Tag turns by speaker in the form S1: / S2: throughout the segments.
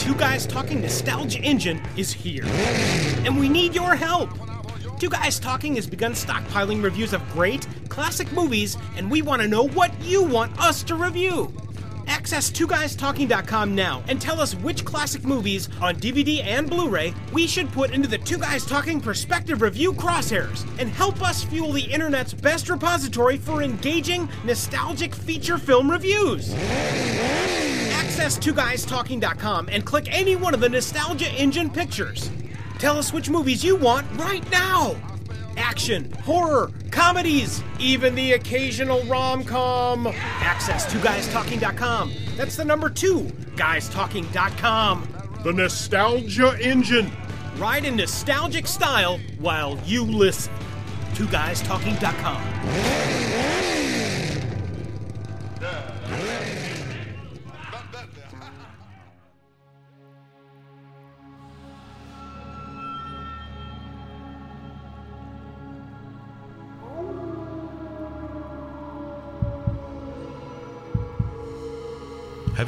S1: Two Guys Talking Nostalgia Engine is here. And we need your help. Two Guys Talking has begun stockpiling reviews of great, classic movies, and we want to know what you want us to review. Access twoguystalking.com now and tell us which classic movies on DVD and Blu-ray we should put into the Two Guys Talking Perspective Review crosshairs and help us fuel the internet's best repository for engaging, nostalgic feature film reviews. Access twoguystalking.com and click any one of the Nostalgia Engine pictures. Tell us which movies you want right now. Action, horror, comedies, even the occasional rom com. Access twoguystalking.com. That's the number two, guystalking.com.
S2: The Nostalgia Engine.
S1: Ride in nostalgic style while you listen. twoguystalking.com.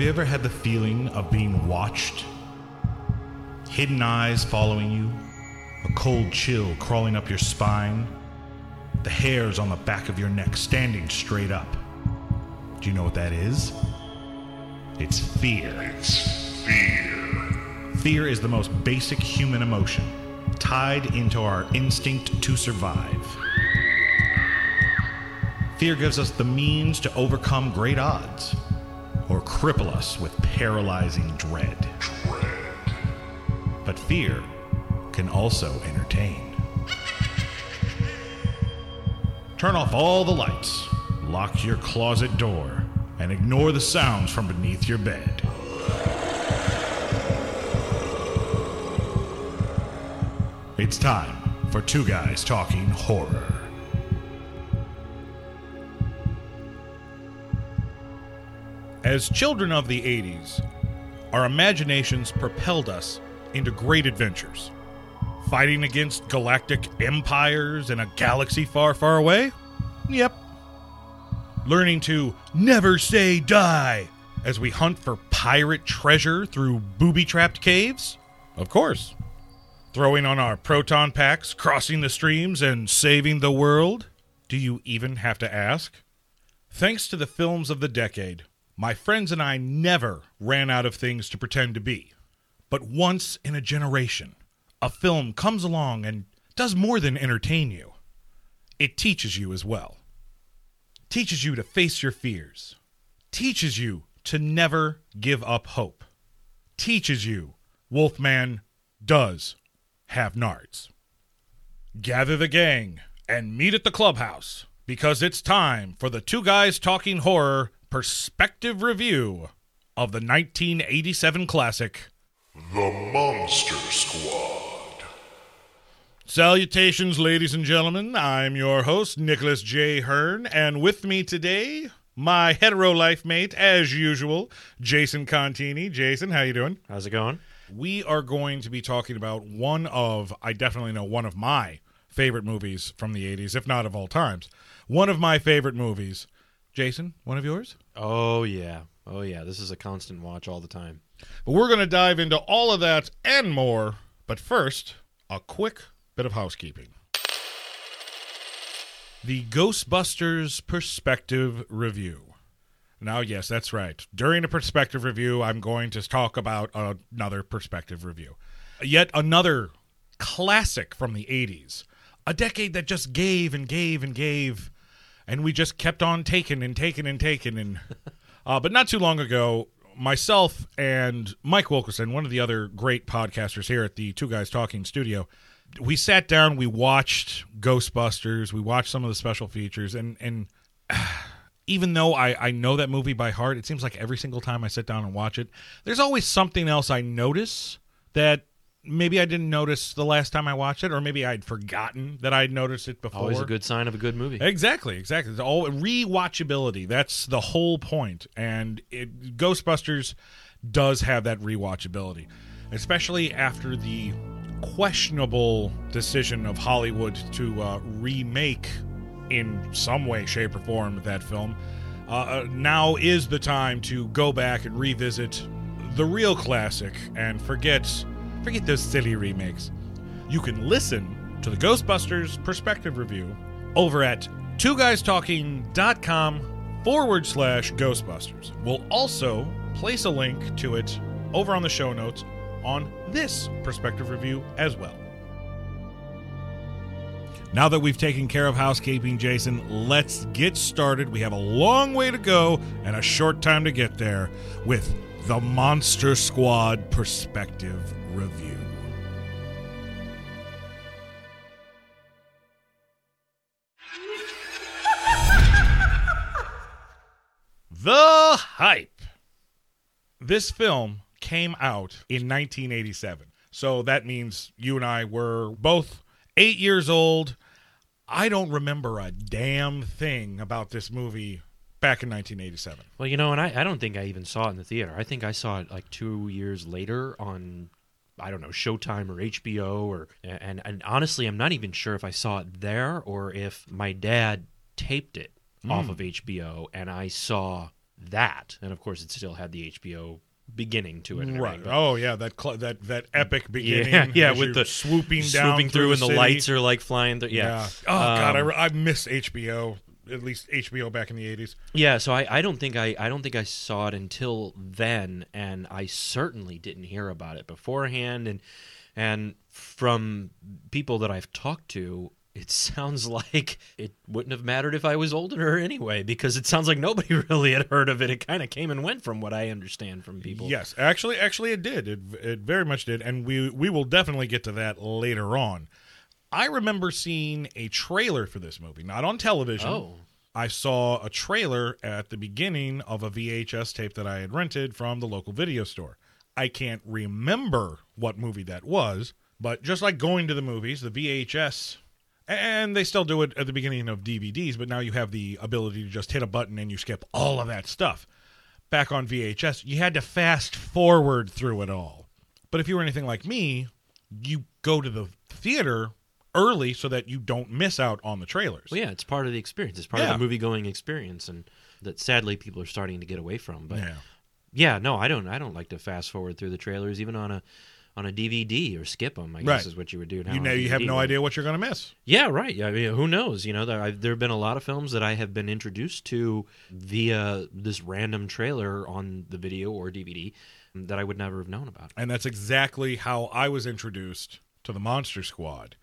S3: you ever had the feeling of being watched? Hidden eyes following you, a cold chill crawling up your spine, the hairs on the back of your neck standing straight up. Do you know what that is? It's fear.
S4: It's fear.
S3: Fear is the most basic human emotion, tied into our instinct to survive. Fear gives us the means to overcome great odds or cripple us with paralyzing dread.
S4: Dread.
S3: But fear can also entertain. Turn off all the lights, lock your closet door, and ignore the sounds from beneath your bed. It's time for Two Guys Talking Horror. As children of the 80s, our imaginations propelled us into great adventures. Fighting against galactic empires in a galaxy far, far away? Yep. Learning to never say die as we hunt for pirate treasure through booby trapped caves? Of course. Throwing on our proton packs, crossing the streams, and saving the world? Do you even have to ask? Thanks to the films of the decade, my friends and I never ran out of things to pretend to be. But once in a generation, a film comes along and does more than entertain you. It teaches you as well. Teaches you to face your fears. Teaches you to never give up hope. Teaches you Wolfman does have nards. Gather the gang and meet at the clubhouse because it's time for the Two Guys Talking Horror perspective review of the 1987 classic
S4: The Monster Squad.
S3: Salutations, ladies and gentlemen. I'm your host, Nicholas J. Hearn, and with me today, my hetero life mate, as usual, Jason Contini. Jason, how you doing?
S5: How's it going?
S3: We are going to be talking about one of, I definitely know, one of my favorite movies from the 80s, if not of all times. One of my favorite movies. Jason, one of yours?
S5: Oh yeah. Oh yeah. This is a constant watch all the time.
S3: But we're going to dive into all of that and more. But first, a quick bit of housekeeping. The Ghostbusters Perspective Review. Now, yes, that's right. During a perspective review, I'm going to talk about another perspective review. Yet another classic from the 80s. A decade that just gave and gave and gave and we just kept on taking and taking and taking and uh, but not too long ago myself and mike wilkerson one of the other great podcasters here at the two guys talking studio we sat down we watched ghostbusters we watched some of the special features and and even though I, I know that movie by heart it seems like every single time i sit down and watch it there's always something else i notice that maybe I didn't notice the last time I watched it, or maybe I'd forgotten that I'd noticed it before.
S5: Always a good sign of a good movie.
S3: Exactly, exactly. It's all rewatchability. That's the whole point. And it, Ghostbusters does have that rewatchability, especially after the questionable decision of Hollywood to uh, remake in some way, shape, or form that film. Uh, uh, now is the time to go back and revisit the real classic and forget forget those silly remakes. You can listen to the Ghostbusters perspective review over at two guys talking.com forward slash Ghostbusters. We'll also place a link to it over on the show notes on this perspective review as well. Now that we've taken care of housekeeping, Jason, let's get started. We have a long way to go and a short time to get there with the Monster Squad Perspective Review. the Hype. This film came out in 1987. So that means you and I were both eight years old. I don't remember a damn thing about this movie back in 1987.
S5: Well, you know, and I, I don't think I even saw it in the theater. I think I saw it like two years later on, I don't know, Showtime or HBO, or and and honestly, I'm not even sure if I saw it there or if my dad taped it off of HBO and I saw that, and of course, it still had the HBO beginning to it.
S3: Right. Oh yeah, that cl- that that epic beginning.
S5: yeah, yeah, with the
S3: swooping down
S5: swooping through,
S3: the
S5: and the
S3: city.
S5: lights are like flying through. Yeah.
S3: Oh god, I,
S5: Um,
S3: re- I miss HBO. At least HBO back in the 80s.
S5: Yeah, so I, I don't think I I don't think I saw it until then, and I certainly didn't hear about it beforehand. And and from people that I've talked to, it sounds like it wouldn't have mattered if I was older anyway, because it sounds like nobody really had heard of it. It kind of came and went from what I understand from people.
S3: Yes, actually, actually, it did. It, it very much did, and we we will definitely get to that later on. I remember seeing a trailer for this movie, not on television.
S5: Oh.
S3: I saw a trailer at the beginning of a VHS tape that I had rented from the local video store. I can't remember what movie that was, but just like going to the movies, the VHS, and they still do it at the beginning of DVDs, but now you have the ability to just hit a button and you skip all of that stuff. Back on VHS, you had to fast forward through it all. But if you were anything like me, you go to the theater early so that you don't miss out on the trailers.
S5: Well, yeah, it's part of the experience. It's part
S3: Yeah.
S5: of the movie going experience, and that sadly people are starting to get away from. But
S3: Yeah.
S5: Yeah, no, I don't. I don't like to fast forward through the trailers, even on a on a DVD or skip them. I guess
S3: Right.
S5: is what you would do now.
S3: You know, you have no idea what you're going to miss.
S5: Yeah, right. Yeah, I mean, who knows? You know, there, I've, there have been a lot of films that I have been introduced to via this random trailer on the video or DVD that I would never have known about.
S3: And that's exactly how I was introduced to the Monster Squad.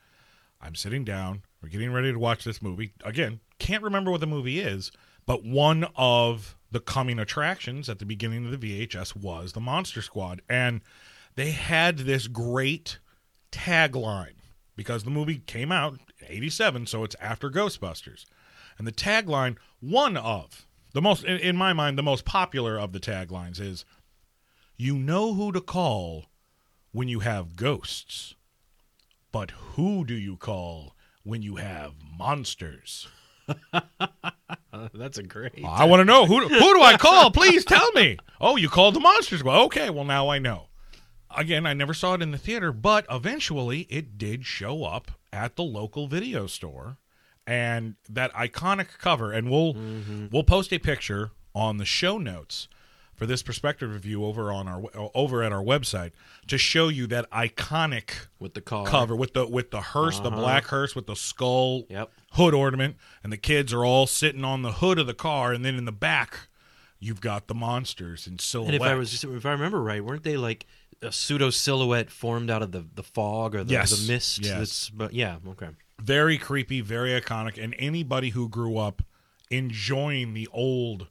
S3: I'm sitting down, we're getting ready to watch this movie. Again, can't remember what the movie is, but one of the coming attractions at the beginning of the VHS was the Monster Squad. And they had this great tagline because the movie came out in 87, so it's after Ghostbusters. And the tagline, one of the most, in, in my mind, the most popular of the taglines is you know who to call when you have ghosts, but who do you call when you have monsters?
S5: That's a great.
S3: I want to know who who do I call? Please tell me. Oh, you called the monsters. Well, okay. Well, now I know. Again, I never saw it in the theater, but eventually it did show up at the local video store, and that iconic cover. And we'll mm-hmm. we'll post a picture on the show notes for this perspective review over on our uh, over at our website to show you that iconic
S5: with the car
S3: cover with the with the hearse, the uh-huh. black hearse with the skull
S5: Yep.
S3: hood ornament, and the kids are all sitting on the hood of the car, and then in the back, you've got the monsters in silhouette.
S5: And if I was, if I remember right, weren't they like a pseudo silhouette formed out of the, the fog or the,
S3: Yes.
S5: the mist?
S3: Yes.
S5: That's, but yeah, okay.
S3: very creepy, very iconic, and anybody who grew up enjoying the old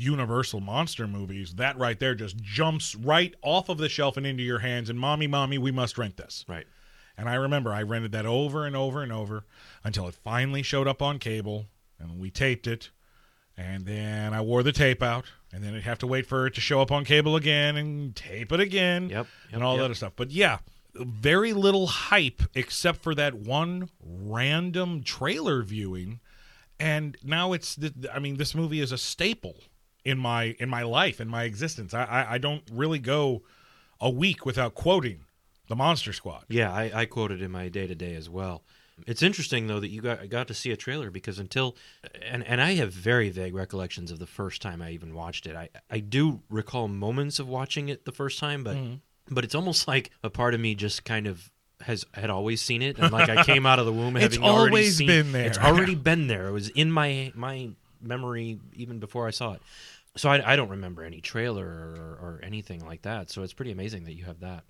S3: Universal monster movies, that right there just jumps right off of the shelf and into your hands. And mommy, mommy, we must rent this.
S5: Right.
S3: And I remember I rented that over and over and over until it finally showed up on cable and we taped it. And then I wore the tape out. And then I'd have to wait for it to show up on cable again and tape it again.
S5: Yep,
S3: and all
S5: yep.
S3: that other stuff. But yeah, very little hype except for that one random trailer viewing. And now it's, I mean, this movie is a staple in my in my life in my existence. I I, I don't really go a week without quoting the Monster Squad.
S5: Yeah, I, I quoted in my day to day as well. It's interesting though that you got got to see a trailer because until and and I have very vague recollections of the first time I even watched it. I I do recall moments of watching it the first time, but mm-hmm. but it's almost like a part of me just kind of has had always seen it and like I came out of the womb
S3: It's
S5: having already
S3: always
S5: seen
S3: been there.
S5: It's already been there. It was in my my memory even before I saw it. So I, I don't remember any trailer or, or anything like that. So it's pretty amazing that you have that.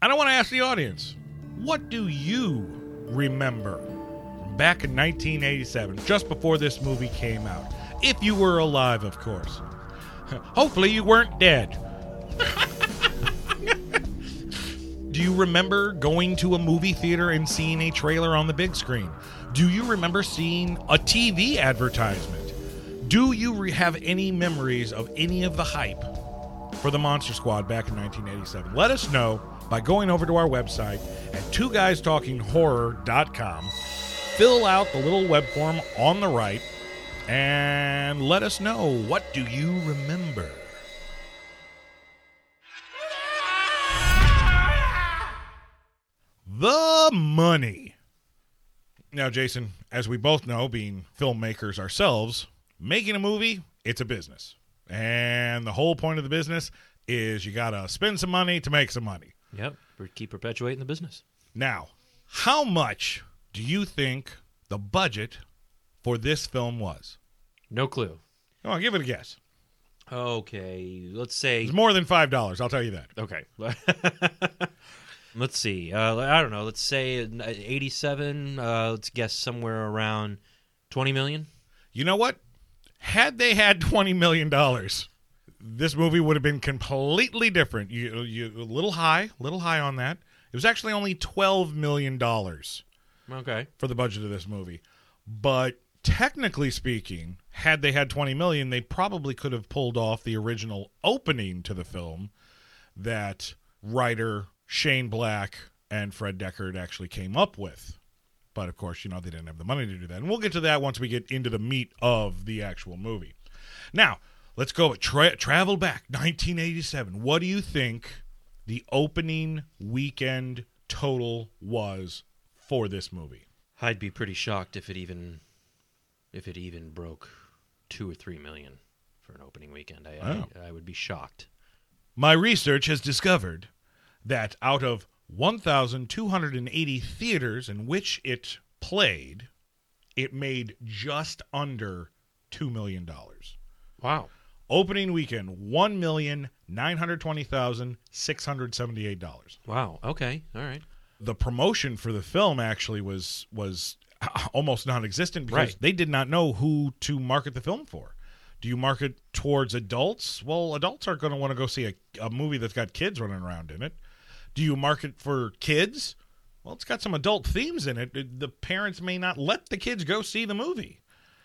S3: And I want to ask the audience, what do you remember back in 1987, just before this movie came out? If you were alive, of course. Hopefully, you weren't dead. do you remember going to a movie theater and seeing a trailer on the big screen? Do you remember seeing a TV advertisement? Do you have any memories of any of the hype for the Monster Squad back in 1987? Let us know by going over to our website at two guys talking horror.com. Fill out the little web form on the right and let us know what do you remember? The money. Now, Jason, as we both know, being filmmakers ourselves, making a movie, it's a business. And the whole point of the business is you got to spend some money to make some money.
S5: Yep. Keep perpetuating the business.
S3: Now, how much do you think the budget for this film was?
S5: No clue.
S3: Come on, give it a guess.
S5: Okay, let's say
S3: It's more than $5, I'll tell you that.
S5: Okay. let's see. Uh, I don't know. Let's say uh, 87. Uh, let's guess somewhere around 20 million.
S3: You know what? Had they had $20 million, this movie would have been completely different. You, you a little high, a little high on that. It was actually only $12 million
S5: Okay.
S3: for the budget of this movie. But technically speaking, had they had 20 million, they probably could have pulled off the original opening to the film that writer Shane Black and Fred Dekker actually came up with. But of course, you know, they didn't have the money to do that. And we'll get to that once we get into the meat of the actual movie. Now, let's go tra- travel back 1987. What do you think the opening weekend total was for this movie?
S5: I'd be pretty shocked if it even if it even broke two or three million for an opening weekend. I,
S3: Wow.
S5: I, I would be shocked.
S3: My research has discovered that out of 1,280 theaters in which it played, it made just under $2 million.
S5: Wow.
S3: Opening weekend, $1,920,678.
S5: Wow. Okay. All right.
S3: The promotion for the film actually was was almost non-existent because
S5: Right.
S3: they did not know who to market the film for. Do you market towards adults? Well, adults aren't going to want to go see a, a movie that's got kids running around in it. Do you market for kids? Well, it's got some adult themes in it. The parents may not let the kids go see the movie.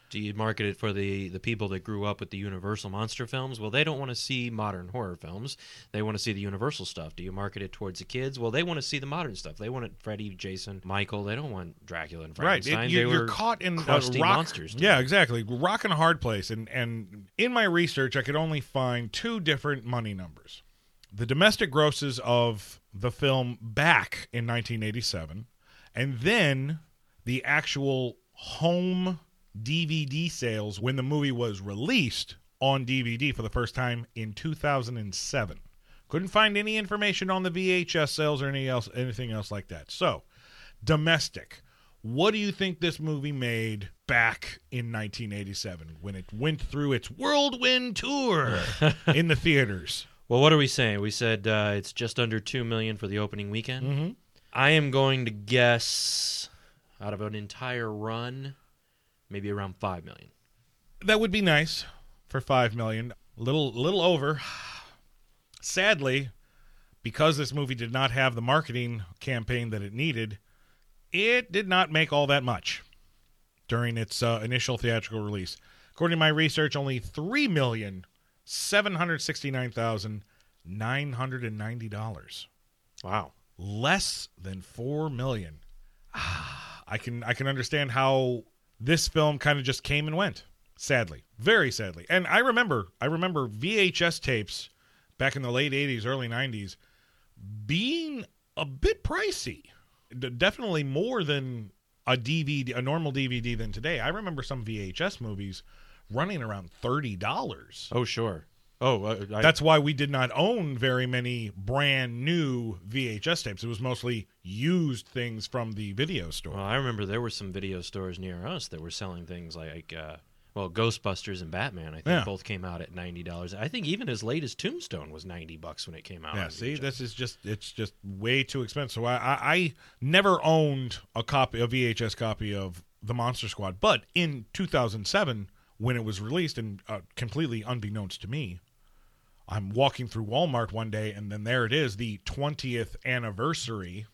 S5: Do you market it for the the people that grew up with the Universal monster films? Well, they don't want to see modern horror films. They want to see the Universal stuff. Do you market it towards the kids? Well, they want to see the modern stuff. They want it Freddy, Jason, Michael. They don't want Dracula and
S3: Right,
S5: Frankenstein.
S3: it, you,
S5: were
S3: caught in
S5: crusty
S3: rock,
S5: monsters.
S3: Yeah, exactly. Rock and a hard place. And and in my research, I could only find two different money numbers: the domestic grosses of the film back in 1987, and then the actual home DVD sales when the movie was released on DVD for the first time in 2007. Couldn't find any information on the VHS sales or any else, anything else like that. So, domestic. What do you think this movie made back in 1987 when it went through its whirlwind tour in the theaters?
S5: Well, what are we saying? We said uh, it's just under two million for the opening weekend.
S3: Mm-hmm.
S5: I am going to guess out of an entire run, maybe around five million.
S3: That would be nice for five million. Little, little over. Sadly, because this movie did not have the marketing campaign that it needed, it did not make all that much during its uh, initial theatrical release. According to my research, only three million seven hundred sixty-nine thousand nine hundred and ninety dollars.
S5: Wow.
S3: less than four million. Ah, I can I can understand how this film kind of just came and went. Sadly, very sadly. And I remember I remember VHS tapes back in the late '80s, early '90s being a bit pricey. D- definitely more than a DVD, a normal DVD than today. I remember some VHS movies running around thirty dollars.
S5: Oh sure. Oh, uh, I,
S3: That's why we did not own very many brand new VHS tapes. It was mostly used things from the video store.
S5: well, I remember there were some video stores near us that were selling things like, uh, well, Ghostbusters and Batman. I think
S3: Yeah.
S5: both came out at ninety dollars. I think even as late as Tombstone was ninety bucks when it came out.
S3: Yeah, see,
S5: VHS.
S3: this is just it's just way too expensive. So I, I I never owned a copy, a VHS copy of the Monster Squad, but in 2007 when it was released and uh, completely unbeknownst to me, I'm walking through Walmart one day and then there it is, the 20th anniversary.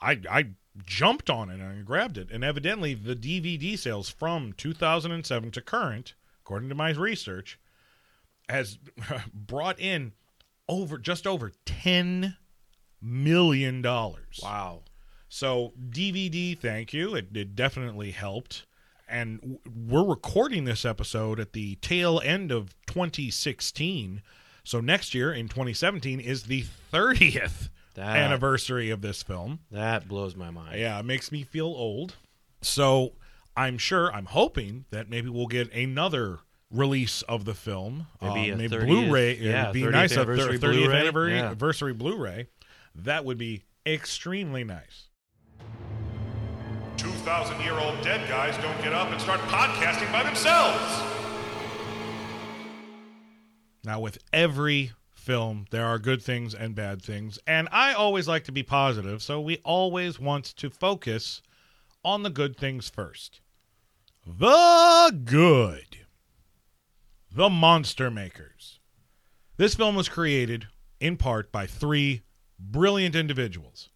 S3: I I jumped on it and I grabbed it, and evidently the DVD sales from 2007 to current, according to my research, has brought in over just over 10 million dollars.
S5: wow.
S3: So DVD, thank you. It, it definitely helped. And we're recording this episode at the tail end of 2016. So next year in 2017 is the 30th
S5: That-
S3: anniversary of this film.
S5: That blows my mind.
S3: Yeah, it makes me feel old. So I'm sure, I'm hoping that maybe we'll get another release of the film.
S5: Maybe
S3: Uh,
S5: a
S3: maybe
S5: 30th
S3: Blu-ray.
S5: yeah,
S3: It'd be
S5: 30th
S3: nice. A 30th
S5: Blu-ray.
S3: anniversary,
S5: Yeah.
S3: anniversary Blu-ray. That would be extremely nice.
S4: 2,000 year old dead guys don't get up and start podcasting by themselves.
S3: Now, with every film, there are good things and bad things, and I always like to be positive, so we always want to focus on the good things first. The good. The Monster Makers. This film was created in part by three brilliant individuals.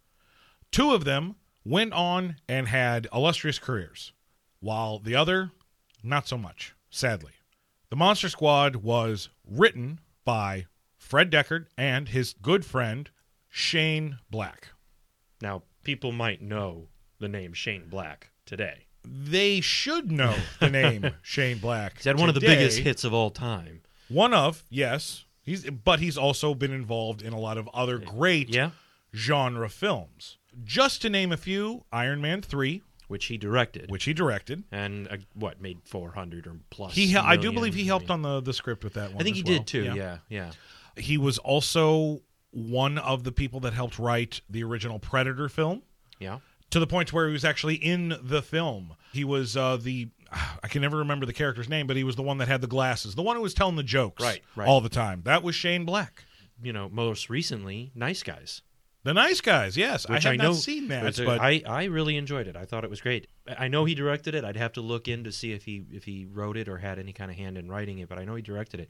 S3: Two of them went on and had illustrious careers, while the other, not so much, sadly. The Monster Squad was written by Fred Dekker and his good friend Shane Black.
S5: Now people might know the name Shane Black today.
S3: They should know the name Shane Black.
S5: He's had one of the biggest hits of all time.
S3: One of, yes. He's but he's also been involved in a lot of other great
S5: Yeah.
S3: genre films. Just to name a few, Iron Man 3,
S5: Which he directed.
S3: which he directed.
S5: and uh, what made 400 or plus.
S3: He I do
S5: million.
S3: believe he helped
S5: I mean,
S3: on the the script with that one.
S5: I think he
S3: well.
S5: did too. Yeah. yeah.
S3: He was also one of the people that helped write the original Predator film.
S5: Yeah.
S3: to the point where he was actually in the film. He was uh, the I can never remember the character's name, but he was the one that had the glasses, the one who was telling the jokes
S5: Right, right.
S3: all the time. That was Shane Black.
S5: You know, most recently, Nice Guys.
S3: The nice guys, yes. I have
S5: I know
S3: not seen that,
S5: which,
S3: but
S5: I, I really enjoyed it. I thought it was great. I know he directed it. I'd have to look in to see if he if he wrote it or had any kind of hand in writing it. But I know he directed it.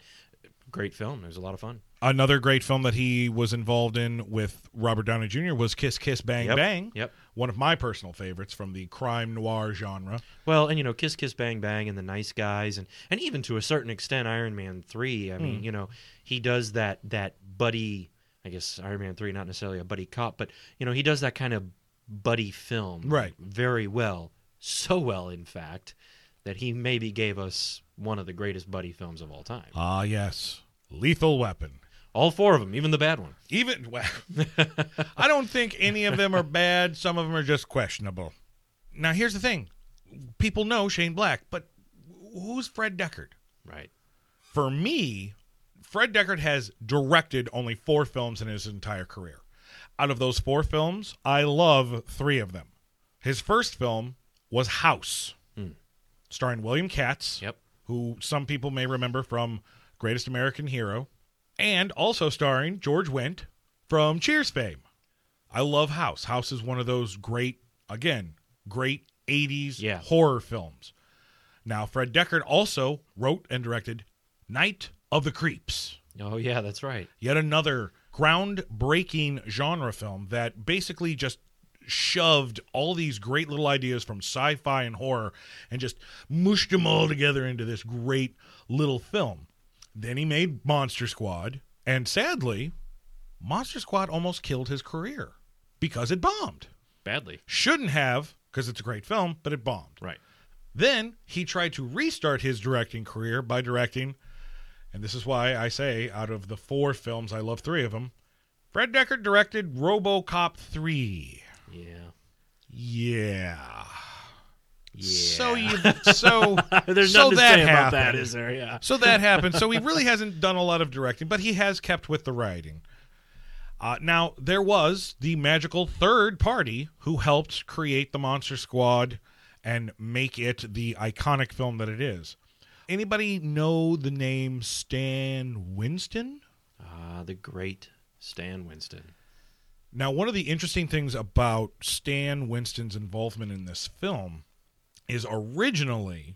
S5: Great film. It was a lot of fun.
S3: another great film that he was involved in with Robert Downey Jr. was Kiss Kiss Bang
S5: Yep,
S3: Bang.
S5: yep.
S3: One of my personal favorites from the crime noir genre.
S5: Well, and you know, Kiss Kiss Bang Bang and the Nice Guys, and and even to a certain extent, Iron Man three. I mean, hmm. you know, he does that that buddy. I guess Iron Man three, not necessarily a buddy cop, but you know, he does that kind of buddy film
S3: Right.
S5: very well. So well, in fact, that he maybe gave us one of the greatest buddy films of all time.
S3: Ah, yes. Lethal Weapon.
S5: All four of them, even the bad one.
S3: Even well, I don't think any of them are bad. Some of them are just questionable. Now, here's the thing: people know Shane Black, but who's Fred Dekker?
S5: Right.
S3: For me, Fred Dekker has directed only four films in his entire career. Out of those four films, I love three of them. His first film was House, hmm. starring William Katt,
S5: Yep.
S3: who some people may remember from Greatest American Hero, and also starring George Wendt from Cheers fame. I love House. House is one of those great, again, great 80s
S5: Yeah.
S3: horror films. Now, Fred Dekker also wrote and directed Night of the Creeps,
S5: Oh yeah, that's right.
S3: yet another groundbreaking genre film that basically just shoved all these great little ideas from sci-fi and horror and just mushed them all together into this great little film. Then he made Monster Squad, and sadly, Monster Squad almost killed his career because it bombed.
S5: Badly.
S3: Shouldn't have, because it's a great film, but it bombed.
S5: Right.
S3: Then he tried to restart his directing career by directing, and this is why I say out of the four films, I love three of them. Fred Dekker directed RoboCop 3.
S5: Yeah.
S3: Yeah. Yeah. So you so
S5: There's
S3: so
S5: nothing to
S3: that
S5: say about that, is there? Yeah.
S3: So that happened. So he really hasn't done a lot of directing, but he has kept with the writing. Uh, now there was the magical third party who helped create the Monster Squad and make it the iconic film that it is. Anybody know the name Stan Winston?
S5: Ah, the great Stan Winston.
S3: Now, one of the interesting things about Stan Winston's involvement in this film is originally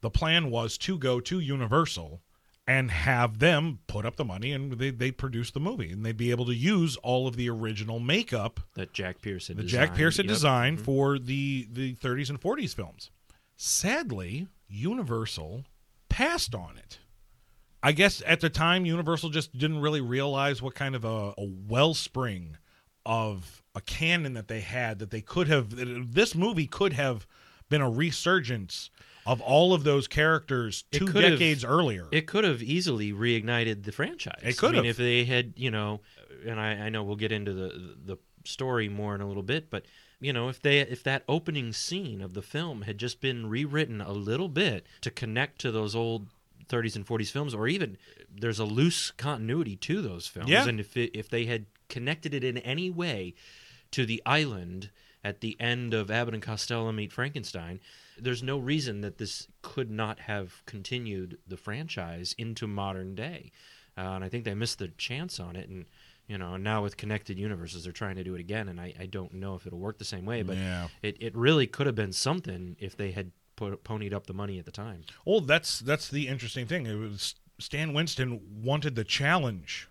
S3: the plan was to go to Universal and have them put up the money and they, they produce the movie and they'd be able to use all of the original makeup
S5: That Jack Pierce had
S3: that
S5: designed.
S3: Jack Pierce had
S5: Yep.
S3: designed for the, the 30s and 40s films. Sadly, Universal passed on it. I guess at the time, Universal just didn't really realize what kind of a, a wellspring of a canon that they had that they could have. This movie could have been a resurgence of all of those characters two
S5: could have-
S3: decades earlier.
S5: It could have easily reignited the franchise.
S3: It could
S5: I mean,
S3: have.
S5: if they had, you know, and I, I know we'll get into the the story more in a little bit, but you know, if they if that opening scene of the film had just been rewritten a little bit to connect to those old 30s and 40s films, or even there's a loose continuity to those films,
S3: Yeah.
S5: and if it, if they had connected it in any way to the island at the end of Abbott and Costello meet Frankenstein, there's no reason that this could not have continued the franchise into modern day. Uh, and I think they missed the chance on it. And, you know, now with connected universes, they're trying to do it again. And I, I don't know if it'll work the same way, but
S3: Yeah.
S5: it, it really could have been something if they had put, ponied up the money at the time.
S3: Well, that's that's the interesting thing. It was Stan Winston wanted the challenge.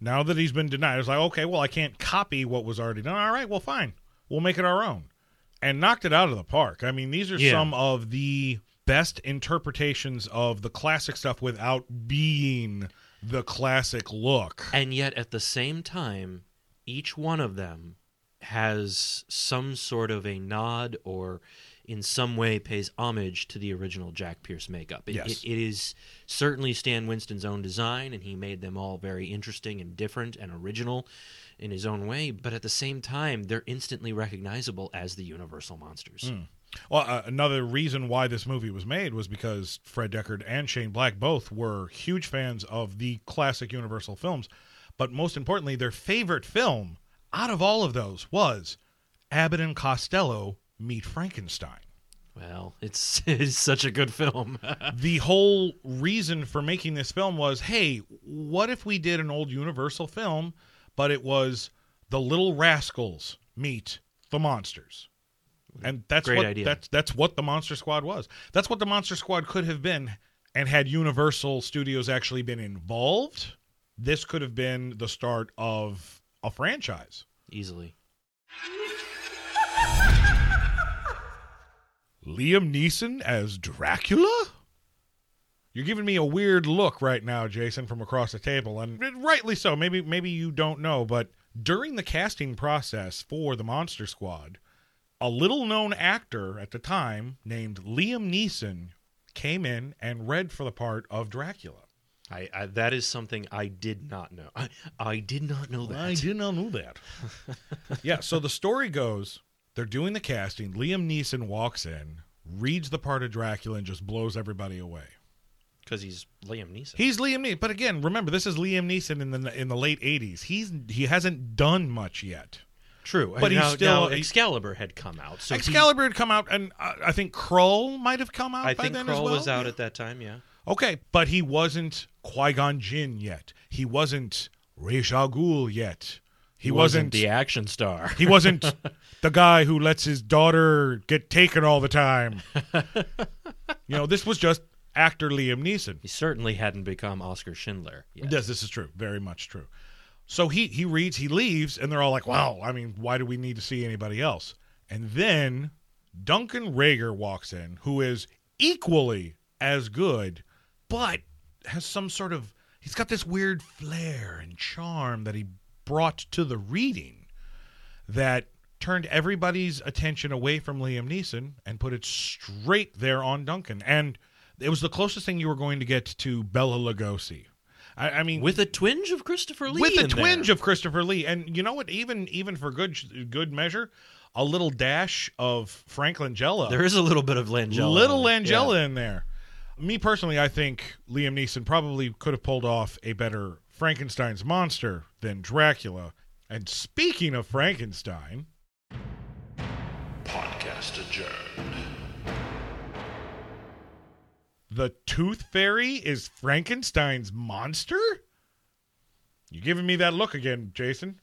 S3: Now that he's been denied, it's like, okay, well, I can't copy what was already done. All right, well, fine, we'll make it our own, and knocked it out of the park. I mean, these are
S5: Yeah.
S3: some of the best interpretations of the classic stuff without being the classic look.
S5: And yet, at the same time, each one of them has some sort of a nod or in some way pays homage to the original Jack Pierce makeup. It,
S3: Yes.
S5: it, it is certainly Stan Winston's own design, and he made them all very interesting and different and original in his own way. But at the same time, they're instantly recognizable as the Universal monsters. Hmm.
S3: Well, uh, another reason why this movie was made was because Fred Dekker and Shane Black both were huge fans of the classic Universal films, but most importantly, their favorite film out of all of those was Abbott and Costello Meet Frankenstein.
S5: Well, it's, it's such a good film.
S3: the whole reason for making this film was, hey, what if we did an old Universal film, but it was the Little Rascals meet the monsters? And that's
S5: Great
S3: what
S5: idea.
S3: that's that's what the Monster Squad was. That's what the Monster Squad could have been, and had Universal Studios actually been involved, this could have been the start of a franchise.
S5: Easily.
S3: Liam Neeson as Dracula? You're giving me a weird look right now, Jason, from across the table, and rightly so. Maybe maybe you don't know, but during the casting process for the Monster Squad, a little-known actor at the time named Liam Neeson came in and read for the part of Dracula.
S5: I, I that is something I did not know. I, I did not know that.
S3: I did not know that. yeah, so the story goes they're doing the casting. Liam Neeson walks in, reads the part of Dracula, and just blows everybody away.
S5: because he's Liam Neeson.
S3: He's Liam Neeson, but again, remember this is Liam Neeson in the in the late '80s. He's he hasn't done much yet.
S5: True,
S3: but he's
S5: now,
S3: still-
S5: now Excalibur had come out. So he-
S3: Excalibur had come out, and uh, I think Krull might have come out.
S5: I
S3: by
S5: think
S3: then
S5: Krull
S3: as well.
S5: was out at that time. Yeah,
S3: Okay, but he wasn't Qui Gon Jinn yet. He wasn't Ra's al Ghul yet. He wasn't.
S5: the action star.
S3: he wasn't the guy who lets his daughter get taken all the time. you know, this was just actor Liam Neeson.
S5: he certainly hadn't become Oscar Schindler. Yet.
S3: Yes, this is true. Very much true. So he he reads, he leaves, and they're all like, "Wow, I mean, why do we need to see anybody else?" And then Duncan Regehr walks in, who is equally as good, but has some sort of he's got this weird flair and charm that he brought to the reading that turned everybody's attention away from Liam Neeson and put it straight there on Duncan. And it was the closest thing you were going to get to Bela Lugosi. I, I mean,
S5: with a twinge of Christopher Lee.
S3: with a
S5: in
S3: twinge
S5: there.
S3: of Christopher Lee, and you know what? Even even for good good measure, a little dash of Frank Langella.
S5: There is a little bit of Langella.
S3: A little
S5: Yeah.
S3: Langella in there. Me personally, I think Liam Neeson probably could have pulled off a better Frankenstein's monster than Dracula. And speaking of Frankenstein,
S4: Podcast adjourned.
S3: The Tooth Fairy is Frankenstein's monster? You giving me that look again, Jason?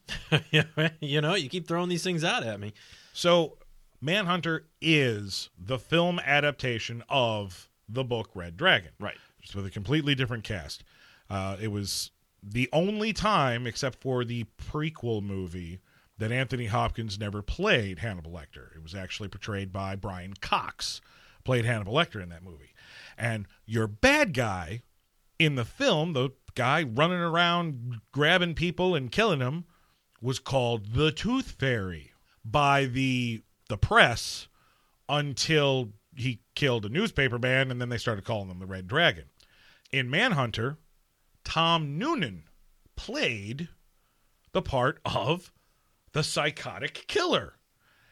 S5: you know, you keep throwing these things out at me.
S3: So, Manhunter is the film adaptation of the book Red Dragon.
S5: Right.
S3: Just with a completely different cast. Uh, it was the only time, except for the prequel movie, that Anthony Hopkins never played Hannibal Lecter. It was actually portrayed by Brian Cox, played Hannibal Lecter in that movie. And your bad guy in the film, the guy running around grabbing people and killing them, was called the Tooth Fairy by the the press until he killed a newspaper man, and then they started calling him the Red Dragon. In Manhunter, Tom Noonan played the part of the psychotic killer.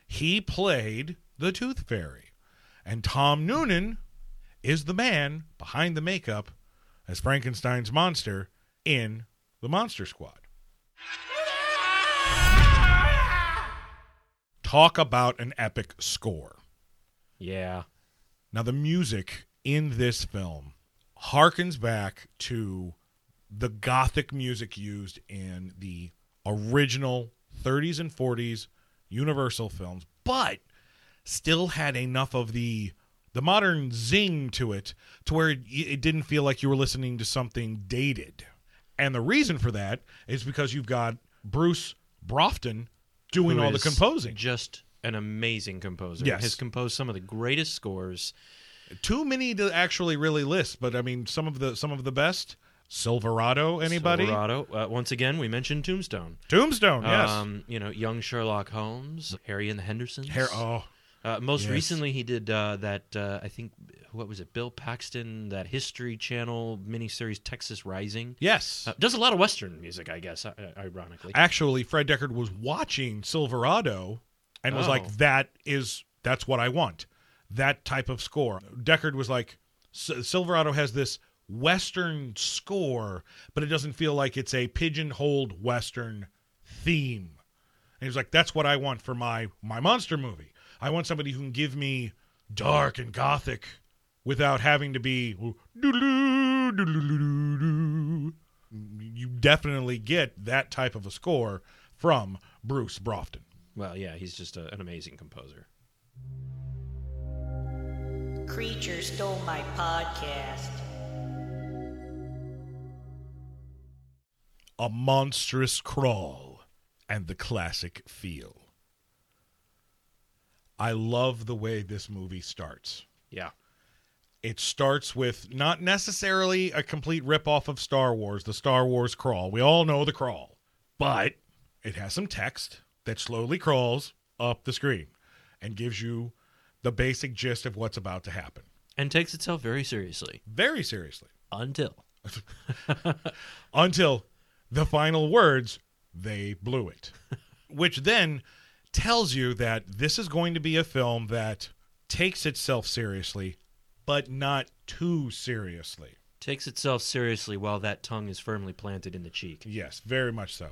S3: He played the Tooth Fairy, and Tom Noonan is the man behind the makeup as Frankenstein's monster in the Monster Squad. Talk about an epic score.
S5: Yeah.
S3: Now, the music in this film harkens back to the gothic music used in the original 30s and 40s Universal films, but still had enough of the the modern zing to it to where it, it didn't feel like you were listening to something dated. And the reason for that is because you've got Bruce Broughton doing all the composing.
S5: Just an amazing composer.
S3: Yes.
S5: Has composed some of the greatest scores.
S3: too many to actually really list, but I mean some of the some of the best. Silverado, anybody?
S5: Silverado. Uh, once again, we mentioned Tombstone.
S3: Tombstone, yes.
S5: Um, you know, young Sherlock Holmes, Harry and the Hendersons.
S3: Hair, oh,
S5: Uh, most
S3: Yes.
S5: recently, he did uh, that. Uh, I think what was it? Bill Paxton, that History Channel miniseries Texas Rising.
S3: yes.
S5: Uh, does a lot of Western music, I guess. Uh, ironically,
S3: Actually, Fred Dekker was watching Silverado and was
S5: Oh.
S3: like, "That is that's what I want. That type of score." Dekker was like, "Silverado has this Western score, but it doesn't feel like it's a pigeonholed Western theme." And he was like, "That's what I want for my my monster movie. I want somebody who can give me dark and gothic without having to be doodaloo, doodaloo, you definitely get that type of a score from Bruce Broughton.
S5: well, yeah, he's just a, an amazing composer.
S6: Creature stole my podcast.
S3: A monstrous crawl and the classic feel. I love the way this movie starts.
S5: Yeah,
S3: It starts with not necessarily a complete ripoff of Star Wars, the Star Wars crawl. We all know the crawl, but it has some text that slowly crawls up the screen and gives you the basic gist of what's about to happen.
S5: and takes itself very seriously
S3: Very seriously.
S5: until
S3: until the final words, they blew it. Which then tells you that this is going to be a film that takes itself seriously, but not too seriously.
S5: takes itself seriously while that tongue is firmly planted in the cheek.
S3: Yes, very much so.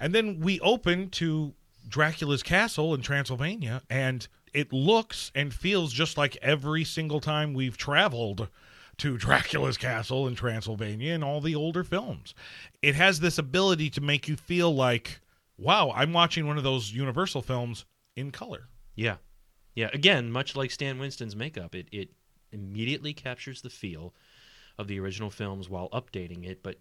S3: And then we open to Dracula's castle in Transylvania, and it looks and feels just like every single time we've traveled to Dracula's castle in Transylvania in all the older films. It has this ability to make you feel like, wow, I'm watching one of those Universal films in color.
S5: Yeah. Yeah. Again, much like Stan Winston's makeup, it, it immediately captures the feel of the original films while updating it, but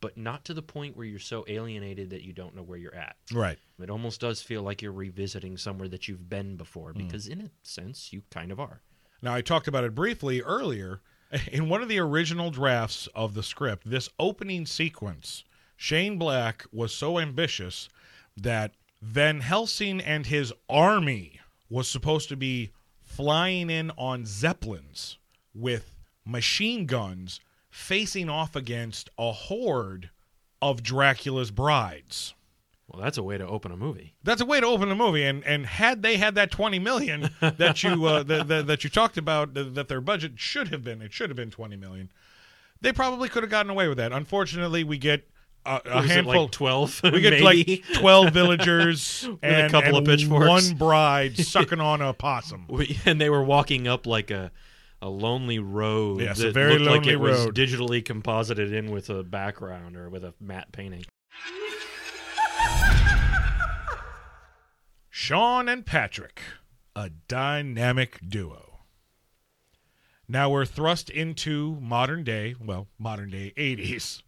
S5: but not to the point where you're so alienated that you don't know where you're at.
S3: Right.
S5: It almost does feel like you're revisiting somewhere that you've been before, mm. because in a sense you kind of are.
S3: Now, I talked about it briefly earlier. In one of the original drafts of the script, this opening sequence, Shane Black was so ambitious that Van Helsing and his army was supposed to be flying in on Zeppelins with machine guns facing off against a horde of Dracula's brides.
S5: Well, that's a way to open a movie.
S3: That's a way to open a movie, and and had they had that twenty million that you uh, that, that, that you talked about, that, that their budget should have been, it should have been twenty million. They probably could have gotten away with that. Unfortunately, we get a, a handful.
S5: like twelve.
S3: we get like twelve villagers and
S5: a couple
S3: and
S5: of pitchforks.
S3: one bride sucking on a possum.
S5: We- and they were walking up like a a lonely road.
S3: Yes, a very
S5: looked like
S3: lonely
S5: it was
S3: road.
S5: digitally composited in with a background or with a matte painting.
S3: Sean and Patrick, a dynamic duo. Now we're thrust into modern day, well, modern day 80s,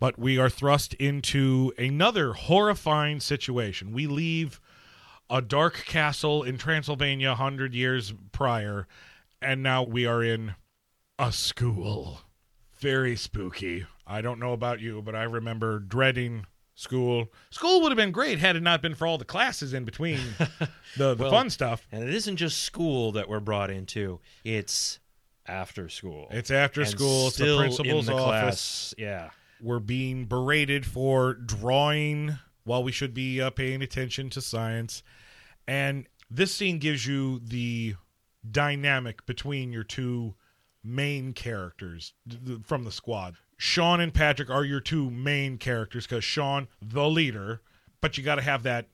S3: but we are thrust into another horrifying situation. We leave a dark castle in Transylvania 100 years prior, and now we are in a school. Very spooky. I don't know about you, but I remember dreading school. School would have been great had it not been for all the classes in between the, the
S5: Well,
S3: fun stuff.
S5: And it isn't just school that we're brought into; it's after school.
S3: It's after
S5: And
S3: school. It's the principal's
S5: in the
S3: office.
S5: class. Yeah.
S3: We're being berated for drawing while we should be uh, paying attention to science. And this scene gives you the dynamic between your two main characters from the squad. Sean and Patrick are your two main characters because Sean, the leader, but you got to have that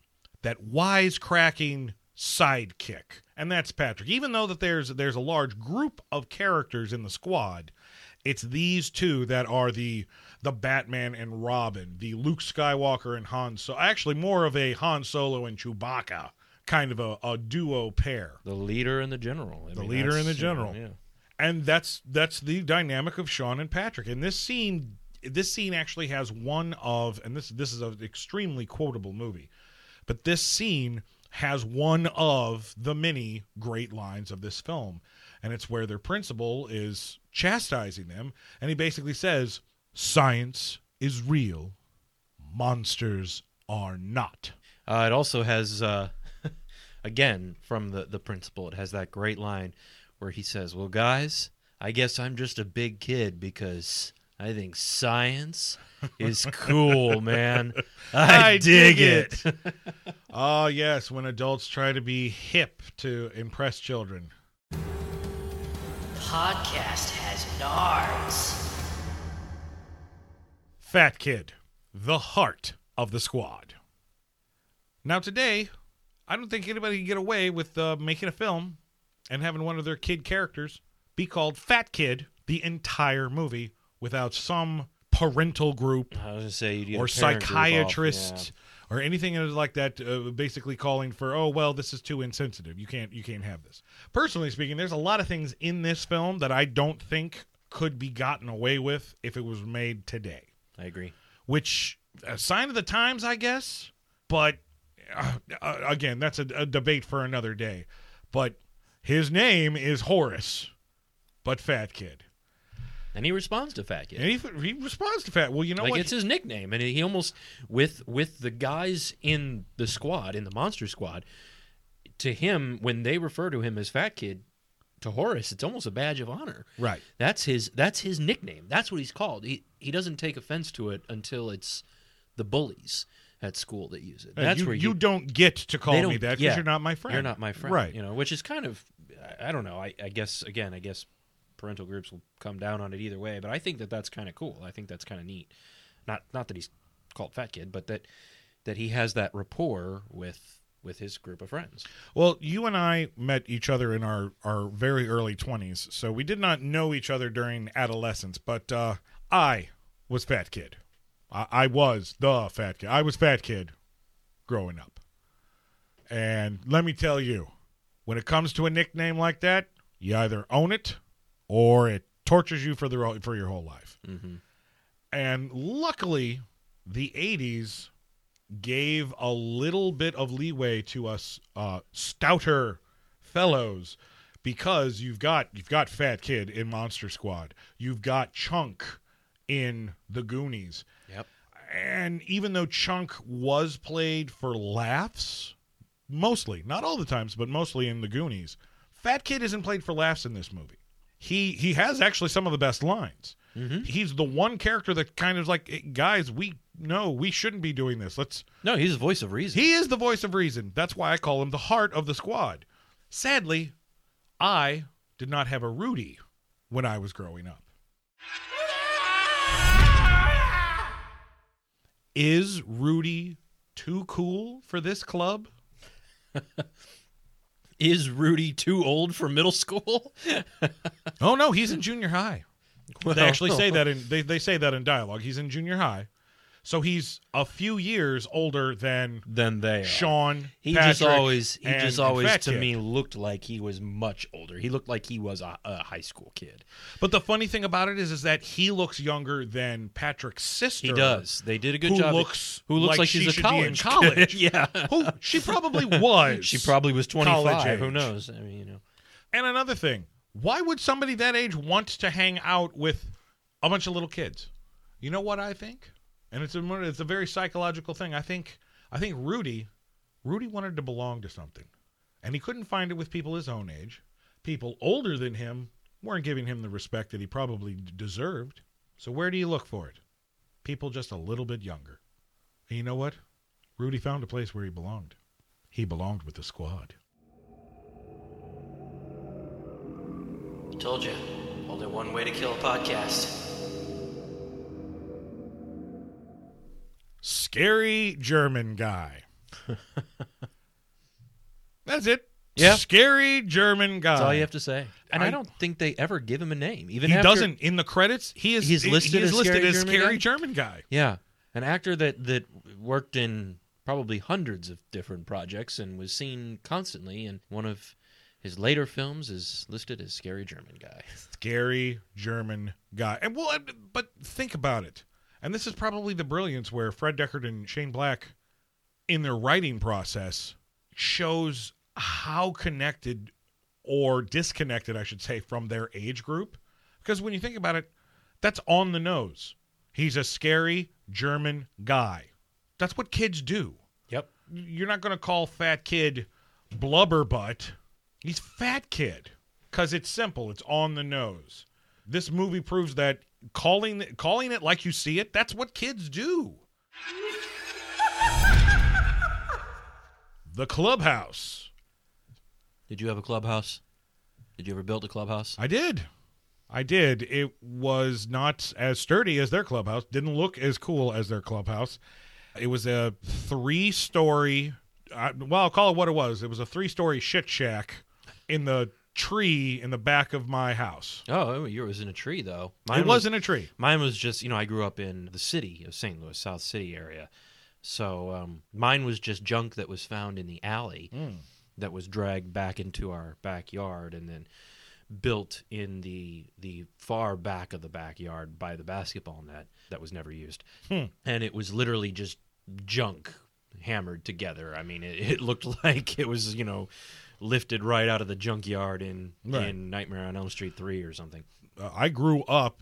S3: that wisecracking sidekick, and that's Patrick. Even though that there's there's a large group of characters in the squad, it's these two that are the the Batman and Robin, the Luke Skywalker and Han. So actually, more of a Han Solo and Chewbacca kind of a, a duo pair.
S5: The leader and the general. I
S3: The
S5: mean,
S3: leader and the general.
S5: yeah.
S3: and that's that's the dynamic of Sean and Patrick. And this scene, this scene actually has one of, and this this is an extremely quotable movie, but this scene has one of the many great lines of this film, and it's where their principal is chastising them, and he basically says, "Science is real, monsters are not."
S5: Uh, it also has, uh, again, from the, the principal, it has that great line where he says, Well, guys, I guess I'm just a big kid because I think science is cool, man. I,
S3: I
S5: dig,
S3: dig
S5: it.
S3: Ah, yes, when adults try to be hip to impress children.
S6: Podcast has nards.
S3: Fat Kid, the heart of the squad. Now, today, I don't think anybody can get away with uh, making a film and having one of their kid characters be called Fat Kid the entire movie without some parental group
S5: I was going to say,
S3: or
S5: a parent group off,
S3: psychiatrist or anything like that uh, basically calling for oh well this is too insensitive you can't you can't have this personally speaking there's a lot of things in this film that i don't think could be gotten away with if it was made today
S5: yeah. I agree.
S3: which a sign of the times i guess but uh, uh, again that's a, a debate for another day but his name is horace but fat kid
S5: And he responds to Fat Kid.
S3: and he, he responds to fat well you know
S5: like
S3: what
S5: it's his nickname, and he almost with with the guys in the squad in the monster squad. To him, when they refer to him as Fat Kid, to Horace, it's almost a badge of honor.
S3: right
S5: That's his that's his nickname. That's what he's called. He he doesn't take offense to it until it's the bullies at school that use it. That's
S3: you,
S5: where
S3: you
S5: you,
S3: don't get to call me that because
S5: yeah,
S3: you're not my friend.
S5: You're not my friend,
S3: right?
S5: You know, which is kind of I, don't know. I, I guess again, I guess parental groups will come down on it either way. But I think that that's kind of cool. I think that's kind of neat. Not not that he's called fat kid, but that that he has that rapport with with his group of friends.
S3: Well, you and I met each other in our our very early twenties, so we did not know each other during adolescence. But uh, I was fat kid. I, I was the fat kid. I was fat kid growing up, and let me tell you, when it comes to a nickname like that, you either own it or it tortures you for the for your whole life.
S5: Mm-hmm.
S3: And luckily, the 80s gave a little bit of leeway to us uh, stouter fellows because you've got you've got Fat Kid in Monster Squad. You've got Chunk in The Goonies.
S5: Yep.
S3: And even though Chunk was played for laughs, mostly, not all the times, but mostly in The Goonies, Fat Kid isn't played for laughs in this movie. He he has actually some of the best lines. Mm-hmm. He's the one character that kind of like, guys, we no, we shouldn't be doing this. Let's
S5: No, he's the voice of reason.
S3: He is the voice of reason. That's why I call him the heart of the squad. Sadly, I did not have a Rudy when I was growing up. Is Rudy too cool for this club?
S5: Is Rudy too old for middle school?
S3: Oh no, he's in junior high.
S5: Well,
S3: They actually say that in they, they say that in dialogue. He's in junior high. So he's a few years older than
S5: than they are.
S3: Sean.
S5: He
S3: Patrick,
S5: just always he
S3: and-
S5: just always to
S3: Kid.
S5: me looked like he was much older. He looked like he was a, a high school kid.
S3: But the funny thing about it is, is that he looks younger than Patrick's sister.
S5: He does. They did a good
S3: who
S5: job.
S3: looks
S5: who looks
S3: like
S5: like,
S3: she
S5: she's a
S3: be in
S5: college
S3: college.
S5: yeah.
S3: Who she probably was.
S5: She probably was
S3: college
S5: 25. Who knows? I mean, you know.
S3: And another thing, why would somebody that age want to hang out with a bunch of little kids? You know what I think? And it's a it's a very psychological thing. I think I think Rudy Rudy wanted to belong to something. And he couldn't find it with people his own age. People older than him weren't giving him the respect that he probably deserved. So where do you look for it? People just a little bit younger. And you know what? Rudy found a place where he belonged. He belonged with the squad.
S6: Told you. Only one way to kill a podcast.
S3: Scary German guy. That's it.
S5: Yeah.
S3: Scary German guy.
S5: That's all you have to say. And I,
S3: I-
S5: don't think they ever give him a name. Even
S3: He
S5: after-
S3: doesn't in the credits. He is
S5: He's listed
S3: he is
S5: as
S3: listed
S5: Scary
S3: as
S5: German
S3: scary
S5: guy?
S3: German guy.
S5: Yeah, an actor that that worked in probably hundreds of different projects and was seen constantly. And one of his later films is listed as Scary German Guy.
S3: Scary German guy. And well, but think about it. And this is probably the brilliance where Fred Dekker and Shane Black, in their writing process, shows how connected or disconnected, I should say, from their age group. Because when you think about it, that's on the nose. He's a scary German guy. That's what kids do.
S5: Yep.
S3: You're not going to call fat kid blubber butt. He's fat kid because it's simple. It's on the nose. This movie proves that calling calling it like you see it. That's what kids do. the clubhouse.
S5: Did you have a clubhouse? Did you ever build a clubhouse?
S3: I did. I did. It was not as sturdy as their clubhouse. Didn't look as cool as their clubhouse. It was a three-story. Uh, well, I'll call it what it was. It was a three-story shit shack in the tree in the back of my house.
S5: Oh, yours was in a tree though.
S3: it was in a tree.
S5: Mine was just you know I grew up in the city of St. Louis, South City area, so um, mine was just junk that was found in the alley that was dragged back into our backyard and then built in the the far back of the backyard by the basketball net that was never used, and it was literally just junk hammered together. I mean, it, it looked like it was you know lifted right out of the junkyard in
S3: Right.
S5: in Nightmare on Elm Street three or something.
S3: uh, I grew up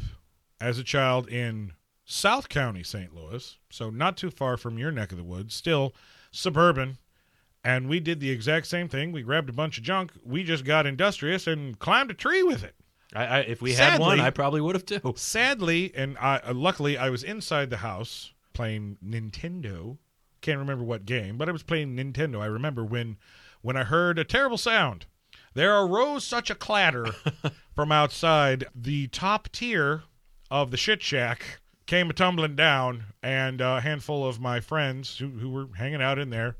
S3: as a child in South County, St. Louis, so not too far from your neck of the woods, still suburban. And we did the exact same thing. We grabbed a bunch of junk. We just got industrious and climbed a tree with it.
S5: I, I, if we had one, I probably would have too.
S3: Sadly, and I, uh, luckily, I was inside the house playing Nintendo. Can't remember what game, but I was playing Nintendo. I remember when, when I heard a terrible sound. There arose such a clatter from outside. The top tier of the shit shack came a tumbling down, and a handful of my friends who, who were hanging out in there.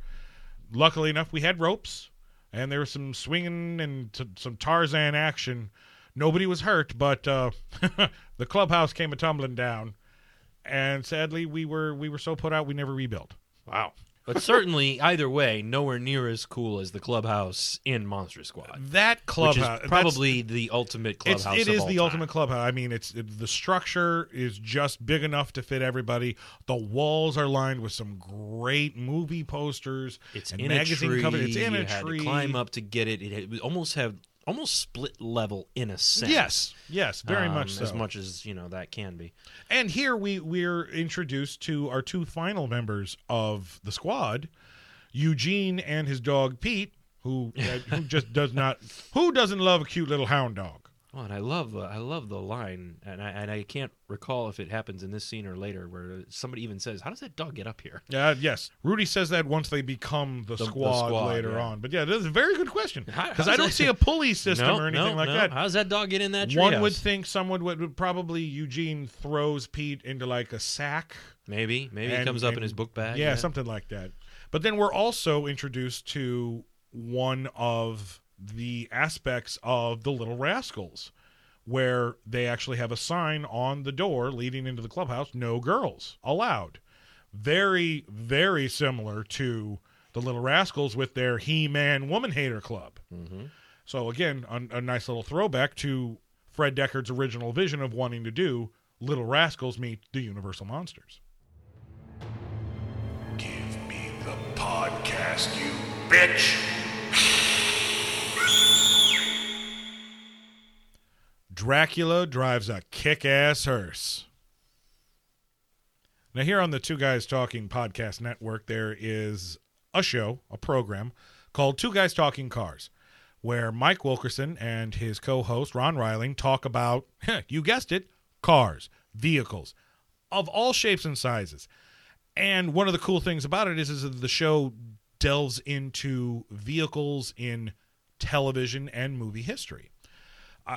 S3: Luckily enough, we had ropes, and there was some swinging and t- some Tarzan action. Nobody was hurt, but uh, the clubhouse came a tumbling down, and sadly, we were we were so put out we never rebuilt. Wow.
S5: But certainly, either way, nowhere near as cool as the clubhouse in Monster Squad,
S3: That
S5: which
S3: clubhouse
S5: is probably the ultimate
S3: it's,
S5: clubhouse.
S3: it
S5: of
S3: is
S5: all
S3: the
S5: time.
S3: ultimate clubhouse. I mean, it's it, the structure is just big enough to fit everybody. The walls are lined with some great movie posters.
S5: It's
S3: and
S5: in
S3: magazine
S5: a tree.
S3: It's in
S5: you
S3: a
S5: had
S3: tree.
S5: to climb up to get it. It had- almost have almost split level in a sense.
S3: Yes, yes, very
S5: Um,
S3: much so.
S5: As much as you know that can be.
S3: And here we we're introduced to our two final members of the squad, Eugene and his dog Pete, who uh, who just does not who doesn't love a cute little hound dog.
S5: Oh, and I love the I love the line, and I and I can't recall if it happens in this scene or later, where somebody even says, "How does that dog get up here?"
S3: Yeah, yes. Rudy says that once they become the,
S5: The- the
S3: squad,
S5: squad,
S3: later
S5: yeah.
S3: on. But yeah, that's a very good question because I don't
S5: that-
S3: see a pulley system
S5: no,
S3: or anything
S5: no,
S3: like
S5: no.
S3: that.
S5: How does that dog get in that tree?
S3: One would think someone would, would probably Eugene throws Pete into like a sack.
S5: maybe maybe
S3: and-
S5: comes up in his book bag.
S3: Yeah, something like that. But then we're also introduced to one of the aspects of the Little Rascals, where they actually have a sign on the door leading into the clubhouse no girls allowed. Very, very similar to the Little Rascals with their He Man Woman Hater Club.
S5: Mm-hmm.
S3: So, again, a, a nice little throwback to Fred Dekker's original vision of wanting to do Little Rascals meet the Universal Monsters.
S4: Give me the podcast, you bitch.
S3: Dracula drives a kick ass hearse. Now, here on the Two Guys Talking Podcast Network, there is a show, a program called Two Guys Talking Cars, where Mike Wilkerson and his co host, Ron Reiling, talk about, you guessed it, cars, vehicles of all shapes and sizes. And one of the cool things about it is, is that the show delves into vehicles in television and movie history. I,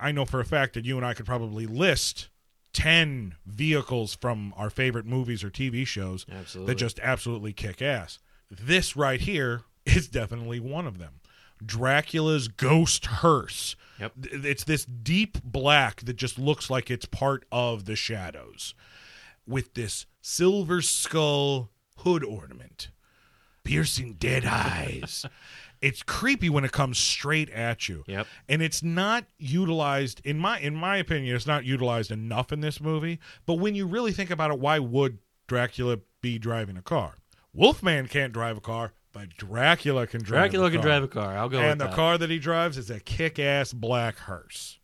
S3: I I know for a fact that you and I could probably list ten vehicles from our favorite movies or TV shows
S5: Absolutely.
S3: that just absolutely kick ass. This right here is definitely one of them. Dracula's ghost hearse.
S5: Yep.
S3: It's this deep black that just looks like it's part of the shadows, with this silver skull hood ornament, piercing dead eyes. It's creepy when it comes straight at you.
S5: Yep.
S3: And it's not utilized in my in my opinion, it's not utilized enough in this movie. But when you really think about it, why would Dracula be driving a car? Wolfman can't drive a car, but Dracula can drive.
S5: A Dracula
S3: a
S5: can
S3: car.
S5: drive a car. I'll go
S3: And the
S5: that.
S3: car that he drives is a kick-ass black hearse.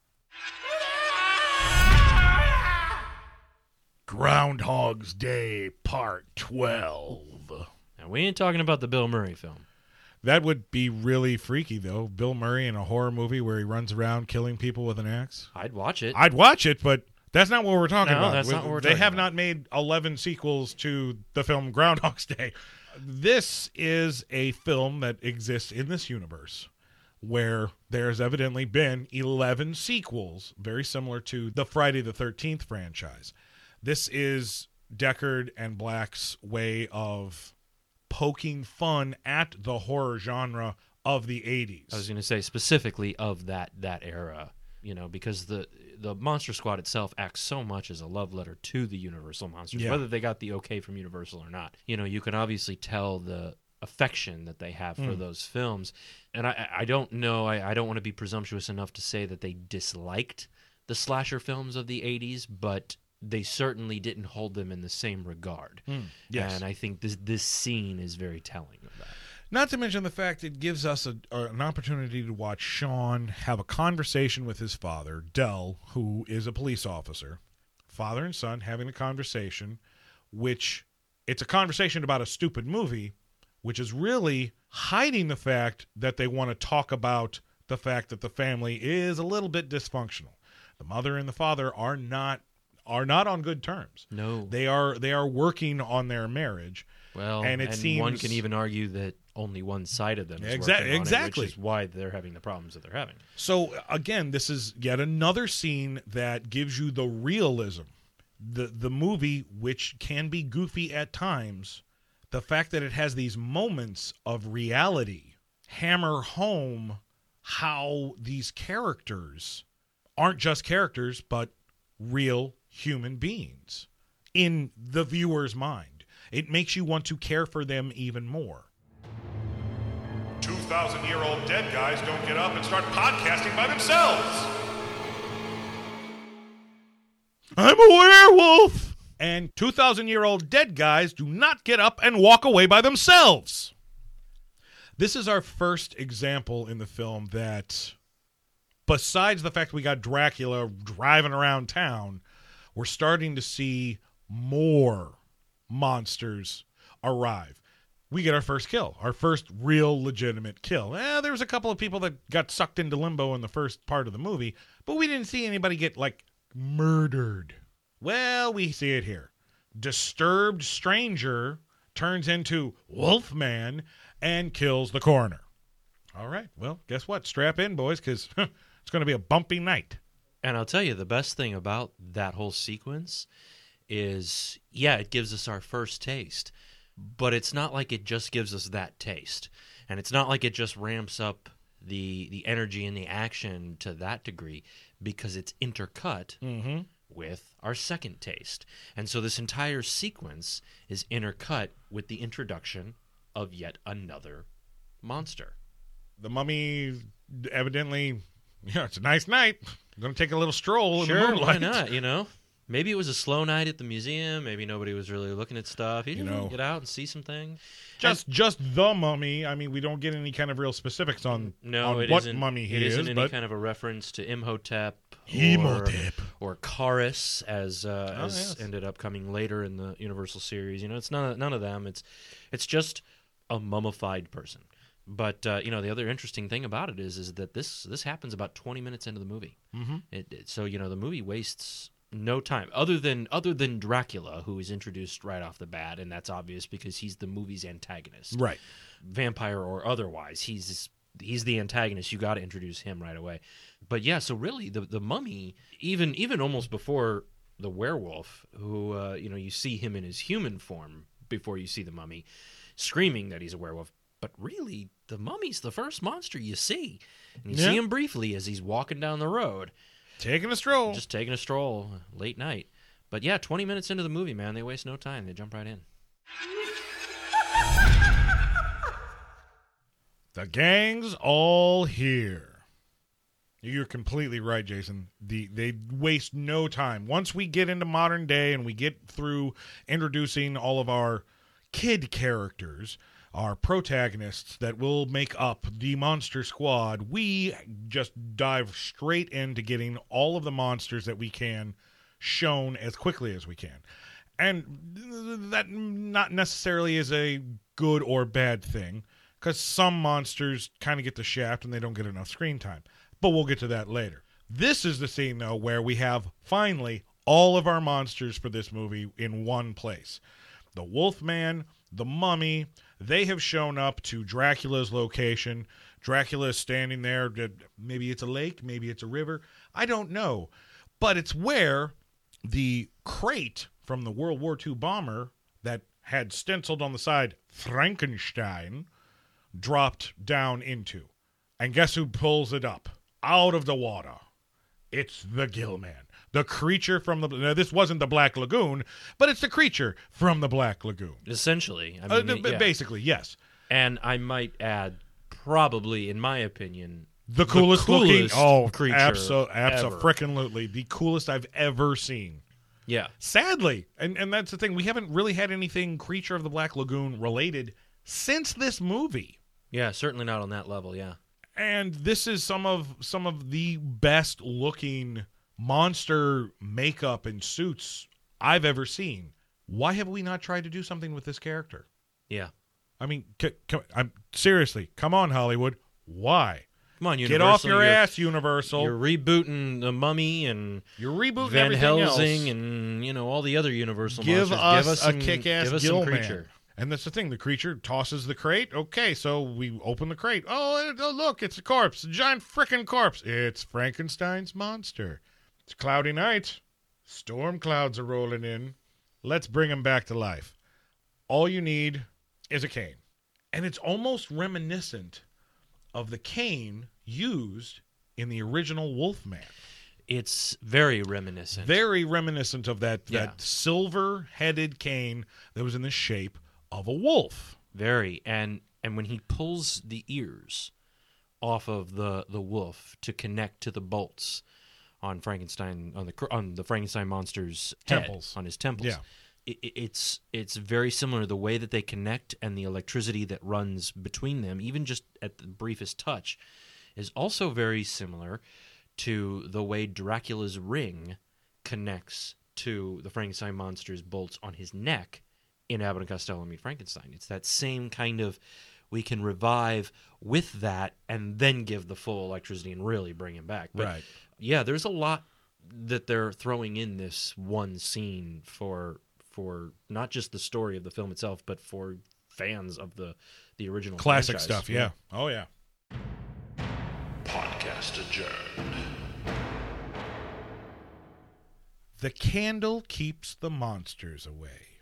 S3: Groundhog's Day Part 12.
S5: And we ain't talking about the Bill Murray film.
S3: That would be really freaky, though. Bill Murray in a horror movie where he runs around killing people with an axe.
S5: I'd watch it.
S3: I'd watch it, but that's not what we're talking
S5: No,
S3: about.
S5: that's not what we're
S3: they
S5: talking
S3: have
S5: about.
S3: not made 11 sequels to the film Groundhog's Day. This is a film that exists in this universe where there's evidently been 11 sequels, very similar to the Friday the 13th franchise. This is Dekker and Black's way of poking fun at the horror genre of the 80s.
S5: I was going to say specifically of that that era, you know, because the the Monster Squad itself acts so much as a love letter to the Universal monsters,
S3: Yeah.
S5: whether they got the okay from Universal or not. You know, you can obviously tell the affection that they have for hmm. those films, and I I don't know, I, I don't want to be presumptuous enough to say that they disliked the slasher films of the '80s, but they certainly didn't hold them in the same regard.
S3: Hmm, yes.
S5: And I think this this scene is very telling of that.
S3: Not to mention the fact it gives us a, a- an opportunity to watch Sean have a conversation with his father, Dell, who is a police officer. Father and son having a conversation, which it's a conversation about a stupid movie, which is really hiding the fact that they want to talk about the fact that the family is a little bit dysfunctional. The mother and the father are not are not on good terms.
S5: No.
S3: They are they are working on their marriage.
S5: Well,
S3: And
S5: and,
S3: it
S5: one can even argue that only one side of them is
S3: Exa-
S5: working on it,
S3: exactly.
S5: which is why they're having the problems that they're having.
S3: So again, this is yet another scene that gives you the realism. The the movie, which can be goofy at times, the fact that it has these moments of reality hammer home how these characters aren't just characters, but real human beings in the viewer's mind. It makes you want to care for them even more.
S4: 2,000 year old dead guys don't get up and start podcasting by themselves.
S3: I'm a werewolf! And 2,000 year old dead guys do not get up and walk away by themselves. This is our first example in the film that, besides the fact we got Dracula driving around town, we're starting to see more monsters arrive. we get our first kill, our first real legitimate kill. Eh, there was a couple of people that got sucked into limbo in the first part of the movie, but we didn't see anybody get like murdered. Well, we see it here. Disturbed stranger turns into Wolfman and kills the coroner. All right. Well, guess what? Strap in, boys, because it's going to be a bumpy night.
S5: And I'll tell you, the best thing about that whole sequence is, yeah, it gives us our first taste, but it's not like it just gives us that taste, and it's not like it just ramps up the the energy and the action to that degree because it's intercut mm-hmm. with our second taste, and so this entire sequence is intercut with the introduction of yet another monster.
S3: The mummy evidently, yeah, it's a nice night. I'm going to take a little stroll in the moonlight.
S5: why not? You know, maybe it was a slow night at the museum. Maybe nobody was really looking at stuff. You,
S3: You
S5: know, get out and see some things.
S3: Just just the mummy. I mean, we don't get any kind of real specifics on,
S5: No,
S3: on what
S5: isn't-
S3: mummy he is.
S5: it isn't
S3: is,
S5: any
S3: but
S5: kind of a reference to Imhotep.
S3: Imhotep.
S5: Or, Kharis, as uh,
S3: Oh,
S5: as
S3: yes.
S5: ended up coming later in the Universal series. You know, it's none of, none of them. It's it's just a mummified person. But uh, you know, the other interesting thing about it is is that this this happens about twenty minutes into the movie. Mm-hmm. It, it- so you know, the movie wastes no time other than other than Dracula, who is introduced right off the bat, and that's obvious because he's the movie's antagonist
S3: right.
S5: vampire or otherwise. He's he's the antagonist. You got to introduce him right away. But yeah, so really the the mummy, even even almost before the werewolf, who uh, you know you see him in his human form before you see the mummy, screaming that he's a werewolf. But really, the mummy's the first monster you see, and you
S3: Yeah.
S5: see him briefly as he's walking down the road,
S3: Taking a stroll.
S5: just taking a stroll late night. But yeah, 20 minutes into the movie, man, they waste no time. They jump right in.
S3: The gang's all here. You're completely right, Jason. The they waste no time. Once we get into modern day and we get through introducing all of our kid characters, our protagonists that will make up the monster squad, we just dive straight into getting all of the monsters that we can shown as quickly as we can. And that not necessarily is a good or bad thing because some monsters kind of get the shaft and they don't get enough screen time. But we'll get to that later. This is the scene, though, where we have finally all of our monsters for this movie in one place. The Wolfman, the Mummy, they have shown up to Dracula's location. Dracula is standing there. Maybe it's a lake, maybe it's a river. I don't know. But it's where the crate from the World War II bomber that had stenciled on the side Frankenstein dropped down into. And guess who pulls it up out of the water? It's the Gillman, the creature from the. Now, this wasn't the Black Lagoon, but it's the creature from the Black Lagoon.
S5: Essentially, I
S3: Uh,
S5: mean,
S3: b-
S5: yeah.
S3: Basically, yes.
S5: And I might add, probably, in my opinion,
S3: The coolest, looking.
S5: coolest
S3: Oh,
S5: creature
S3: abso- abso-frickin-lutely. The coolest I've ever seen.
S5: Yeah.
S3: Sadly, and, and that's the thing, we haven't really had anything Creature of the Black Lagoon related since this movie.
S5: Yeah, certainly not on that level, yeah.
S3: and this is some of some of the best looking monster makeup and suits I've ever seen. Why have we not tried to do something with this character?
S5: Yeah.
S3: I mean, c- c- I'm seriously, come on, Hollywood. Why?
S5: Come on, Universal.
S3: Get off your ass, Universal.
S5: You're rebooting The Mummy and you're
S3: rebooting
S5: Van Helsing
S3: else.
S5: and, you know, all the other Universal
S3: give
S5: monsters.
S3: us,
S5: give us
S3: a
S5: some,
S3: kick-ass
S5: give
S3: Gill
S5: some
S3: Man. And that's the thing. The creature tosses the crate. Okay, so we open the crate. Oh, oh, look, it's a corpse. A giant frickin' corpse. It's Frankenstein's monster. It's a cloudy night. Storm clouds are rolling in. Let's bring him back to life. All you need is a cane. And it's almost reminiscent of the cane used in the original Wolfman.
S5: It's very reminiscent.
S3: Very reminiscent of that,
S5: Yeah.
S3: that silver headed cane that was in the shape of a wolf.
S5: Very. And and when he pulls the ears off of the the wolf to connect to the bolts on Frankenstein on the on the Frankenstein monster's head,
S3: Temples.
S5: on his temples.
S3: Yeah.
S5: It's it's very similar the way that they connect and the electricity that runs between them, even just at the briefest touch, is also very similar to the way Dracula's ring connects to the Frankenstein monster's bolts on his neck in Abbott and Costello Meet Frankenstein. It's that same kind of we can revive with that and then give the full electricity and really bring him back. But
S3: Right.
S5: Yeah, there's a lot that they're throwing in this one scene for for not just the story of the film itself, but for fans of the the original
S3: Classic
S5: franchise.
S3: stuff. Yeah. Oh yeah.
S4: Podcast adjourned.
S3: The candle keeps the monsters away.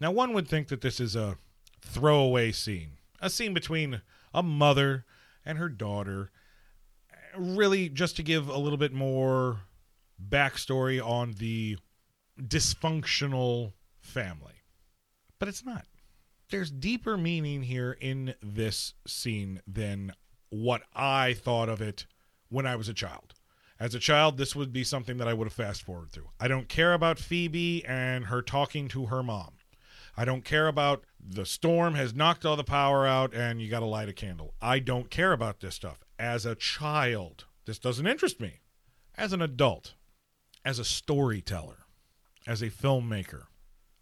S3: Now, one would think that this is a throwaway scene, a scene between a mother and her daughter, really just to give a little bit more backstory on the dysfunctional family. But it's not. There's deeper meaning here in this scene than what I thought of it when I was a child. As a child, this would be something that I would have fast forwarded through. I don't care about Phoebe and her talking to her mom. I don't care about the storm has knocked all the power out and you got to light a candle. I don't care about this stuff. As a child, this doesn't interest me. As an adult, as a storyteller, as a filmmaker,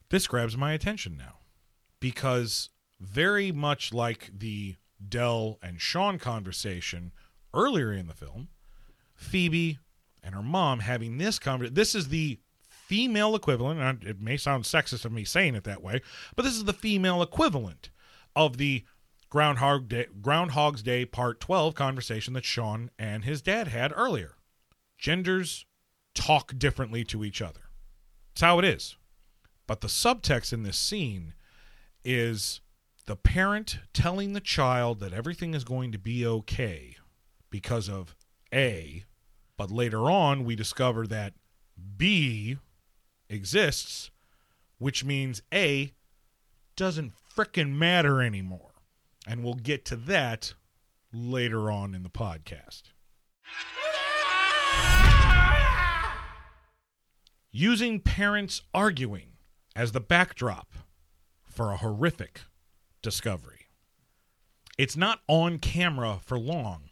S3: this grabs my attention now because very much like the Dell and Sean conversation earlier in the film, Phoebe and her mom having this conversation. This is the female equivalent. and It may sound sexist of me saying it that way, but this is the female equivalent of the Groundhog Day, Groundhog's Day Part 12 conversation that Sean and his dad had earlier. Genders talk differently to each other. It's how it is. But the subtext in this scene is the parent telling the child that everything is going to be okay because of A, but later on we discover that B exists, which means A doesn't frickin' matter anymore. And we'll get to that later on in the podcast. Using parents arguing as the backdrop for a horrific discovery. It's not on camera for long,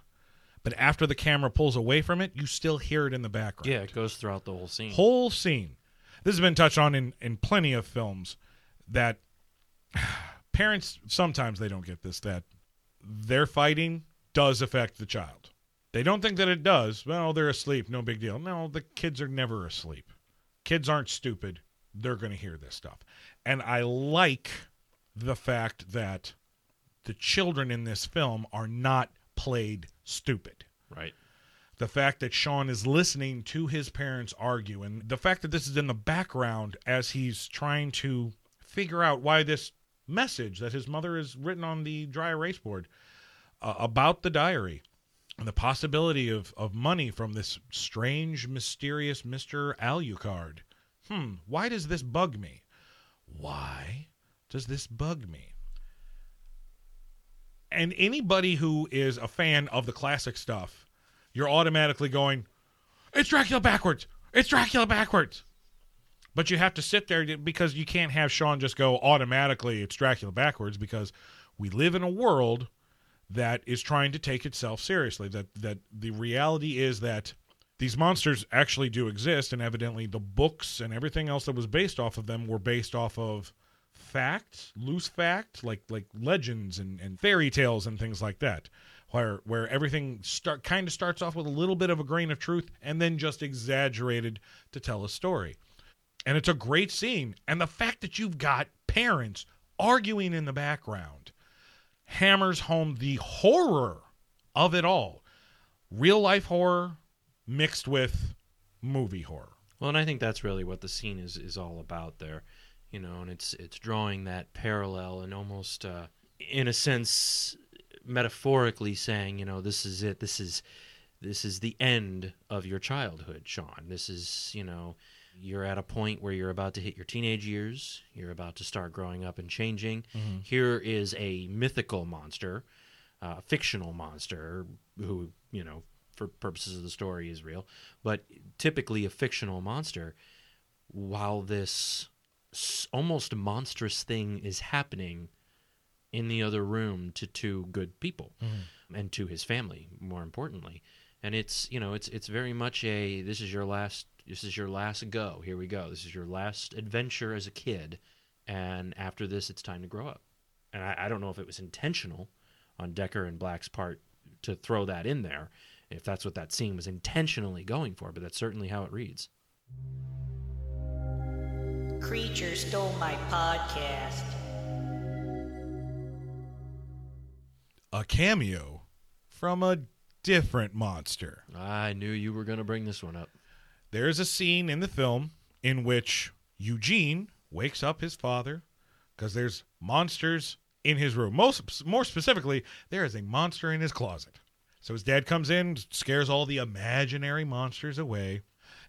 S3: but after the camera pulls away from it, you still hear it in the background.
S5: Yeah, it goes throughout the whole scene.
S3: Whole scene. This has been touched on in, in plenty of films that parents sometimes they don't get this that their fighting does affect the child. They don't think that it does. Well, they're asleep, no big deal. No, the kids are never asleep. Kids aren't stupid. They're going to hear this stuff. And I like the fact that the children in this film are not played stupid
S5: right.
S3: The fact that Sean is listening to his parents argue, and the fact that this is in the background as he's trying to figure out why this message that his mother has written on the dry erase board uh, about the diary and the possibility of, of money from this strange, mysterious Mr. Alucard. Hmm, why does this bug me? Why does this bug me? And anybody who is a fan of the classic stuff, you're automatically going, it's Dracula backwards. It's Dracula backwards. But you have to sit there because you can't have Sean just go automatically, it's Dracula backwards because we live in a world that is trying to take itself seriously. That that the reality is that these monsters actually do exist, and evidently the books and everything else that was based off of them were based off of facts, loose fact, like like legends and, and fairy tales and things like that, where where everything start kind of starts off with a little bit of a grain of truth and then just exaggerated to tell a story. And it's a great scene. And the fact that you've got parents arguing in the background hammers home the horror of it all. Real life horror mixed with movie horror.
S5: Well, and I think that's really what the scene is is all about there, you know, and it's it's drawing that parallel and almost, uh, in a sense, metaphorically saying, you know, this is it. This is this is the end of your childhood, Sean. This is, you know, you're at a point where you're about to hit your teenage years. You're about to start growing up and changing. Here is a mythical monster, uh, a fictional monster who, you know, for purposes of the story is real, but typically a fictional monster. While this almost monstrous thing is happening in the other room to two good people mm-hmm. and to his family, more importantly. And it's you know it's it's very much a this is your last this is your last go here we go this is your last adventure as a kid and after this, it's time to grow up. And I, I don't know if it was intentional on Dekker and Black's part to throw that in there, if that's what that scene was intentionally going for, but that's certainly how it reads.
S7: Creature stole my podcast.
S3: A cameo from a different monster.
S5: I knew you were going to bring this one up.
S3: There's a scene in the film in which Eugene wakes up his father because there's monsters in his room. Most more specifically, there is a monster in his closet. So his dad comes in, scares all the imaginary monsters away.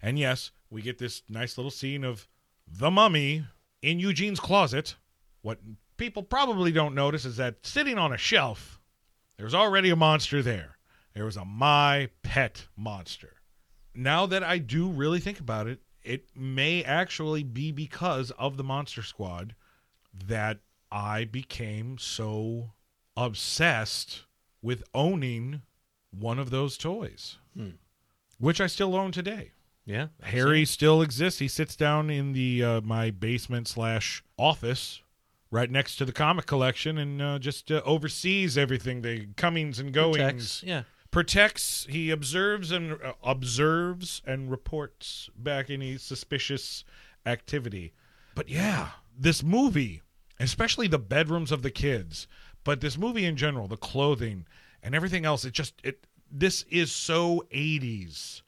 S3: And yes, we get this nice little scene of the mummy in Eugene's closet. What people probably don't notice is that sitting on a shelf, there's already a monster there. There was a my pet monster. Now that I do really think about it, it may actually be because of the Monster Squad that I became so obsessed with owning one of those toys, which I still own today.
S5: Yeah.
S3: Harry still exists. He sits down in the uh, my basement slash office right next to the comic collection and uh, just uh, oversees everything the comings and goings
S5: Protects, yeah.
S3: protects he observes and uh, observes and reports back any suspicious activity but yeah this movie especially the bedrooms of the kids but this movie in general the clothing and everything else it just it this is so 80s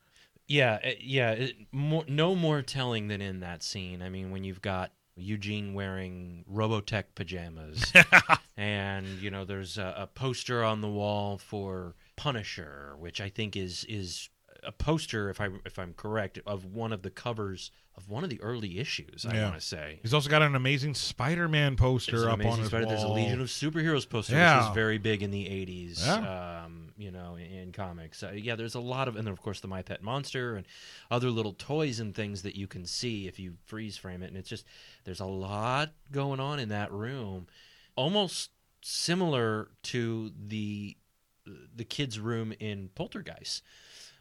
S5: Yeah, yeah. It, more, no more telling than in that scene. I mean, when you've got Eugene wearing Robotech pajamas, and you know, there's a, a poster on the wall for Punisher, which I think is is a poster, if I if I'm correct, of one of the covers of one of the early issues. I
S3: Yeah.
S5: want to say.
S3: he's also got an amazing spider-man poster up on his
S5: spider-
S3: wall
S5: there's a Legion of Superheroes poster, which
S3: Yeah.
S5: was very big in the '80s.
S3: Yeah.
S5: Um, you know, in, in comics. Uh, yeah, there's a lot of, and then of course the My Pet Monster and other little toys and things that you can see if you freeze frame it. And it's just there's a lot going on in that room, almost similar to the the kids' room in Poltergeist.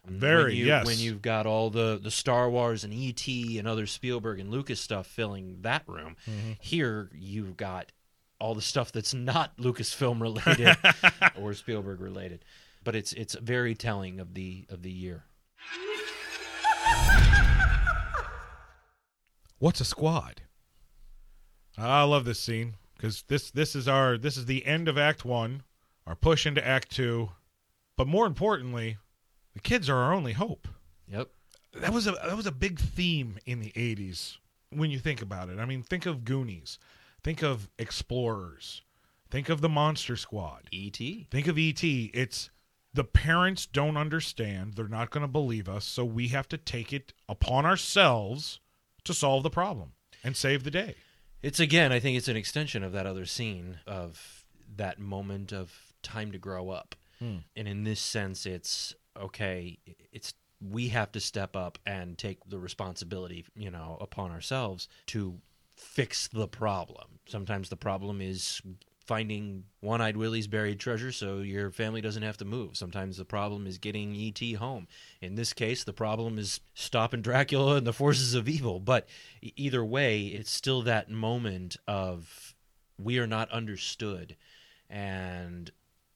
S3: Very,
S5: when you,
S3: yes.
S5: When you've got all the the Star Wars and ET and other Spielberg and Lucas stuff filling that room,
S3: Mm-hmm.
S5: here you've got all the stuff that's not Lucasfilm related or Spielberg related. But it's it's very telling of the of the year.
S3: What's a squad? I love this scene because this this is our this is the end of Act One, our push into Act Two, but more importantly, the kids are our only hope.
S5: Yep.
S3: That was a that was a big theme in the '80s when you think about it. I mean, think of Goonies, think of Explorers, think of the Monster Squad,
S5: E.T.
S3: think of ET. It's the parents don't understand; they're not going to believe us, so we have to take it upon ourselves to solve the problem and save the day.
S5: It's again, I think it's an extension of that other scene of that moment of time to grow up. Hmm. And in this sense, it's okay, it's we have to step up and take the responsibility, you know, upon ourselves to fix the problem. Sometimes the problem is finding one-eyed Willie's buried treasure so your family doesn't have to move. Sometimes the problem is getting ET home. In this case, the problem is stopping Dracula and the forces of evil. But either way, it's still that moment of we are not understood and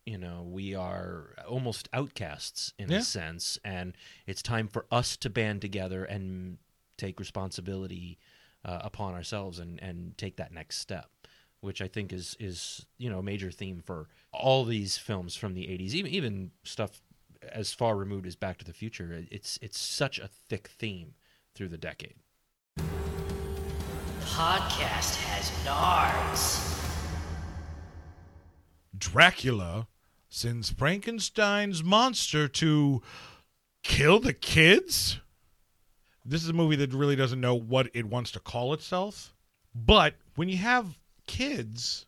S5: you know we are almost outcasts in
S3: Yeah.
S5: a sense and it's time for us to band together and take responsibility uh, upon ourselves and and take that next step which I think is is you know a major theme for all these films from the 80s even even stuff as far removed as Back to the Future it's it's such a thick theme through the decade
S7: Podcast has nards.
S3: Dracula sends Frankenstein's monster to kill the kids. This is a movie that really doesn't know what it wants to call itself. But when you have kids,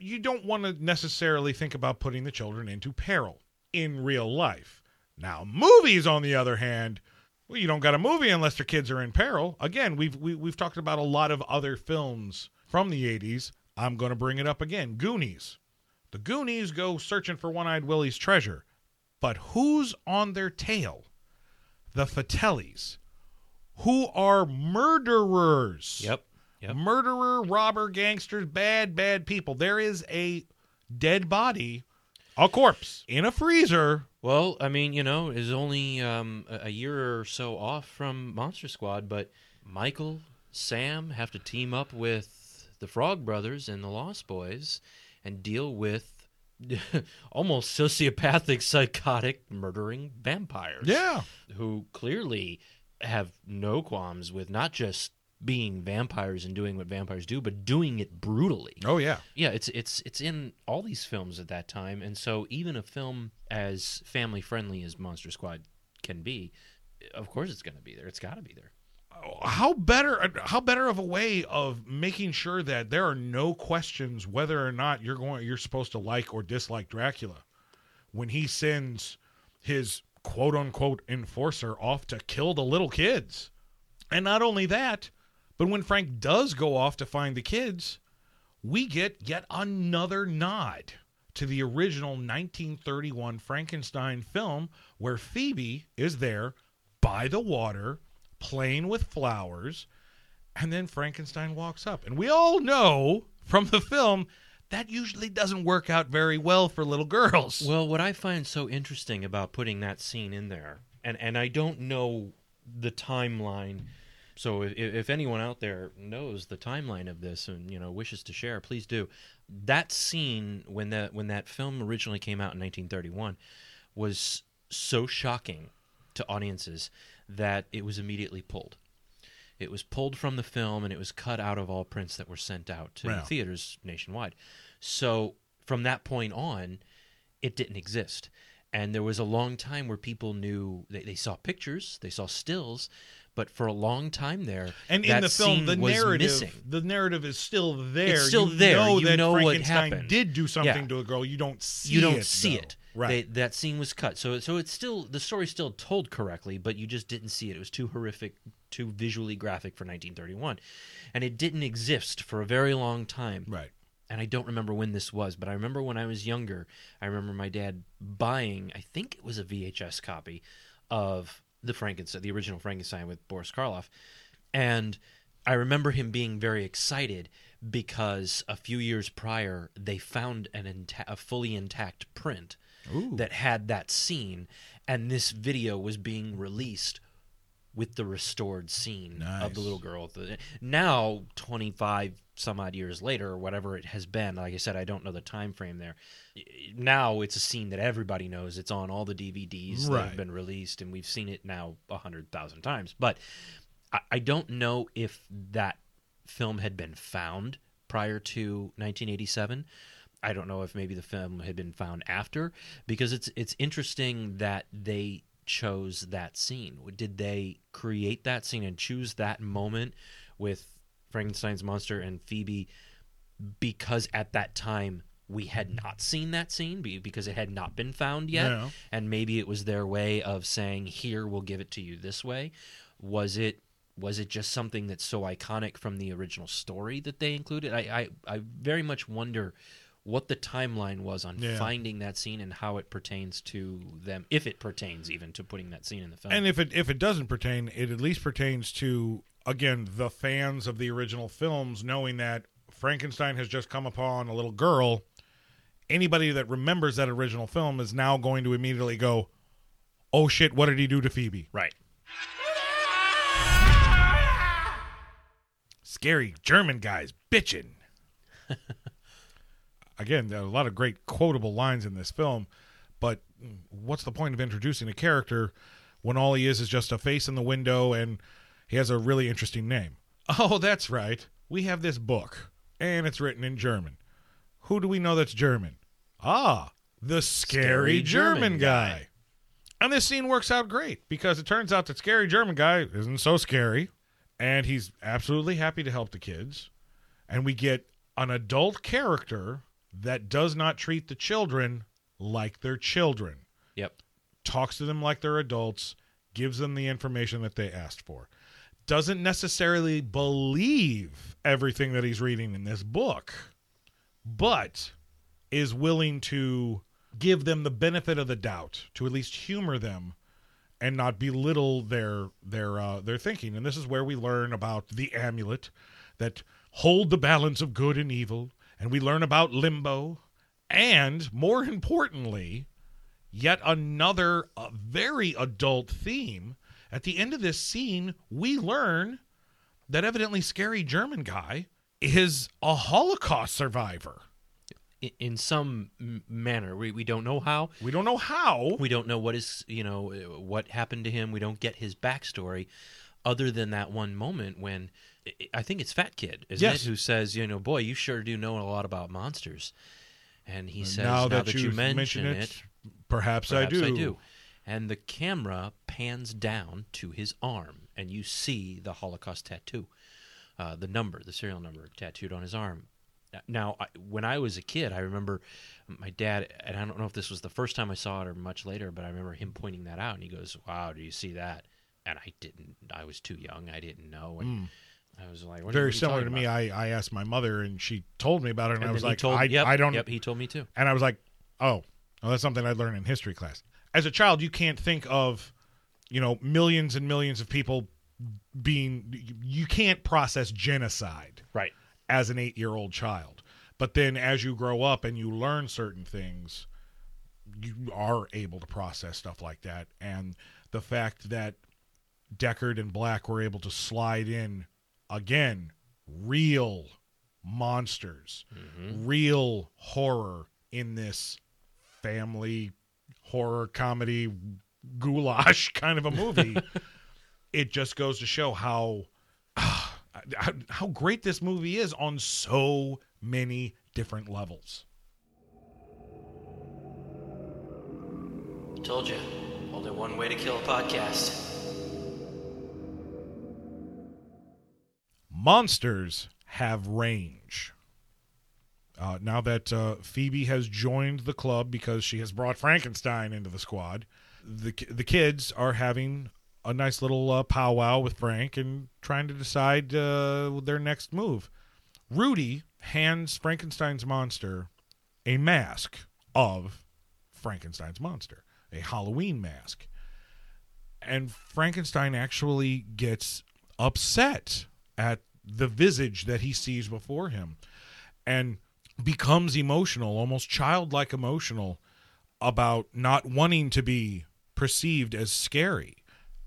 S3: you don't want to necessarily think about putting the children into peril in real life. Now, movies, on the other hand, well, you don't got a movie unless their kids are in peril. Again, we've we, we've talked about a lot of other films from the '80s. I'm going to bring it up again. Goonies. The Goonies go searching for One-Eyed Willie's treasure, but who's on their tail? The Fratellis, who are murderers.
S5: yep Yep.
S3: Murderer, robber, gangsters, bad, bad people. There is a dead body, a corpse, in a freezer.
S5: Well, I mean, you know, is only um, a year or so off from Monster Squad, but Michael, Sam have to team up with the Frog Brothers and the Lost Boys and deal with almost sociopathic, psychotic, murdering vampires.
S3: Yeah.
S5: who clearly have no qualms with not just being vampires and doing what vampires do, but doing it brutally.
S3: Oh, yeah.
S5: Yeah, it's it's it's in all these films at that time, and so even a film as family friendly as Monster Squad can be, of course it's going to be there. It's got to be there.
S3: How better how better of a way of making sure that there are no questions whether or not you're going you're supposed to like or dislike Dracula when he sends his quote unquote enforcer off to kill the little kids. And not only that, but when Frank does go off to find the kids, we get yet another nod to the original 1931 Frankenstein film where Phoebe is there by the water playing with flowers and then Frankenstein walks up. And we all know from the film that usually doesn't work out very well for little girls.
S5: Well, what I find so interesting about putting that scene in there, and and I don't know the timeline. So if, if anyone out there knows the timeline of this and you know wishes to share, please do. That scene when that when that film originally came out in 1931 was so shocking to audiences that it was immediately pulled. It was pulled from the film and it was cut out of all prints that were sent out to
S3: Wow.
S5: theaters nationwide. So from that point on, it didn't exist. And there was a long time where people knew they, they saw pictures, they saw stills, but for a long time there,
S3: And in the film, the narrative,
S5: Missing.
S3: the narrative is still there.
S5: It's still
S3: you
S5: there.
S3: Know
S5: You
S3: that
S5: know what
S3: Frankenstein
S5: happened.
S3: did do something
S5: Yeah.
S3: to a girl. You don't see.
S5: you don't
S3: it,
S5: see
S3: though.
S5: it.
S3: right?
S5: They, that scene was cut, so so it's still the story's still told correctly, but you just didn't see it. It was too horrific, too visually graphic for 1931, and it didn't exist for a very long time.
S3: right.
S5: And I don't remember when this was, but I remember when I was younger. I remember my dad buying, I think it was a VHS copy of the Frankenstein, the original Frankenstein with Boris Karloff, and I remember him being very excited because a few years prior they found an inta- a fully intact print that had that scene, and this video was being released with the restored scene of the little girl. Now, twenty five some odd years later, or whatever it has been, like I said, I don't know the time frame there. Now it's a scene that everybody knows. It's on all the DVDs that have been released, and we've seen it now a hundred thousand times. But I, I don't know if that film had been found prior to 1987. I don't know if maybe the film had been found after because it's it's interesting that they chose that scene. Did they create that scene and choose that moment with Frankenstein's monster and Phoebe because at that time we had not seen that scene because it had not been found yet
S3: Yeah.
S5: and maybe it was their way of saying here we'll give it to you this way was it was it just something that's so iconic from the original story that they included i i, I very much wonder what the timeline was on
S3: Yeah.
S5: finding that scene and how it pertains to them if it pertains even to putting that scene in the film
S3: And if it if it doesn't pertain, it at least pertains to again the fans of the original films, knowing that Frankenstein has just come upon a little girl. Anybody that remembers that original film is now going to immediately go, "Oh shit! What did he do to Phoebe?"
S5: right
S3: Scary German guys bitching. Again, there are a lot of great quotable lines in this film, but what's the point of introducing a character when all he is is just a face in the window and he has a really interesting name? Oh, that's right. We have this book, and it's written in German. Who do we know that's German? Ah, the scary,
S5: Scary
S3: German,
S5: German
S3: guy.
S5: guy.
S3: And this scene works out great because it turns out that scary German guy isn't so scary, and he's absolutely happy to help the kids. And we get an adult character that does not treat the children like they're children,
S5: yep
S3: talks to them like they're adults, gives them the information that they asked for. Doesn't necessarily believe everything that he's reading in this book, but is willing to give them the benefit of the doubt, to at least humor them and not belittle their their uh, their thinking. And this is where we learn about the amulet that hold the balance of good and evil, and we learn about limbo, and more importantly, yet another uh, very adult theme. At the end of this scene, we learn that evidently scary German guy is a Holocaust survivor.
S5: In some manner, we, we don't know how.
S3: We don't know how.
S5: We don't know what is you know uh, what happened to him. We don't get his backstory, other than that one moment when I- I think it's Fat Kid, isn't
S3: Yes.
S5: it, who says, you know, boy, you sure do know a lot about monsters. And he says,
S3: now,
S5: now,
S3: that, you
S5: mention, it,
S3: it, perhaps,
S5: perhaps
S3: I do.
S5: And the camera pans down to his arm, and you see the Holocaust tattoo, uh, the number, the serial number tattooed on his arm. Now, I, when I was a kid, I remember my dad, and I don't know if this was the first time I saw it or much later, but I remember him pointing that out, and he goes, "Wow, do you see that?" And I didn't. I was too young. I didn't know, and I was like, what are you-.
S3: Very similar to me. I, I asked my mother, and she told me about it, and,
S5: And
S3: I was like,
S5: told,
S3: I,
S5: yep,
S3: I don't.
S5: Yep, he told me too.
S3: And I was like, oh, well, that's something I'd learn in history class. As a child, you can't think of, you know, millions and millions of people being. You can't process genocide
S5: Right.
S3: as an eight-year-old child. But then, as you grow up and you learn certain things, you are able to process stuff like that. And the fact that Dekker and Black were able to slide in again, real monsters, mm-hmm. real horror in this family horror comedy goulash kind of a movie. it just goes to show how how, how great this movie is on so many different levels.
S6: I Told you. Only one way to kill a podcast.
S3: Monsters have range. Uh, now that uh, Phoebe has joined the club because she has brought Frankenstein into the squad, the the kids are having a nice little uh, powwow with Frank and trying to decide uh, their next move. Rudy hands Frankenstein's monster a mask of Frankenstein's monster, a Halloween mask. And Frankenstein actually gets upset at the visage that he sees before him and becomes emotional, almost childlike emotional about not wanting to be perceived as scary.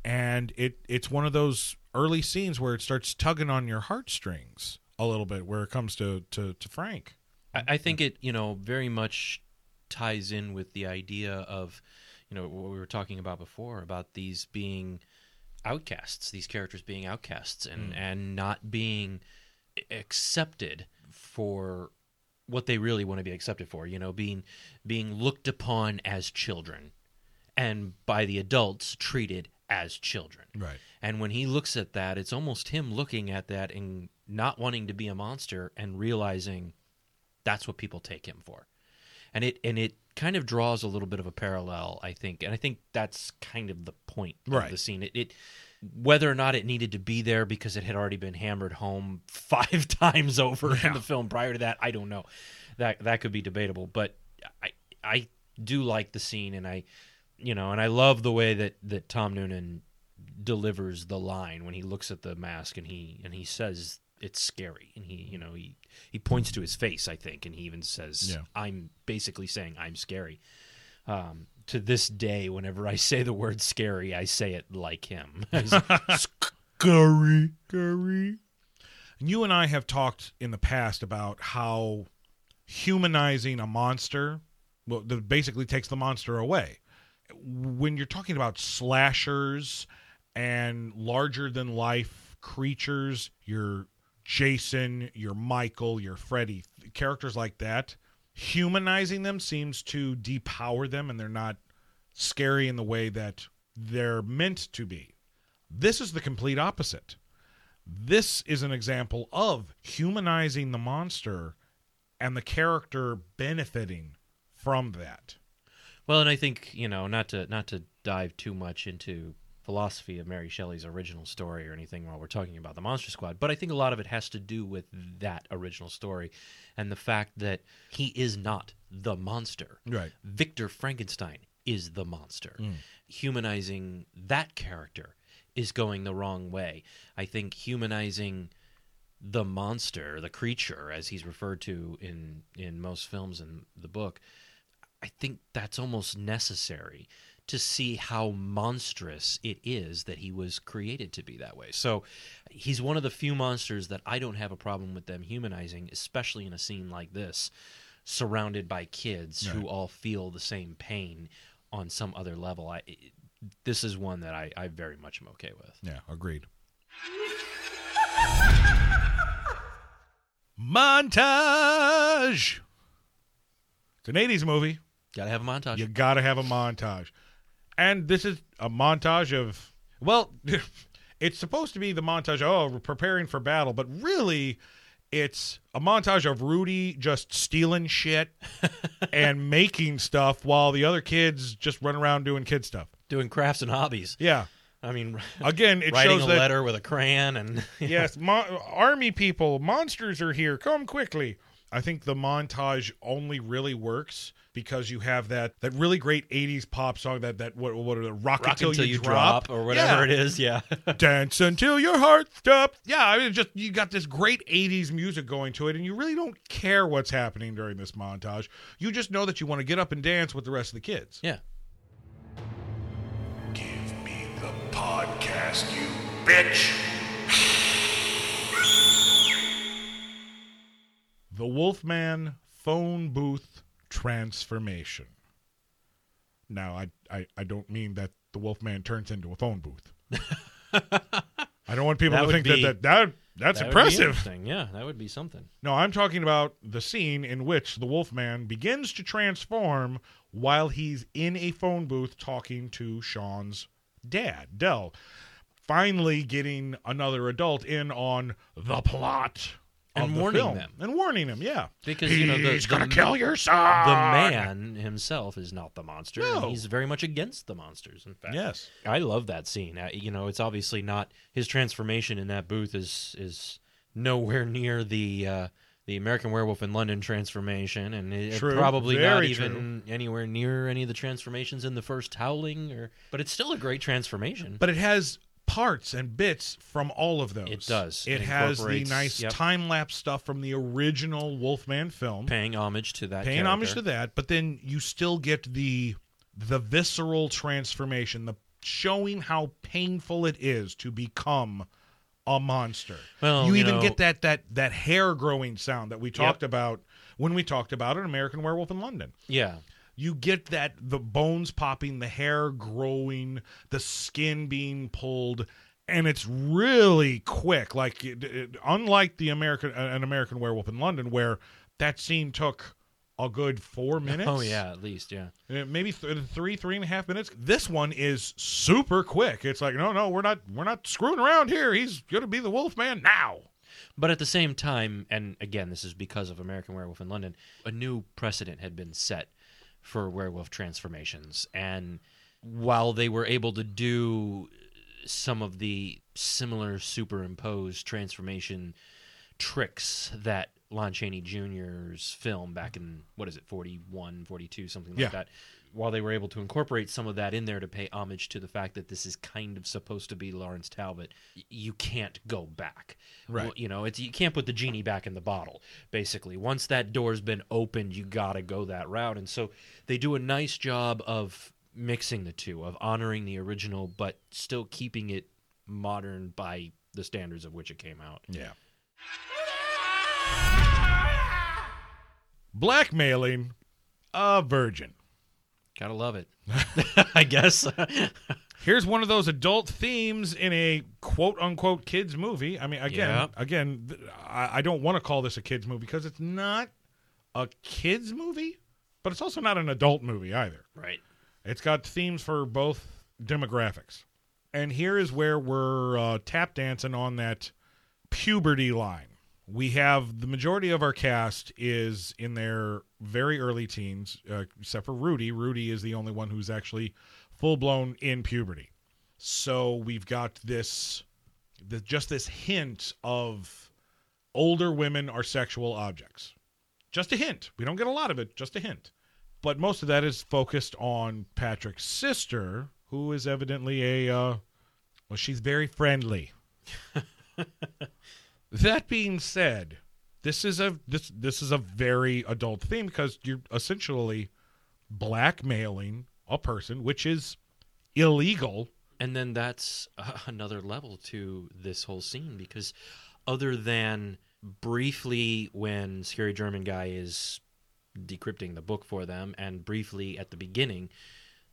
S3: And it it's one of those early scenes where it starts tugging on your heartstrings a little bit where it comes to to, to Frank.
S5: I, I think it, you know, very much ties in with the idea of, you know, what we were talking about before about these being outcasts, these characters being outcasts and hmm. and not being accepted for what they really want to be accepted for, you know, being being looked upon as children and by the adults treated as children.
S3: Right.
S5: And when he looks at that, it's almost him looking at that and not wanting to be a monster and realizing that's what people take him for. And it and it kind of draws a little bit of a parallel, I think. And I think that's kind of the point
S3: Right.
S5: of the scene. It, it whether or not it needed to be there because it had already been hammered home five times over in the film prior to that, I don't know. That that could be debatable, but I I do like the scene and I you know, and I love the way that that Tom Noonan delivers the line when he looks at the mask and he and he says it's scary and he you know he he points to his face I think and he even says
S3: Yeah.
S5: I'm basically saying I'm scary. Um, to this day, whenever I say the word scary, I say it like him.
S3: Scary, scary. And you and I have talked in the past about how humanizing a monster well, that basically takes the monster away. When you're talking about slashers and larger than life creatures, your Jason, your Michael, your Freddy, characters like that, humanizing them seems to depower them and they're not scary in the way that they're meant to be. This is the complete opposite. This is an example of humanizing the monster and the character benefiting from that.
S5: Well, and I think you know not to not to dive too much into philosophy of Mary Shelley's original story or anything while we're talking about the Monster Squad, but I think a lot of it has to do with that original story and the fact that he is not the monster.
S3: Right.
S5: Victor Frankenstein is the monster. Mm. Humanizing that character is going the wrong way. I think humanizing the monster, the creature, as he's referred to in in most films in the book, I think that's almost necessary to see how monstrous it is that he was created to be that way. So he's one of the few monsters that I don't have a problem with them humanizing, especially in a scene like this, surrounded by kids who all feel the same pain on some other level. I this is one that I, I very much am okay with.
S3: Yeah, agreed. Montage. It's an 80s movie.
S5: Gotta have a montage.
S3: You got to have a montage. And this is a montage of, well, it's supposed to be the montage, oh, we're preparing for battle, but really, it's a montage of Rudy just stealing shit and making stuff while the other kids just run around doing kid stuff.
S5: Doing crafts and hobbies.
S3: Yeah.
S5: I mean,
S3: Again, it
S5: writing
S3: shows
S5: a
S3: that
S5: letter with a crayon and
S3: yes, mo- army people, monsters are here. Come quickly. I think the montage only really works because you have that that really great '80s pop song that that what what are the rock,
S5: rock
S3: until, you,
S5: drop, or whatever
S3: Yeah.
S5: it is. Yeah.
S3: Dance until your heart stops. Yeah, I mean, just you got this great '80s music going to it, and you really don't care what's happening during this montage. You just know that you want to get up and dance with the rest of the kids.
S5: yeah.
S4: Give me the podcast, you bitch.
S3: The Wolfman phone booth transformation. Now, I, I, I don't mean that the Wolfman turns into a phone booth. I don't want people
S5: That
S3: to
S5: would
S3: think
S5: be-
S3: that, that, that that's
S5: That would be
S3: impressive.
S5: interesting. Yeah, that would be something.
S3: No, I'm talking about the scene in which the Wolfman begins to transform while he's in a phone booth talking to Sean's dad, Dell. Finally getting another adult in on the plot
S5: And
S3: the
S5: warning
S3: film.
S5: them.
S3: And warning them, yeah.
S5: Because, you know, the-
S3: He's gonna
S5: the-
S3: kill your son.
S5: The man himself is not the monster. and
S3: No.
S5: he's very much against the monsters. In fact,
S3: Yes.
S5: I love that scene. Uh, you know, it's obviously not his transformation in that booth is is nowhere near the uh, the American Werewolf in London transformation, and it,
S3: True.
S5: probably not even anywhere near any of the transformations in the first Howling. Or, but it's still a great transformation.
S3: But it has parts and bits from all of those.
S5: It does.
S3: It,
S5: It
S3: has the nice
S5: yep.
S3: time lapse stuff from the original Wolfman film.
S5: paying homage to that.
S3: paying homage to that, but then you still get the the visceral transformation, the showing how painful it is to become a monster.
S5: Well,
S3: you
S5: you
S3: even
S5: know-
S3: get that that that hair growing sound that we talked
S5: Yep.
S3: about when we talked about an American Werewolf in London.
S5: Yeah,
S3: You get that the bones popping, the hair growing, the skin being pulled, and it's really quick. Like it, it- unlike the American an American Werewolf in London, where that scene took a good four minutes.
S5: Oh yeah, at least yeah.
S3: Uh, maybe th- three, three and a half minutes. This one is super quick. It's like, no, no, we're not, we're not screwing around here. He's gonna be the Wolf Man now.
S5: But at the same time, and again, this is because of American Werewolf in London, a new precedent had been set for werewolf transformations. And while they were able to do some of the similar superimposed transformation tricks that Lon Chaney Jr.'s film back in, what is it, 41, 42, something like
S3: Yeah.
S5: that, while they were able to incorporate some of that in there to pay homage to the fact that this is kind of supposed to be Lawrence Talbot, you can't go back.
S3: Right.
S5: Well, You know, it's you can't put the genie back in the bottle. Basically, once that door's been opened, you got to go that route. And so they do a nice job of mixing the two, of honoring the original, but still keeping it modern by the standards of which it came out.
S3: Yeah. Blackmailing a virgin.
S5: Gotta love it. I guess.
S3: Here's one of those adult themes in a quote unquote kids movie. I mean, again,
S5: Yeah.
S3: again, I, I don't want to call this a kids movie because it's not a kids movie, but it's also not an adult movie either.
S5: right.
S3: It's got themes for both demographics. And here is where we're uh, tap dancing on that puberty line. We have the majority of our cast is in their very early teens, uh, except for Rudy. Rudy is the only one who's actually full blown in puberty. So we've got this, the, just this hint of older women are sexual objects. Just a hint. We don't get a lot of it, just a hint but most of that is focused on Patrick's sister, who is evidently a uh, well, she's very friendly. That being said, this is a this this is a very adult theme because you're essentially blackmailing a person, which is illegal.
S5: And then that's another level to this whole scene because, other than briefly when Scary German Guy is decrypting the book for them, and briefly at the beginning,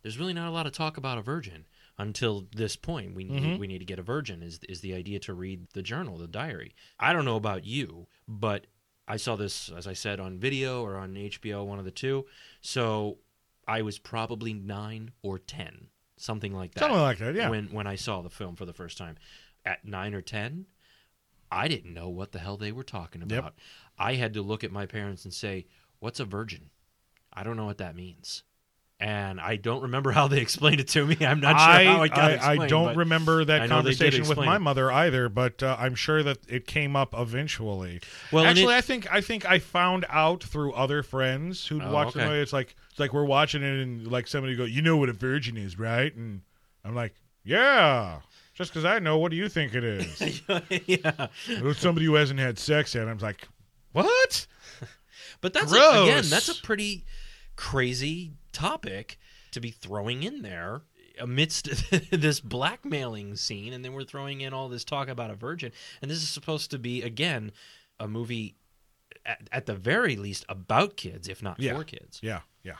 S5: there's really not a lot of talk about a virgin until this point. We need, mm-hmm. we need to get a virgin. Is is the idea to read the journal, the diary? I don't know about you, but I saw this as I said on video or on HBO, one of the two. So I was probably nine or ten, something like that.
S3: Something like that, yeah.
S5: When when I saw the film for the first time, at nine or ten, I didn't know what the hell they were talking
S3: Yep.
S5: about. I had to look at my parents and say, "What's a virgin?" I don't know what that means, and I don't remember how they explained it to me. I'm not sure
S3: I,
S5: how it got
S3: I, I don't remember that
S5: I know they did
S3: conversation with my
S5: it.
S3: mother either, but uh, I'm sure that it came up eventually.
S5: Well,
S3: actually,
S5: it-
S3: I think I think I found out through other friends who'd
S5: Oh,
S3: watched the movie. It's like it's like we're watching it and like somebody go, "You know what a virgin is, right?" And I'm like, "Yeah." Just because I know, what do you think it is?
S5: yeah,
S3: Well, somebody who hasn't had sex yet. I'm like, what?
S5: but that's a, again, that's a pretty crazy topic to be throwing in there amidst this blackmailing scene and then we're throwing in all this talk about a virgin and this is supposed to be again a movie at, at the very least about kids if not
S3: Yeah.
S5: for kids
S3: Yeah, yeah.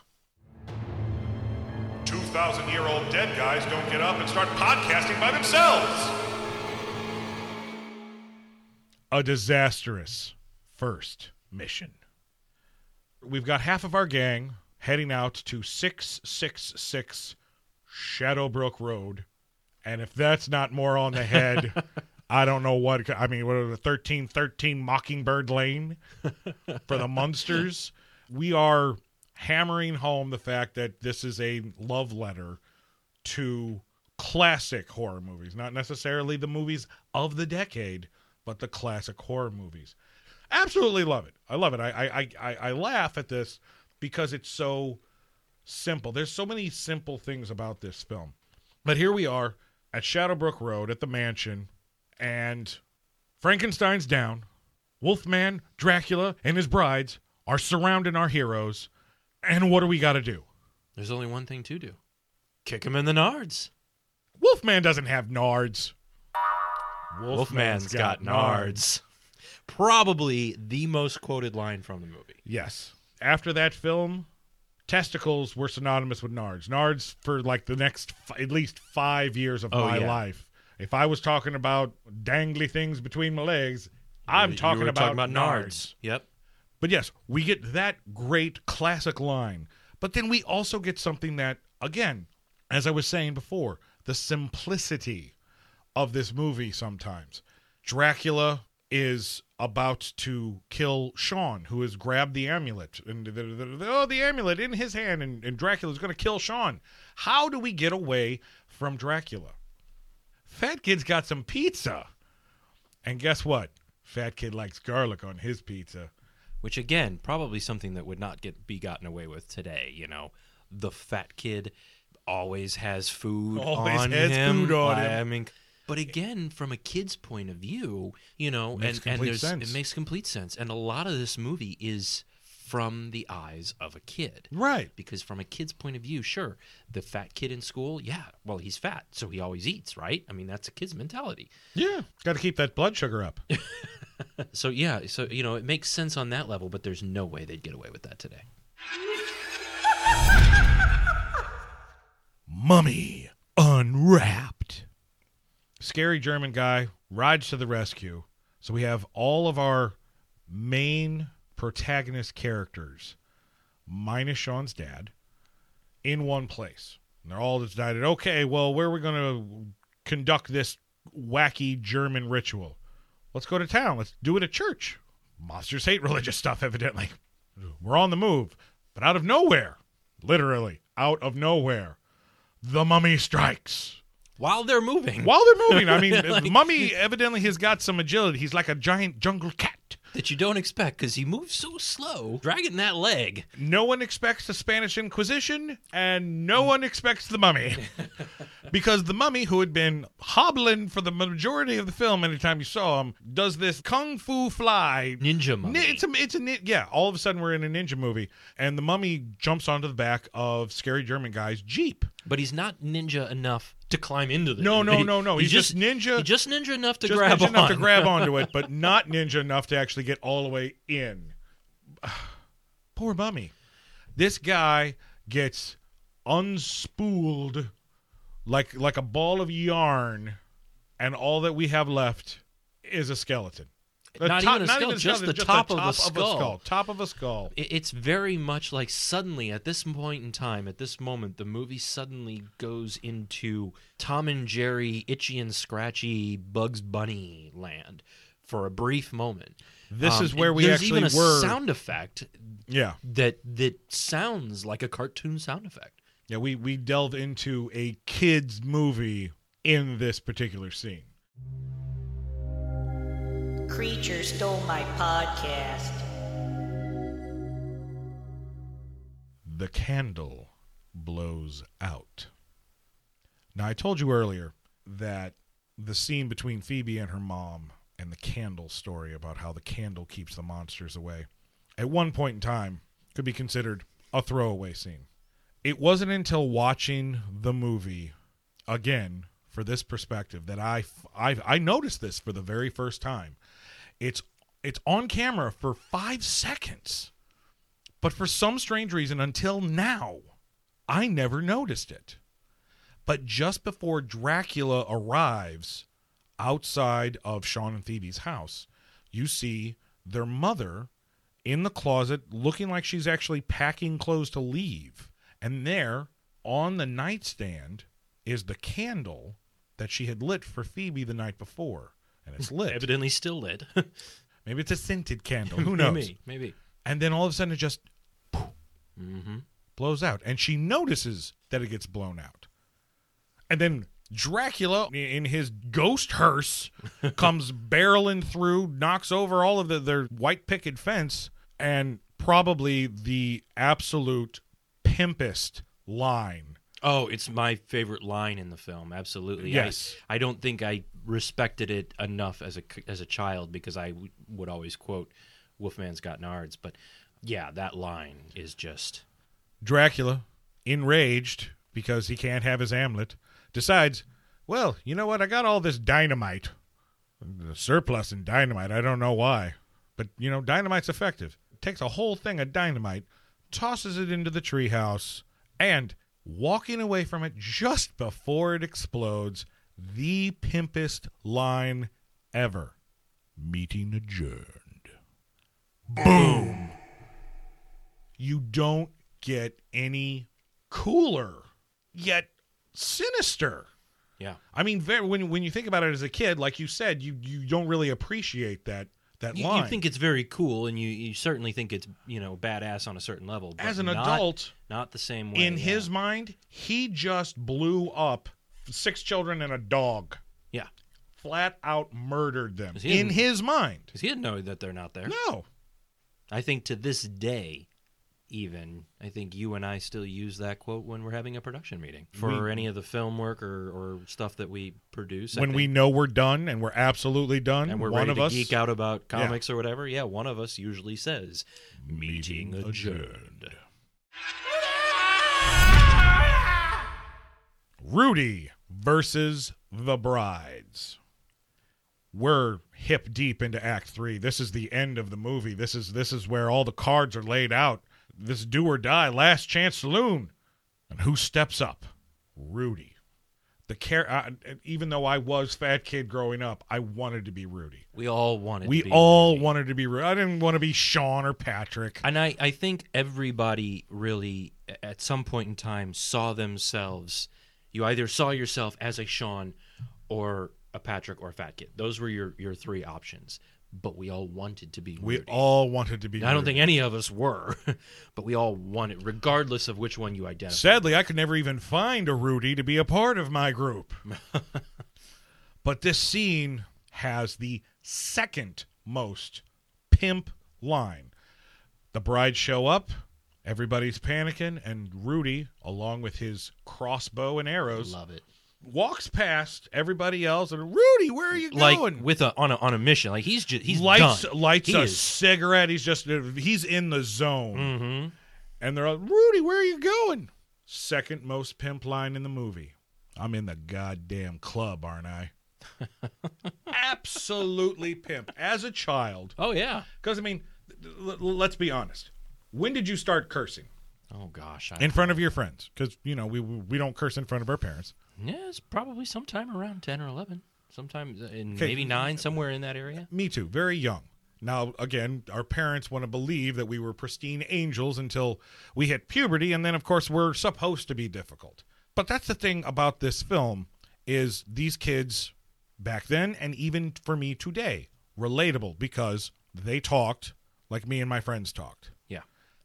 S4: 2,000 year old dead guys don't get up and start podcasting by themselves.
S3: a disastrous first mission. We've got half of our gang heading out to 666 Shadowbrook Road. And if that's not more on the head, I don't know what. I mean, what are the 1313 Mockingbird Lane for the Munsters? We are hammering home the fact that this is a love letter to classic horror movies, not necessarily the movies of the decade, but the classic horror movies. Absolutely love it. I love it. I I I, I laugh at this because it's so simple. There's so many simple things about this film. But here we are at Shadowbrook Road at the mansion, and Frankenstein's down. Wolfman, Dracula, and his brides are surrounding our heroes. And what do we got to do?
S5: there's only one thing to do kick him in the nards
S3: Wolfman doesn't have nards.
S5: wolfman's got nards probably the most quoted line from the movie
S3: Yes. After that film, testicles were synonymous with nards. Nards for like the next f- at least five years of
S5: Oh,
S3: my
S5: yeah.
S3: life. If I was talking about dangly things between my legs, I'm talking, about,
S5: talking about nards yep
S3: But yes, we get that great classic line. But then we also get something that, again, as I was saying before, the simplicity of this movie sometimes. Dracula is about to kill Sean, who has grabbed the amulet. And the, the- the- oh, the amulet in his hand, and, and Dracula's going to kill Sean. How do we get away from Dracula? Fat Kid's got some pizza. And guess what? Fat Kid likes garlic on his pizza.
S5: which again probably something that would not get be gotten away with today you know the fat kid always has food
S3: Always
S5: on
S3: has
S5: him
S3: food on
S5: I
S3: him.
S5: mean but again from a kid's point of view you know and, and there's
S3: sense.
S5: it makes complete sense and a lot of this movie is from the eyes of a kid
S3: Right.
S5: because from a kid's point of view sure the fat kid in school yeah well he's fat so he always eats right i mean that's a kid's mentality
S3: Yeah. Got to keep that blood sugar up.
S5: so yeah so you know it makes sense on that level but there's no way they'd get away with that today
S3: Mummy unwrapped. Scary German guy rides to the rescue. So we have all of our main protagonist characters, minus Sean's dad, in one place. And they're all decided, okay, well, where are we going to conduct this wacky German ritual? Let's go to town. Let's do it at church. Monsters hate religious stuff, evidently. We're on the move. But out of nowhere, literally out of nowhere, the mummy strikes.
S5: While they're moving
S3: While they're moving, I mean,
S5: Like-
S3: Mummy evidently has got some agility. He's like a giant jungle cat.
S5: that you don't expect because he moves so slow, dragging that leg.
S3: No one expects the Spanish Inquisition, and no one expects the mummy. because the mummy, who had been hobbling for the majority of the film anytime you saw him, does this kung fu fly.
S5: Ninja mummy.
S3: It's a, it's a, yeah. All of a sudden, we're in a ninja movie, and the mummy jumps onto the back of scary German guy's jeep.
S5: But he's not ninja enough to climb into the.
S3: No, no, no, no. He's just ninja-
S5: He's just ninja enough to
S3: Just
S5: grab
S3: ninja
S5: on.
S3: enough to grab onto it, but not ninja enough to actually get all the way in. Poor mummy. This guy gets unspooled like like a ball of yarn, and all that we have left is a skeleton. The
S5: Not
S3: top-
S5: even a skull, just the
S3: skeleton,
S5: top of a
S3: a
S5: skull.
S3: skull. Top of a skull.
S5: It- It's very much like suddenly at this point in time, at this moment, the movie suddenly goes into Tom and Jerry, itchy and scratchy, Bugs Bunny land for a brief moment.
S3: This
S5: Um,
S3: is where we
S5: there's
S3: actually
S5: even a
S3: were.
S5: sound effect
S3: Yeah,
S5: that that sounds like a cartoon sound effect.
S3: yeah. We we delve into a kids movie in this particular scene.
S7: Creature stole my podcast.
S3: the candle blows out. Now, I told you earlier that the scene between Phoebe and her mom and the candle story about how the candle keeps the monsters away, at one point in time, could be considered a throwaway scene. It wasn't until watching the movie again for this perspective that I, I, I noticed this for the very first time. It's it's on camera for five seconds. But for some strange reason, until now, I never noticed it. But just before Dracula arrives outside of Sean and Phoebe's house, you see their mother in the closet looking like she's actually packing clothes to leave. And there, on the nightstand, is the candle that she had lit for Phoebe the night before. And it's lit.
S5: Evidently still lit.
S3: Maybe it's a scented candle. Who knows?
S5: maybe, maybe.
S3: and then all of a sudden it just
S5: Mm-hmm.
S3: blows out and she notices that it gets blown out and then dracula in his ghost hearse comes barreling through knocks over all of the, their white picket fence and probably the absolute pimpest line
S5: Oh, it's my favorite line in the film. Absolutely.
S3: Yes.
S5: I, I don't think I respected it enough as a as a child because I w- would always quote Wolfman's Got Nards, but yeah, that line is just
S3: dracula enraged because he can't have his amulet decides well you know what? I got all this dynamite the surplus in dynamite. I don't know why but you know dynamite's effective. Takes a whole thing of dynamite tosses it into the treehouse and walking away from it just before it explodes the pimpest line ever meeting adjourned boom you don't get any cooler yet sinister
S5: yeah.
S3: I mean, very, when when you think about it as a kid, like you said, you you don't really appreciate that that
S5: You,
S3: line.
S5: you think it's very cool, and you, you certainly think it's you know badass on a certain level. But
S3: as an
S5: not-
S3: adult,
S5: not the same way.
S3: in
S5: yeah.
S3: his mind, he just blew up six children and a dog.
S5: yeah,
S3: Flat out murdered them
S5: he
S3: in
S5: didn't-
S3: his mind.
S5: because he didn't know that they're not there.
S3: No,
S5: I think to this day, even I think you and I still use that quote when we're having a production meeting for any of the film work or, or stuff that we produce. I
S3: when we
S5: think-
S3: know we're done and we're absolutely done,
S5: and we're
S3: one
S5: ready
S3: of
S5: to
S3: us
S5: geek out about comics or whatever, yeah, one of us usually says meeting adjourned.
S3: Rudy versus the Brides. We're hip deep into Act Three. This is the end of the movie. This is this is where all the cards are laid out. This do or die, last chance saloon. And who steps up? Rudy. The care. Uh, even though I was fat kid growing up, I wanted to be Rudy.
S5: We all wanted.
S3: we
S5: to be
S3: all
S5: Rudy.
S3: wanted to be Rudy. I didn't want to be Sean or Patrick.
S5: and I, I think everybody really at some point in time saw themselves you either saw yourself as a sean or a patrick or a fat kid those were your, your three options but we all wanted to be
S3: we
S5: Rudy.
S3: all wanted to be.
S5: i don't think any of us were but we all wanted regardless of which one you identify
S3: Sadly, I could never even find a Rudy to be a part of my group. but this scene has the second most pimp line. The brides show up, everybody's panicking, and Rudy, along with his crossbow and arrows,
S5: Love it.
S3: walks past everybody else and Rudy, where are you
S5: Like
S3: going?
S5: with a on a on a mission. Like he's just he's
S3: lights
S5: done.
S3: lights
S5: He
S3: a
S5: is-
S3: cigarette. He's just he's in the zone.
S5: Mm-hmm.
S3: And they're like, Rudy, where are you going? Second most pimp line in the movie. I'm in the goddamn club, aren't I? Absolutely pimp. As a child,
S5: Oh yeah.
S3: because I mean, l- l- let's be honest. When did you start cursing
S5: Oh gosh. I,
S3: in front of your friends? Because you know we we don't curse in front of our parents.
S5: yeah, it's probably sometime around ten or eleven. Sometime uh, in
S3: Okay.
S5: maybe nine, somewhere in that area.
S3: Me too. Very young. Now, again, our parents want to believe that we were pristine angels until we hit puberty, and then, of course, we're supposed to be difficult. But that's the thing about this film is these kids back then, and even for me today, relatable because they talked like me and my friends talked.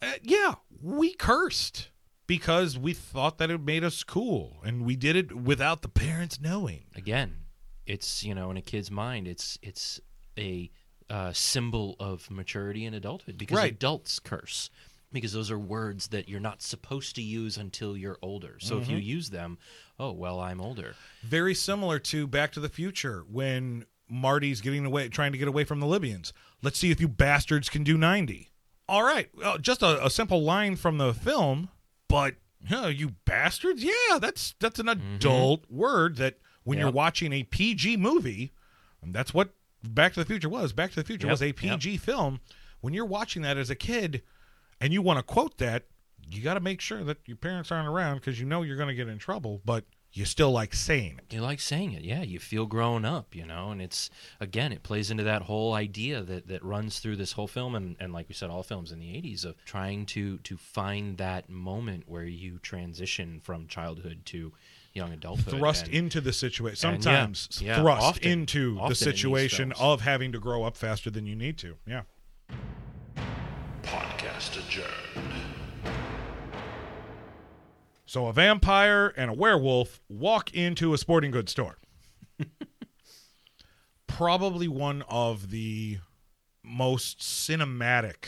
S5: Yeah.
S3: Uh, yeah, we cursed because we thought that it made us cool, and we did it without the parents knowing.
S5: Again, it's you know in a kid's mind, it's it's a uh, symbol of maturity and adulthood because
S3: Right.
S5: adults curse because those are words that you're not supposed to use until you're older. So if you use them, oh well, I'm older.
S3: very similar to Back to the Future when Marty's getting away, trying to get away from the Libyans. Let's see if you bastards can do 90. All right, well, just a, a simple line from the film, but you bastards, yeah, that's that's an mm-hmm. adult word that when you're watching a PG movie, and that's what Back to the Future was. Back to the Future
S5: Yep,
S3: was a
S5: yep.
S3: PG film. When you're watching that as a kid, and you want to quote that, you got to make sure that your parents aren't around because you know you're going to get in trouble, but you still like saying it.
S5: You like saying it, yeah. You feel grown up, you know, and it's again, it plays into that whole idea that that runs through this whole film, and, and like we said, all films in the '80s of trying to to find that moment where you transition from childhood to young adulthood.
S3: thrust
S5: and-
S3: into the situation.
S5: and yeah,
S3: Sometimes
S5: yeah,
S3: thrust
S5: often-
S3: into
S5: often
S3: the situation
S5: films.
S3: of having to grow up faster than you need to. Yeah.
S4: Podcast adjourned.
S3: So a vampire and a werewolf walk into a sporting goods store. Probably one of the most cinematic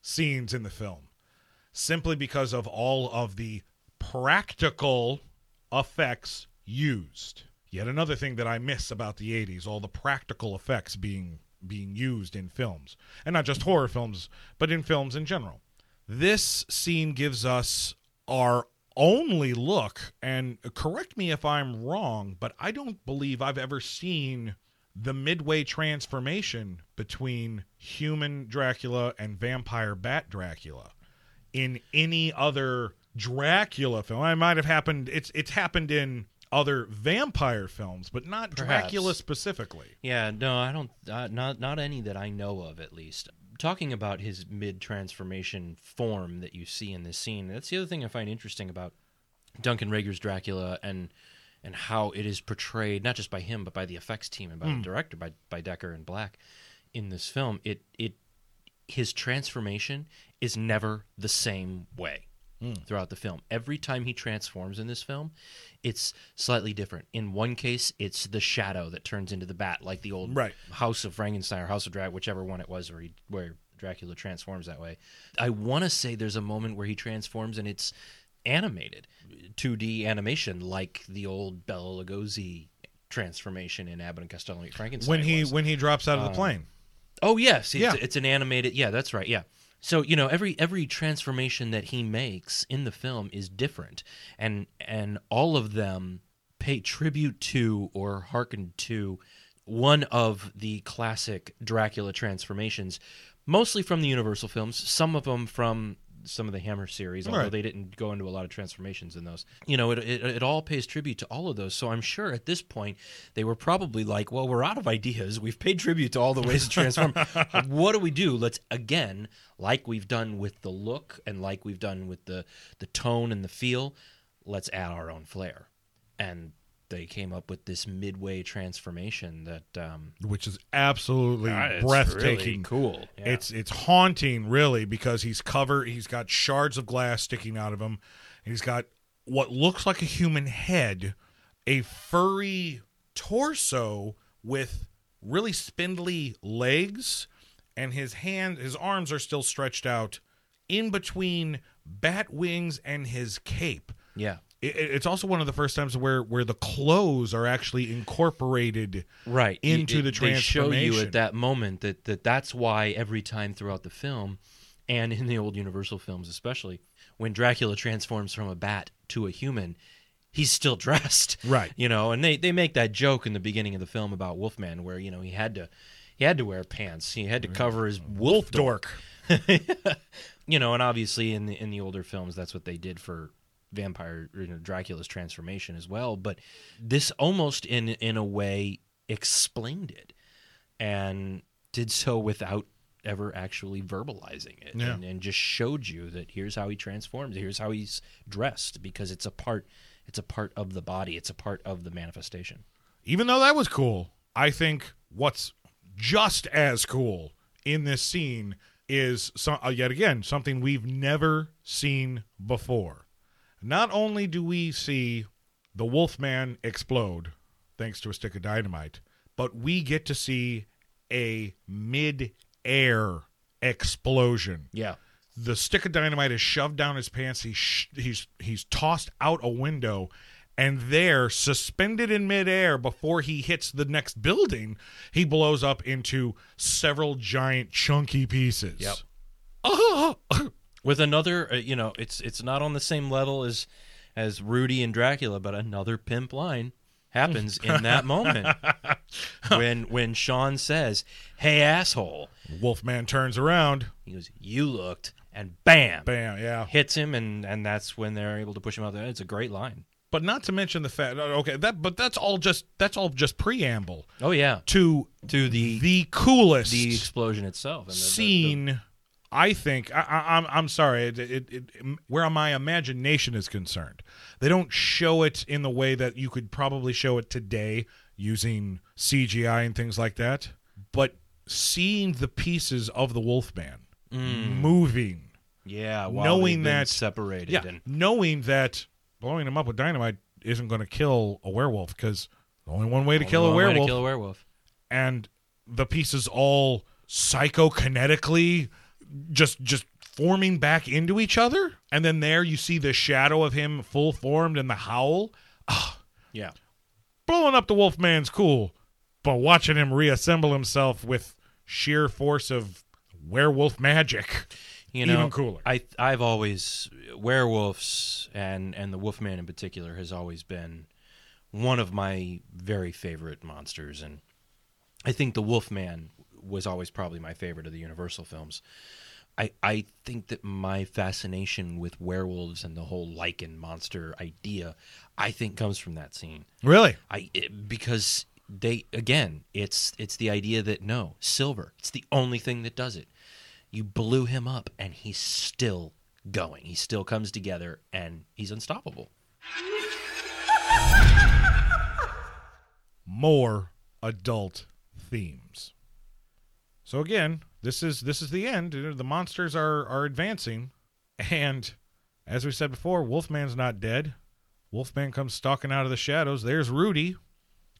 S3: scenes in the film, simply because of all of the practical effects used. Yet another thing that I miss about the 80s, all the practical effects being being used in films. And not just horror films, but in films in general. This scene gives us our only look and correct me if I'm wrong, but I don't believe I've ever seen the midway transformation between human Dracula and vampire bat Dracula in any other Dracula film. I might have happened it's it's happened in other vampire films, but not
S5: Perhaps.
S3: Dracula specifically.
S5: Yeah, no, I don't. Uh, not not any that I know of, at least. Talking about his mid transformation form that you see in this scene, that's the other thing I find interesting about Duncan Regehr's Dracula and and how it is portrayed, not just by him, but by the effects team and by the hmm. director, by by Dekker and Black, in this film. It it his transformation is never the same way throughout the film. Every time he transforms in this film, it's slightly different. In one case, it's the shadow that turns into the bat, like the old
S3: Right.
S5: House of Frankenstein or House of Dracula, whichever one it was where he, where Dracula transforms that way. I want to say there's a moment where he transforms and it's animated, 2D animation, like the old Bela Lugosi transformation in Abbott and Costello Frankenstein.
S3: When he
S5: was.
S3: when he drops out of the
S5: Um,
S3: plane.
S5: Oh yes, it's,
S3: Yeah.
S5: it's an animated. Yeah, that's right. Yeah. So you know every every transformation that he makes in the film is different, and and all of them pay tribute to or hearken to one of the classic Dracula transformations, mostly from the Universal films. Some of them from some of the Hammer series, although
S3: Right.
S5: they didn't go into a lot of transformations in those. You know, it, it it all pays tribute to all of those. So I'm sure at this point they were probably like, "Well, we're out of ideas. We've paid tribute to all the ways to transform. what do we do? Let's again, like we've done with the look and like we've done with the the tone and the feel, let's add our own flair." And they came up with this midway transformation that um,
S3: which is absolutely
S5: it's
S3: breathtaking.
S5: really cool. Yeah.
S3: It's it's haunting, really, because he's covered. He's got shards of glass sticking out of him. And he's got what looks like a human head, a furry torso with really spindly legs, and his hand, his arms are still stretched out in between bat wings and his cape.
S5: Yeah.
S3: It, it- it's also one of the first times where where the clothes are actually incorporated
S5: right.
S3: Into
S5: It-
S3: the
S5: it- they show you at that moment that, that that's why every time throughout the film and in the old universal films especially when dracula transforms from a bat to a human he's still dressed.
S3: Right.
S5: you know and they, they make that joke in the beginning of the film about wolfman where you know he had to he had to wear pants. He had to cover his mm. wolf
S3: dork.
S5: you know, and obviously in the in the older films, that's what they did for vampire you know, Dracula's transformation as well. But this almost in in a way explained it, and did so without ever actually verbalizing it,
S3: Yeah.
S5: and, and just showed you that here's how he transforms, here's how he's dressed, because it's a part, it's a part of the body, it's a part of the manifestation.
S3: even though that was cool, I think what's just as cool in this scene is some, uh, yet again something we've never seen before. Not only do we see the Wolfman explode thanks to a stick of dynamite, but we get to see a mid-air explosion
S5: Yeah,
S3: the stick of dynamite is shoved down his pants. He's sh- he's he's tossed out a window, and there, suspended in midair, before he hits the next building, he blows up into several giant chunky pieces.
S5: Yep.
S3: Ah!
S5: With another uh, you know it's it's not on the same level as as Rudy and Dracula but another pimp line happens in that moment when when Sean says hey asshole
S3: Wolfman turns around.
S5: he goes you looked and bam
S3: Bam. Yeah.
S5: hits him and and that's when they're able to push him out there it's a great line
S3: But not to mention the fact. Okay, that but that's all just that's all just preamble
S5: oh yeah
S3: to
S5: to the
S3: the coolest
S5: the explosion itself and the- the- the-
S3: scene I think I, I, I'm I'm sorry. It, it, it, where my imagination is concerned, they don't show it in the way that you could probably show it today using CGI and things like that. But seeing the pieces of the Wolfman mm. moving,
S5: yeah while
S3: knowing that
S5: separated
S3: yeah,
S5: and
S3: knowing that blowing him up with dynamite isn't going to kill a werewolf because the only one way to kill a
S5: Only one way to kill a werewolf
S3: and the pieces all psychokinetically just just forming back into each other. And then there you see the shadow of him full formed and the howl.
S5: Ah, yeah.
S3: blowing up the wolfman's cool. But watching him reassemble himself with sheer force of werewolf magic
S5: you know,
S3: even cooler.
S5: I I've always werewolves and and the Wolfman in particular has always been one of my very favorite monsters, and I think the Wolfman was always probably my favorite of the Universal films. I I think that my fascination with werewolves and the whole lycan monster idea, I think comes from that scene.
S3: really
S5: I it, because they again, it's it's the idea that no silver. It's the only thing that does it. You blew him up, and he's still going. He still comes together, and he's unstoppable.
S3: more adult themes. So again, this is this is the end. The monsters are are advancing, and as we said before, Wolfman's not dead. Wolfman comes stalking out of the shadows. There's Rudy,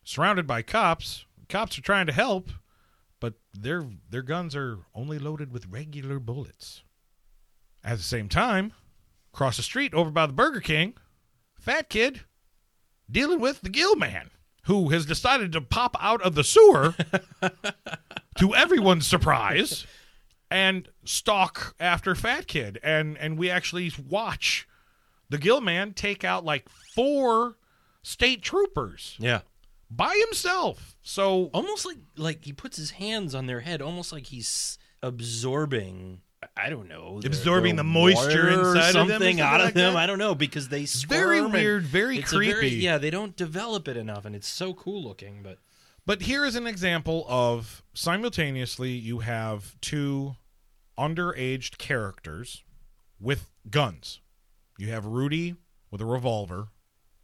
S3: surrounded by cops. Cops are trying to help, but their their guns are only loaded with regular bullets. At the same time, across the street over by the Burger King, Fat Kid dealing with the Gill Man, who has decided to pop out of the sewer to everyone's surprise and stalk after Fat Kid. And and we actually watch the Gill Man take out like four state troopers
S5: Yeah,
S3: by himself. So
S5: almost like like he puts his hands on their head, almost like he's absorbing. I don't know,
S3: Absorbing the moisture
S5: water or
S3: inside of them or
S5: something
S3: something
S5: out of
S3: like
S5: them.
S3: that?
S5: I don't know because they squirm
S3: Very weird, very
S5: it's a very-
S3: creepy.
S5: yeah, they don't develop it enough, and it's so cool looking. But
S3: But here is an example of simultaneously you have two underaged characters with guns. You have Rudy with a revolver,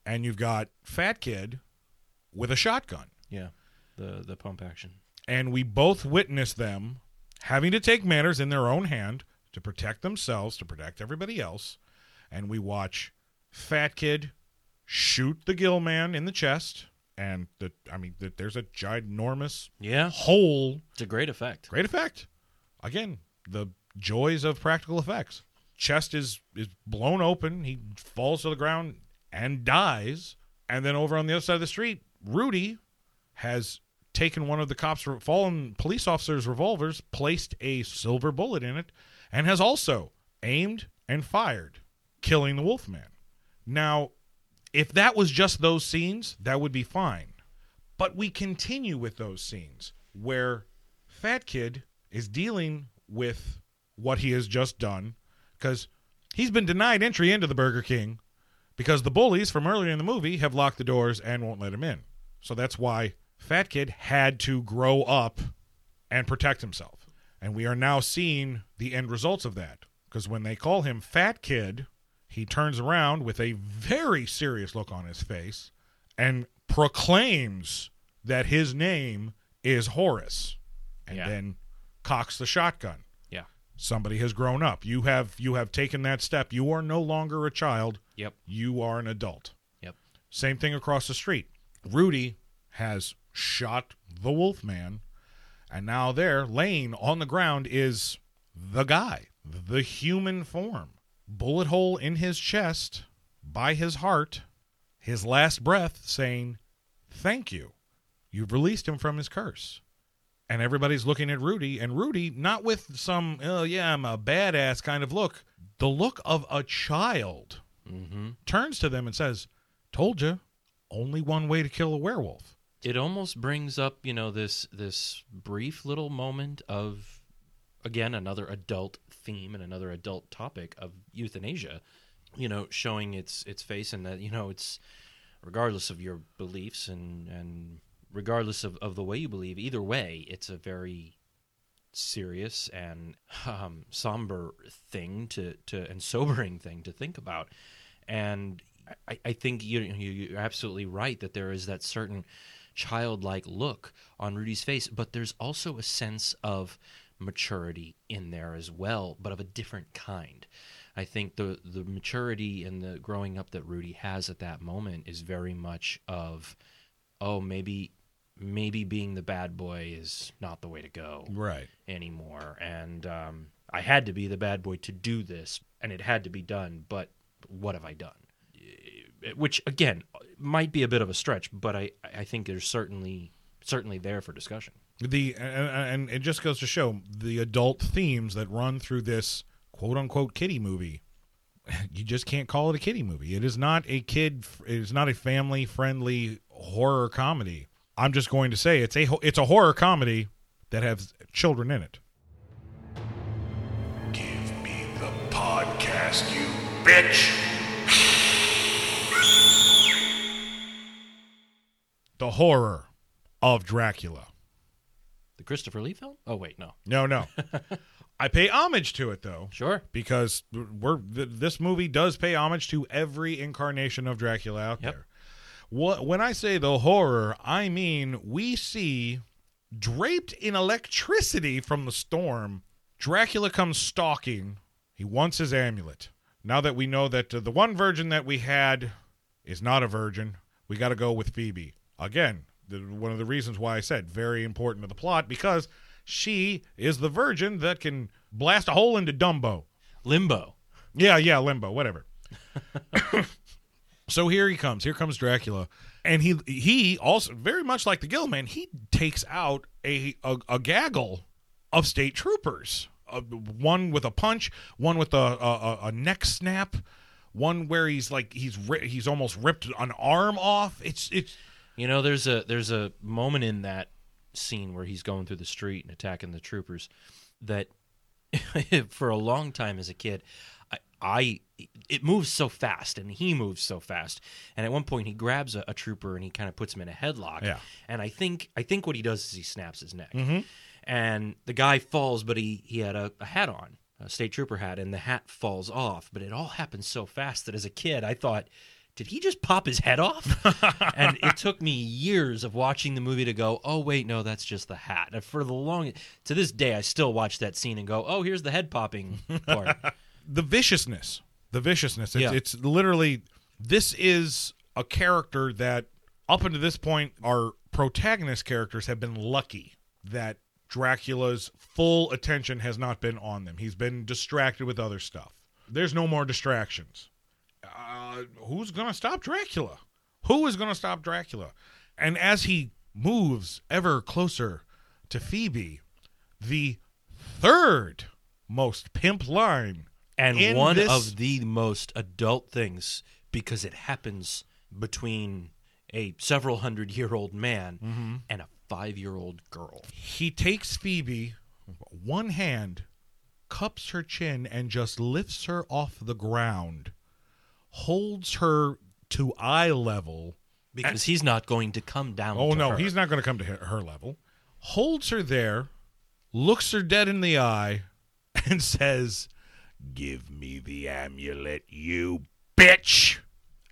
S3: and you've got Fat Kid with a shotgun.
S5: yeah, the the pump action.
S3: And we both witness them having to take matters in their own hand to protect themselves, to protect everybody else. And we watch Fat Kid shoot the Gill Man in the chest. And the, I mean, the, there's a ginormous
S5: Yeah,
S3: hole
S5: it's a great effect.
S3: Great effect. again, the joys of practical effects. Chest is is blown open. He falls to the ground and dies. And then over on the other side of the street, Rudy has taken one of the cops' fallen police officers' revolvers, placed a silver bullet in it, and has also aimed and fired, killing the Wolfman. Now, if that was just those scenes, that would be fine. But we continue with those scenes where Fat Kid is dealing with what he has just done because he's been denied entry into the Burger King because the bullies from earlier in the movie have locked the doors and won't let him in. So that's why Fat Kid had to grow up and protect himself. And we are now seeing the end results of that because when they call him Fat Kid, he turns around with a very serious look on his face and proclaims that his name is Horace and
S5: Yeah.
S3: then cocks the shotgun.
S5: Yeah.
S3: somebody has grown up. You have you have taken that step. You are no longer a child.
S5: Yep.
S3: you are an adult.
S5: Yep.
S3: same thing across the street. Rudy has shot the wolfman and now there laying on the ground is the guy the human form bullet hole in his chest by his heart his last breath saying thank you. You've released him from his curse. And everybody's looking at Rudy, and Rudy, not with some, oh, yeah, I'm a badass kind of look, the look of a child, mm-hmm. turns to them and says, Told you, only one way to kill a werewolf.
S5: it almost brings up you know this this brief little moment of again another adult theme and another adult topic of euthanasia you know showing its its face and that you know it's regardless of your beliefs and and regardless of, of the way you believe either way it's a very serious and um, somber thing to, to and sobering thing to think about. And I, I think you, you you're absolutely right that there is that certain childlike look on Rudy's face, but there's also a sense of maturity in there as well, but of a different kind. I think the the maturity and the growing up that Rudy has at that moment is very much of, oh maybe maybe being the bad boy is not the way to go
S3: Right.
S5: anymore. And um, I had to be the bad boy to do this, and it had to be done. But what have I done? Eh, Which again might be a bit of a stretch, but I I think there's certainly certainly there for discussion.
S3: The and, and it just goes to show the adult themes that run through this quote unquote kiddie movie. You just can't call it a kiddie movie. It is not a kid. It is not a family friendly horror comedy. I'm just going to say it's a it's a horror comedy that has children in it.
S4: Give me the podcast, you bitch.
S3: The horror of Dracula.
S5: The Christopher Lee film? Oh wait, no,
S3: No, no. I pay homage to it though.
S5: sure.
S3: because we're th- this movie does pay homage to every incarnation of Dracula out
S5: Yep.
S3: there. What when I say the horror, I mean we see draped in electricity from the storm, Dracula comes stalking. He wants his amulet. Now that we know that uh, the one virgin that we had is not a virgin, we got to go with Phoebe. Again, the, one of the reasons why I said very important to the plot because she is the virgin that can blast a hole into Dumbo.
S5: Limbo.
S3: Yeah, yeah, limbo, whatever. so here he comes. Here comes Dracula, and he he also very much like the Gillman. He takes out a a, a gaggle of state troopers. Uh, one with a punch, one with a, a a- a neck snap, one where he's like he's ri- he's almost ripped an arm off. It's it's
S5: You know, there's a there's a moment in that scene where he's going through the street and attacking the troopers that for a long time as a kid I, I it moves so fast and he moves so fast. And at one point he grabs a, a trooper and he kind of puts him in a headlock.
S3: Yeah.
S5: and I think I think what he does is he snaps his neck. Mm-hmm. And the guy falls but he he had a, a hat on a state trooper hat and the hat falls off. But it all happens so fast that as a kid I thought did he just pop his head off? and it took me years of watching the movie to go, oh wait, no, that's just the hat. And for the long to this day, I still watch that scene and go, oh, here's the head popping part.
S3: the viciousness the viciousness it's,
S5: Yeah.
S3: it's literally this is a character that up until this point our protagonist characters have been lucky that Dracula's full attention has not been on them. He's been distracted with other stuff. There's no more distractions. Uh, who's going to stop Dracula? Who is going to stop Dracula? And as he moves ever closer to Phoebe, the third most pimp line
S5: and one
S3: this-
S5: of the most adult things because it happens between a several hundred year old man
S3: Mm-hmm.
S5: and a five year old girl.
S3: he takes Phoebe, one hand, cups her chin, and just lifts her off the ground, holds her to eye level.
S5: Because he's not going to come down.
S3: Oh no,
S5: her.
S3: he's not going to come to her, her level. Holds her there, looks her dead in the eye, and says, "Give me the amulet, you bitch!"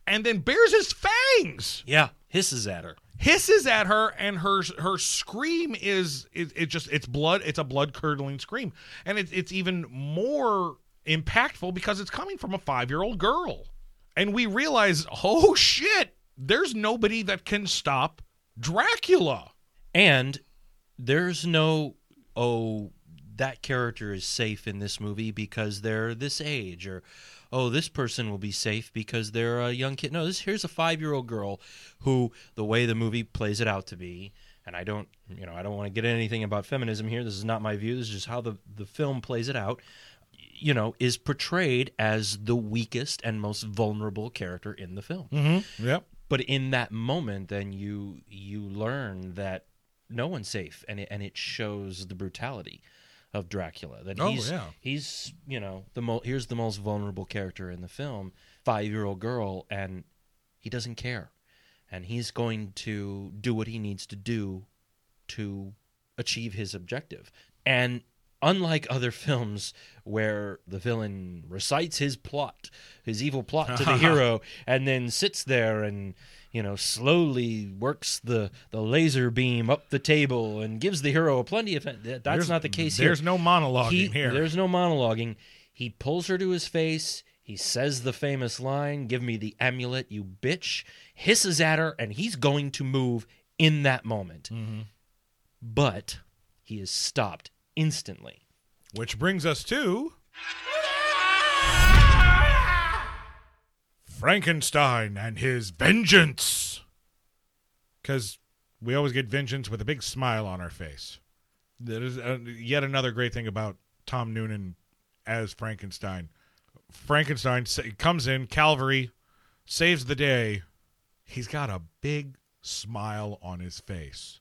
S3: And then bears his fangs
S5: Yeah, hisses at her.
S3: hisses at her and her her scream is it, it just it's blood it's a blood curdling scream and it's it's even more impactful because it's coming from a 5-year-old girl and we realize oh shit there's nobody that can stop Dracula
S5: And there's no, oh, that character is safe in this movie because they're this age, or oh, this person will be safe because they're a young kid. No, this here's a five year old girl who, the way the movie plays it out to be, and I don't, you know, I don't want to get anything about feminism here. This is not my view. This is just how the the film plays it out. You know, is portrayed as the weakest and most vulnerable character in the film
S3: mm-hmm. yep
S5: but in that moment then you you learn that no one's safe and it, and it shows the brutality of Dracula that
S3: Oh,
S5: he's
S3: yeah.
S5: he's you know the mo- here's the most vulnerable character in the film 5-year-old girl and he doesn't care and he's going to do what he needs to do to achieve his objective and unlike other films where the villain recites his plot his evil plot to the hero and then sits there and you know slowly works the the laser beam up the table and gives the hero a plenty of that's
S3: There's-
S5: not the case here.
S3: there's
S5: here
S3: no monologuing
S5: He-
S3: here.
S5: there's no monologuing he pulls her to his face he says the famous line give me the amulet you bitch hisses at her and he's going to move in that moment
S3: Mm-hmm.
S5: but he is stopped instantly
S3: which brings us to Frankenstein and his vengeance. Because we always get vengeance with a big smile on our face. That is uh, yet another great thing about Tom Noonan as Frankenstein. Frankenstein sa- comes in, Calvary saves the day. He's got a big smile on his face.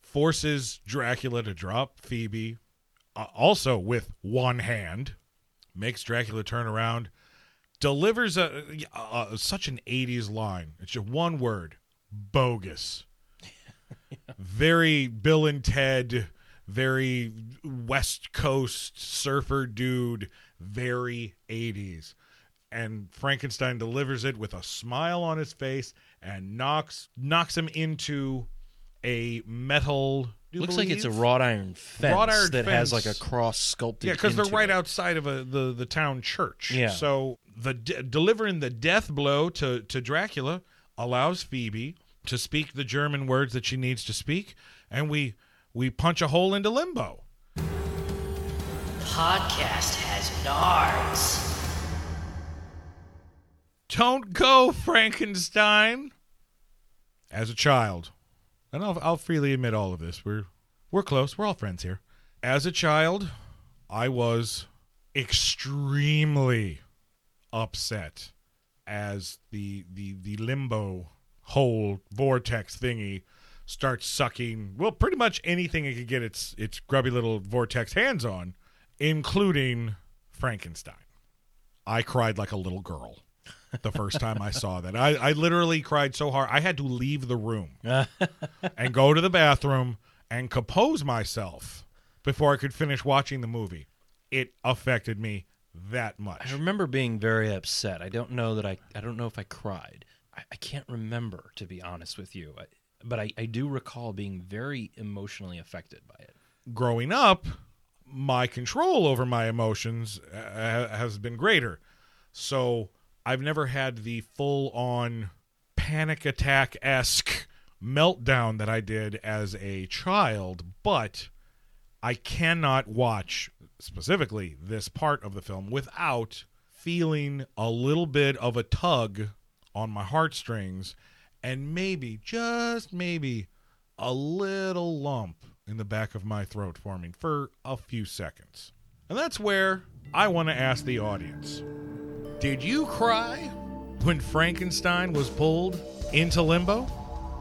S3: Forces Dracula to drop Phoebe, uh, also with one hand. Makes Dracula turn around. Delivers a, a, such an 80s line. It's just one word bogus. Very Bill and Ted, very West Coast surfer dude, very 80s. And Frankenstein delivers it with a smile on his face and knocks knocks him into a metal. Do you
S5: looks like it's a wrought iron fence
S3: Wrought iron
S5: that has like a cross sculpted
S3: Yeah, because they're
S5: into
S3: right
S5: it.
S3: outside of a, the the town church.
S5: Yeah.
S3: So the de- delivering the death blow to to Dracula allows Phoebe to speak the German words that she needs to speak, and we we punch a hole into limbo.
S7: Podcast has nards.
S3: Don't go, Frankenstein. As a child, and I'll, I'll freely admit all of this. We're we're close. We're all friends here. As a child, I was extremely upset as the the the limbo hole vortex thingy starts sucking. Well, pretty much anything it could get its its grubby little vortex hands on, including Frankenstein. I cried like a little girl the first time I saw that. I, I literally cried so hard I had to leave the room and go to the bathroom and compose myself before I could finish watching the movie. It affected me that much.
S5: I remember being very upset. I don't know that I. I don't know if I cried. I, I can't remember to be honest with you. I, but I, I do recall being very emotionally affected by it.
S3: Growing up, my control over my emotions uh, has been greater. So I've never had the full on panic attack esque meltdown that I did as a child, but I cannot watch specifically this part of the film without feeling a little bit of a tug on my heartstrings and maybe, just maybe, a little lump in the back of my throat forming for a few seconds. And that's where I want to ask the audience Did you cry when Frankenstein was pulled into limbo?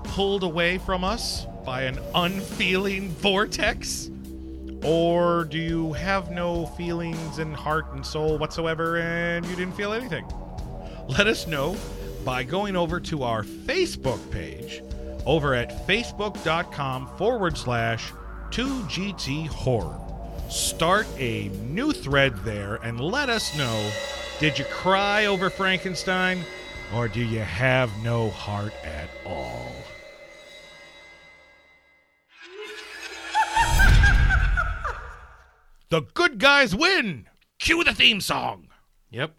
S3: Pulled away from us by an unfeeling vortex? Or do you have no feelings and heart and soul whatsoever and you didn't feel anything? Let us know by going over to our Facebook page over at facebook.com forward slash 2GT Horror. Start a new thread there and let us know did you cry over Frankenstein or do you have no heart at all? the good guys win! Cue the theme song!
S5: Yep.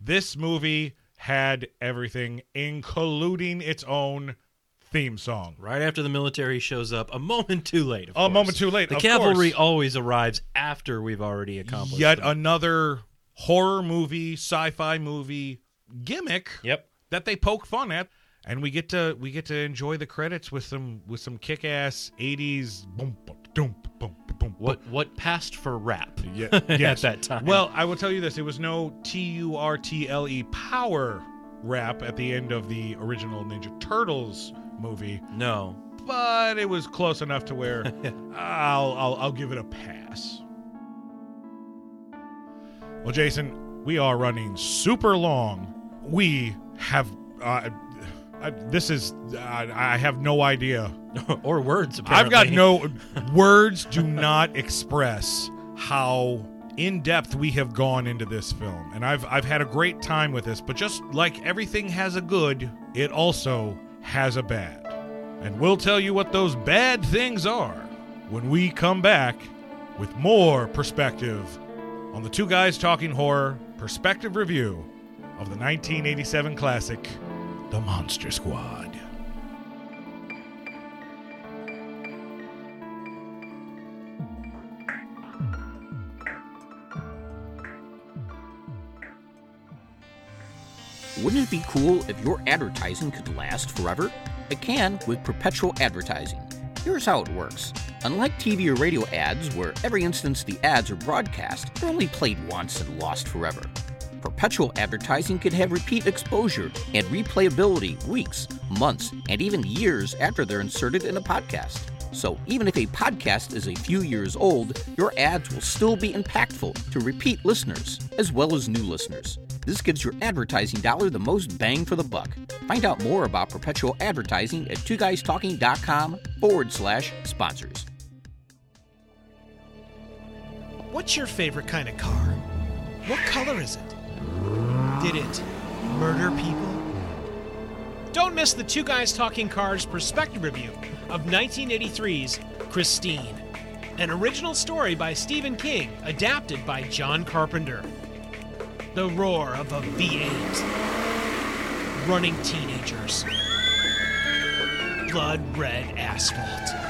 S3: This movie had everything, including its own theme song.
S5: Right after the military shows up, a moment too late. of
S3: A
S5: course.
S3: moment too late,
S5: The cavalry
S3: course.
S5: always arrives after we've already accomplished.
S3: Yet
S5: them.
S3: another horror movie, sci-fi movie gimmick
S5: Yep.
S3: that they poke fun at, and we get to we get to enjoy the credits with some with some kick-ass '80s boom boom boom boom.
S5: What what passed for rap?
S3: Yeah,
S5: at that time.
S3: Well, I will tell you this: it was no T U R T L E power rap at the end of the original Ninja Turtles movie,
S5: no.
S3: but it was close enough to where I'll, I'll I'll give it a pass. Well, Jason, we are running super long. We have. Uh, I, this is. Uh, I have no idea
S5: or words. Apparently.
S3: I've got no words. Do not express how in depth we have gone into this film, and I've I've had a great time with this. But just like everything has a good, it also has a bad, and we'll tell you what those bad things are when we come back with more perspective on the two guys talking horror perspective review of the 1987 classic, The Monster Squad.
S8: Wouldn't it be cool if your advertising could last forever? It can with perpetual advertising. Here's how it works. Unlike TV or radio ads, where every instance the ads are broadcast, they're only played once and lost forever. Perpetual advertising can have repeat exposure and replayability weeks, months, and even years after they're inserted in a podcast. So even if a podcast is a few years old, your ads will still be impactful to repeat listeners as well as new listeners. This gives your advertising dollar the most bang for the buck. Find out more about perpetual advertising at twoguystalking.com forward slash sponsors.
S1: What's your favorite kind of car? What color is it? Did it murder people? Don't miss the Two Guys Talking Cars perspective review of 1983's Christine, an original story by Stephen King, adapted by John Carpenter. The roar of a V8, running teenagers, blood red asphalt.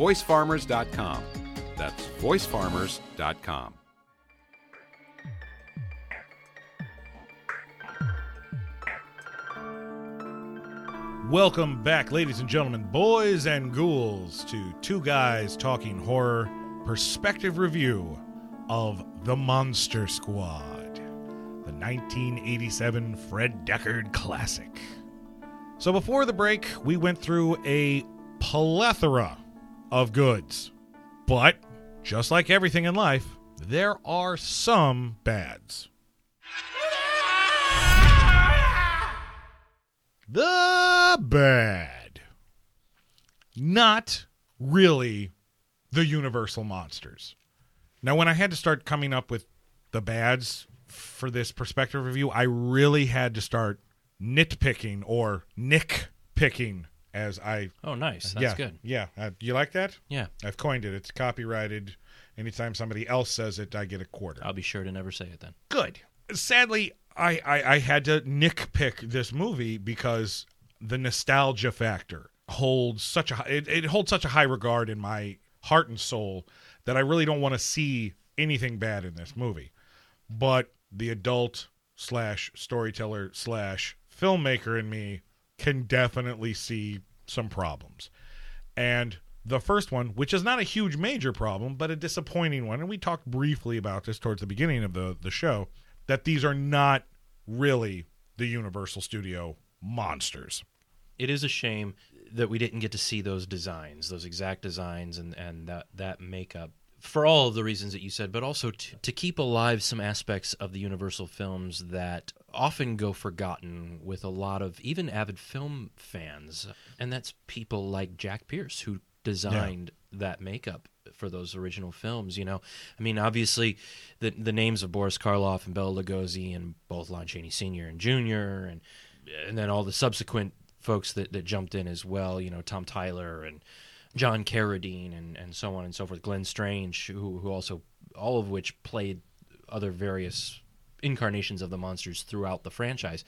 S9: VoiceFarmers.com. That's VoiceFarmers.com.
S3: Welcome back, ladies and gentlemen, boys and ghouls, to Two Guys Talking Horror Perspective Review of The Monster Squad, the 1987 Fred Dekker classic. So, before the break, we went through a plethora of goods. But, just like everything in life, there are some bads. The bad. not really the Universal monsters. Now, when I had to start coming up with the bads for this perspective review, I really had to start nitpicking or nick picking as I.
S5: Oh, nice. That's
S3: yeah,
S5: good.
S3: Yeah. Uh, you like that?
S5: Yeah.
S3: I've coined it. It's copyrighted. Anytime somebody else says it, I get a quarter.
S5: I'll be sure to never say it then.
S3: Good. Sadly, I, I, I had to nickpick this movie because the nostalgia factor holds such a it, it holds such a high regard in my heart and soul that I really don't want to see anything bad in this movie. But the adult slash storyteller slash filmmaker in me can definitely see some problems. And the first one, which is not a huge major problem, but a disappointing one, and we talked briefly about this towards the beginning of the, the show, that these are not really the Universal Studio monsters.
S5: It is a shame that we didn't get to see those designs, those exact designs, and and that that makeup for all of the reasons that you said, but also to, to keep alive some aspects of the Universal films that often go forgotten with a lot of even avid film fans, and that's people like Jack Pierce who designed yeah. that makeup for those original films. You know, I mean, obviously, the the names of Boris Karloff and Bela Lugosi and both Lon Chaney Sr. and Jr. and and then all the subsequent folks that, that jumped in as well. You know, Tom Tyler and John Carradine and, and so on and so forth. Glenn Strange, who who also all of which played other various incarnations of the monsters throughout the franchise.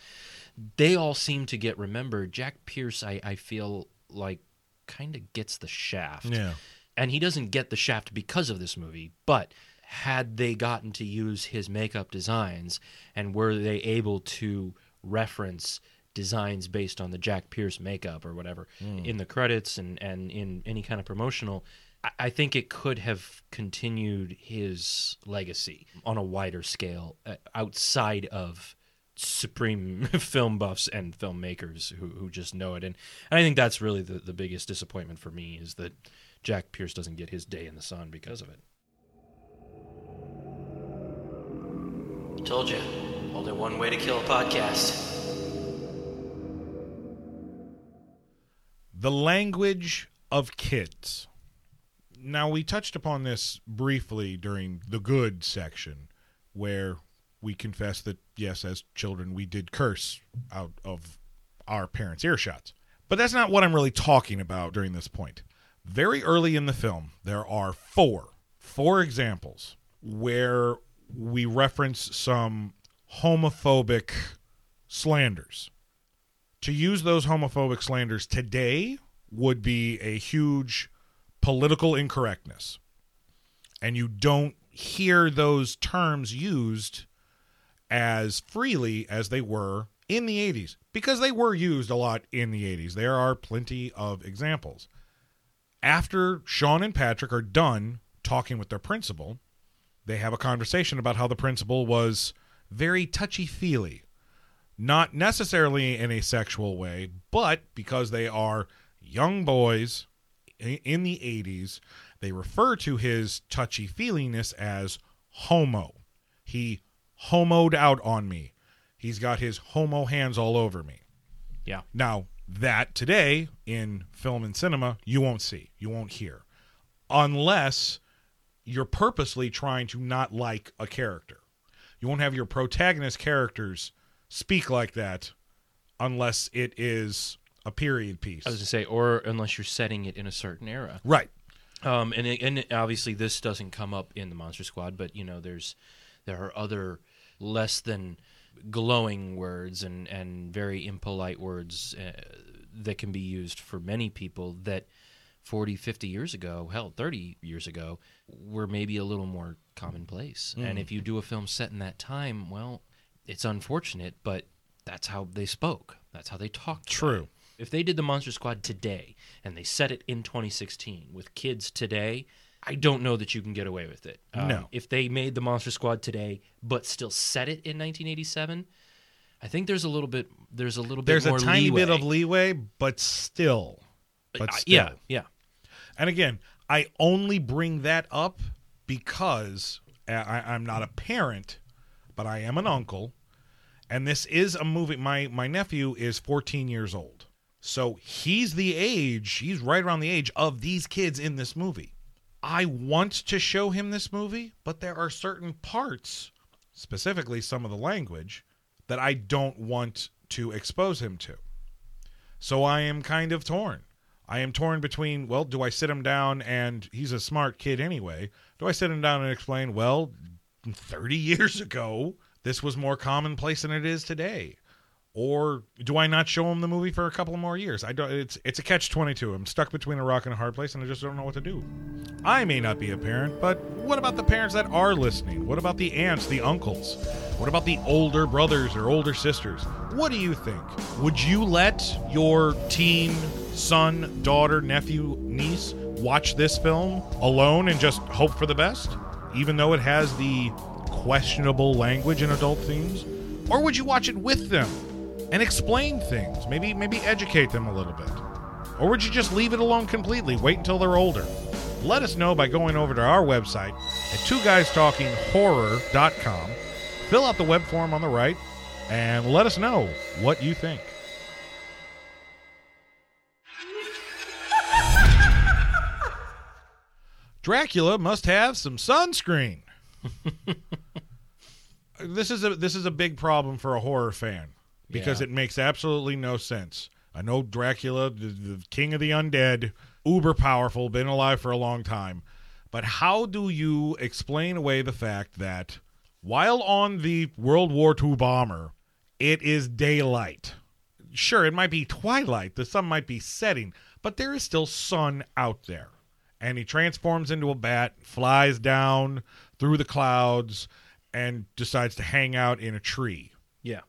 S5: They all seem to get remembered. Jack Pierce, I, I feel like, kind of gets the shaft.
S3: Yeah.
S5: And he doesn't get the shaft because of this movie, but had they gotten to use his makeup designs and were they able to reference designs based on the Jack Pierce makeup or whatever mm. in the credits and, and in any kind of promotional, I, I think it could have continued his legacy on a wider scale uh, outside of supreme film buffs and filmmakers who, who just know it. And, and I think that's really the, the biggest disappointment for me is that Jack Pierce doesn't get his day in the sun because of it.
S10: I Told you. Only one way to kill a podcast.
S3: The language of kids. Now, we touched upon this briefly during the good section, where we confess that, yes, as children, we did curse out of our parents' earshots. But that's not what I'm really talking about during this point. Very early in the film, there are four, four examples where we reference some homophobic slanders to use those homophobic slanders today would be a huge political incorrectness. And you don't hear those terms used as freely as they were in the 80s because they were used a lot in the 80s. There are plenty of examples. After Sean and Patrick are done talking with their principal, they have a conversation about how the principal was very touchy feely not necessarily in a sexual way, but because they are young boys in the 80s, they refer to his touchy feeliness as homo. He homoed out on me. He's got his homo hands all over me.
S5: Yeah.
S3: Now, that today in film and cinema, you won't see, you won't hear, unless you're purposely trying to not like a character. You won't have your protagonist characters speak like that unless it is a period piece.
S5: I was to say, or unless you're setting it in a certain era,
S3: right?
S5: Um, and it, and obviously this doesn't come up in the Monster Squad, but you know, there's there are other less than glowing words and and very impolite words uh, that can be used for many people that 40 50 years ago hell 30 years ago were maybe a little more commonplace mm. and if you do a film set in that time well it's unfortunate, but that's how they spoke. That's how they talked.
S3: True.
S5: If they did the Monster Squad today and they set it in 2016 with kids today, I don't know that you can get away with it.
S3: Um, no.
S5: If they made the Monster Squad today but still set it in 1987, I think there's a little bit there's a little bit
S3: there's
S5: more
S3: a tiny
S5: leeway.
S3: bit of leeway, but still, but
S5: uh,
S3: still.
S5: yeah, yeah.
S3: And again, I only bring that up because I, I'm not a parent but I am an uncle, and this is a movie. My my nephew is 14 years old, So he's the age, he's right around the age of these kids in this movie. I want to show him this movie, but there are certain parts, specifically some of the language, that I don't want to expose him to. So I am kind of torn. I am torn between, well, do I sit him down and he's a smart kid anyway? Do I sit him down and explain, well, 30 years ago, this was more commonplace than it is today? Or do I not show him the movie for a couple more years? I don't it's it's a catch 22. I'm stuck between a rock and a hard place and I just don't know what to do. I may not be a parent, but what about the parents that are listening? What about the aunts, the uncles? What about the older brothers or older sisters? What do you think? Would you let your teen son, daughter, nephew, niece watch this film alone and just hope for the best, even though it has the questionable language and adult themes? Or would you watch it with them and explain things? Maybe maybe educate them a little bit. Or would you just leave it alone completely? Wait until they're older? Let us know by going over to our website at twoguystalkinghorror.com. Fill out the web form on the right and let us know what you think. Dracula must have some sunscreen. this is a this is a big problem for a horror fan because
S5: Yeah.
S3: it makes absolutely no sense. I know Dracula, the, the king of the undead, uber powerful, been alive for a long time, but how do you explain away the fact that while on the World War II bomber, it is daylight? Sure, it might be twilight, the sun might be setting, but there is still sun out there and he transforms into a bat, flies down through the clouds, and decides to hang out in a tree.
S5: Yeah.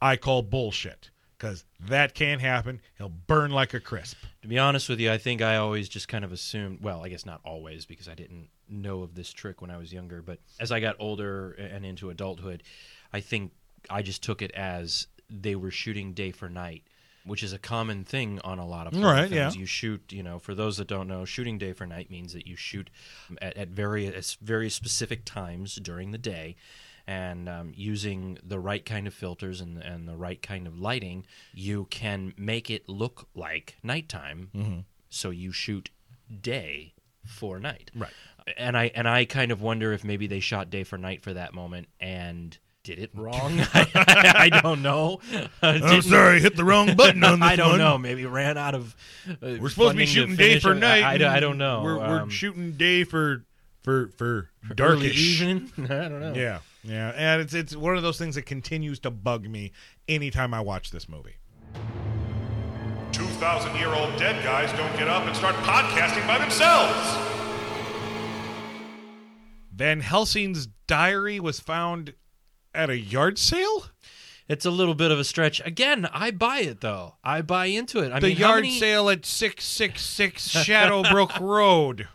S3: I call bullshit because that can't happen. He'll burn like a crisp.
S5: To be honest with you, I think I always just kind of assumed, well, I guess not always because I didn't know of this trick when I was younger, but as I got older and into adulthood, I think I just took it as they were shooting day for night, which is a common thing on a lot of
S3: Right,
S5: films.
S3: yeah.
S5: You shoot, you know, for those that don't know, shooting day for night means that you shoot at, at various very specific times during the day. And um, using the right kind of filters and, and the right kind of lighting, you can make it look like nighttime.
S3: Mhm.
S5: So you shoot day for night.
S3: Right.
S5: And I and I kind of wonder if maybe they shot day for night for that moment and did it wrong. I, I don't know.
S3: I'm
S5: Didn't-
S3: sorry, hit the wrong button on
S5: the
S3: I
S5: don't
S3: one.
S5: know. Maybe ran out of. Uh,
S3: We're supposed to be shooting day for night.
S5: I, I, I don't know.
S3: We're, we're
S5: Um,
S3: shooting day for for for darkish
S5: evening. I don't know.
S3: Yeah, yeah, and it's it's one of those things that continues to bug me anytime I watch this movie.
S11: 2,000 year old dead guys don't get up and start podcasting by themselves.
S3: Van Helsing's diary was found at a yard sale.
S5: It's a little bit of a stretch. Again, I buy it though. I buy into it. I
S3: the
S5: mean, how
S3: yard
S5: many-
S3: sale at six six six Shadowbrook Road.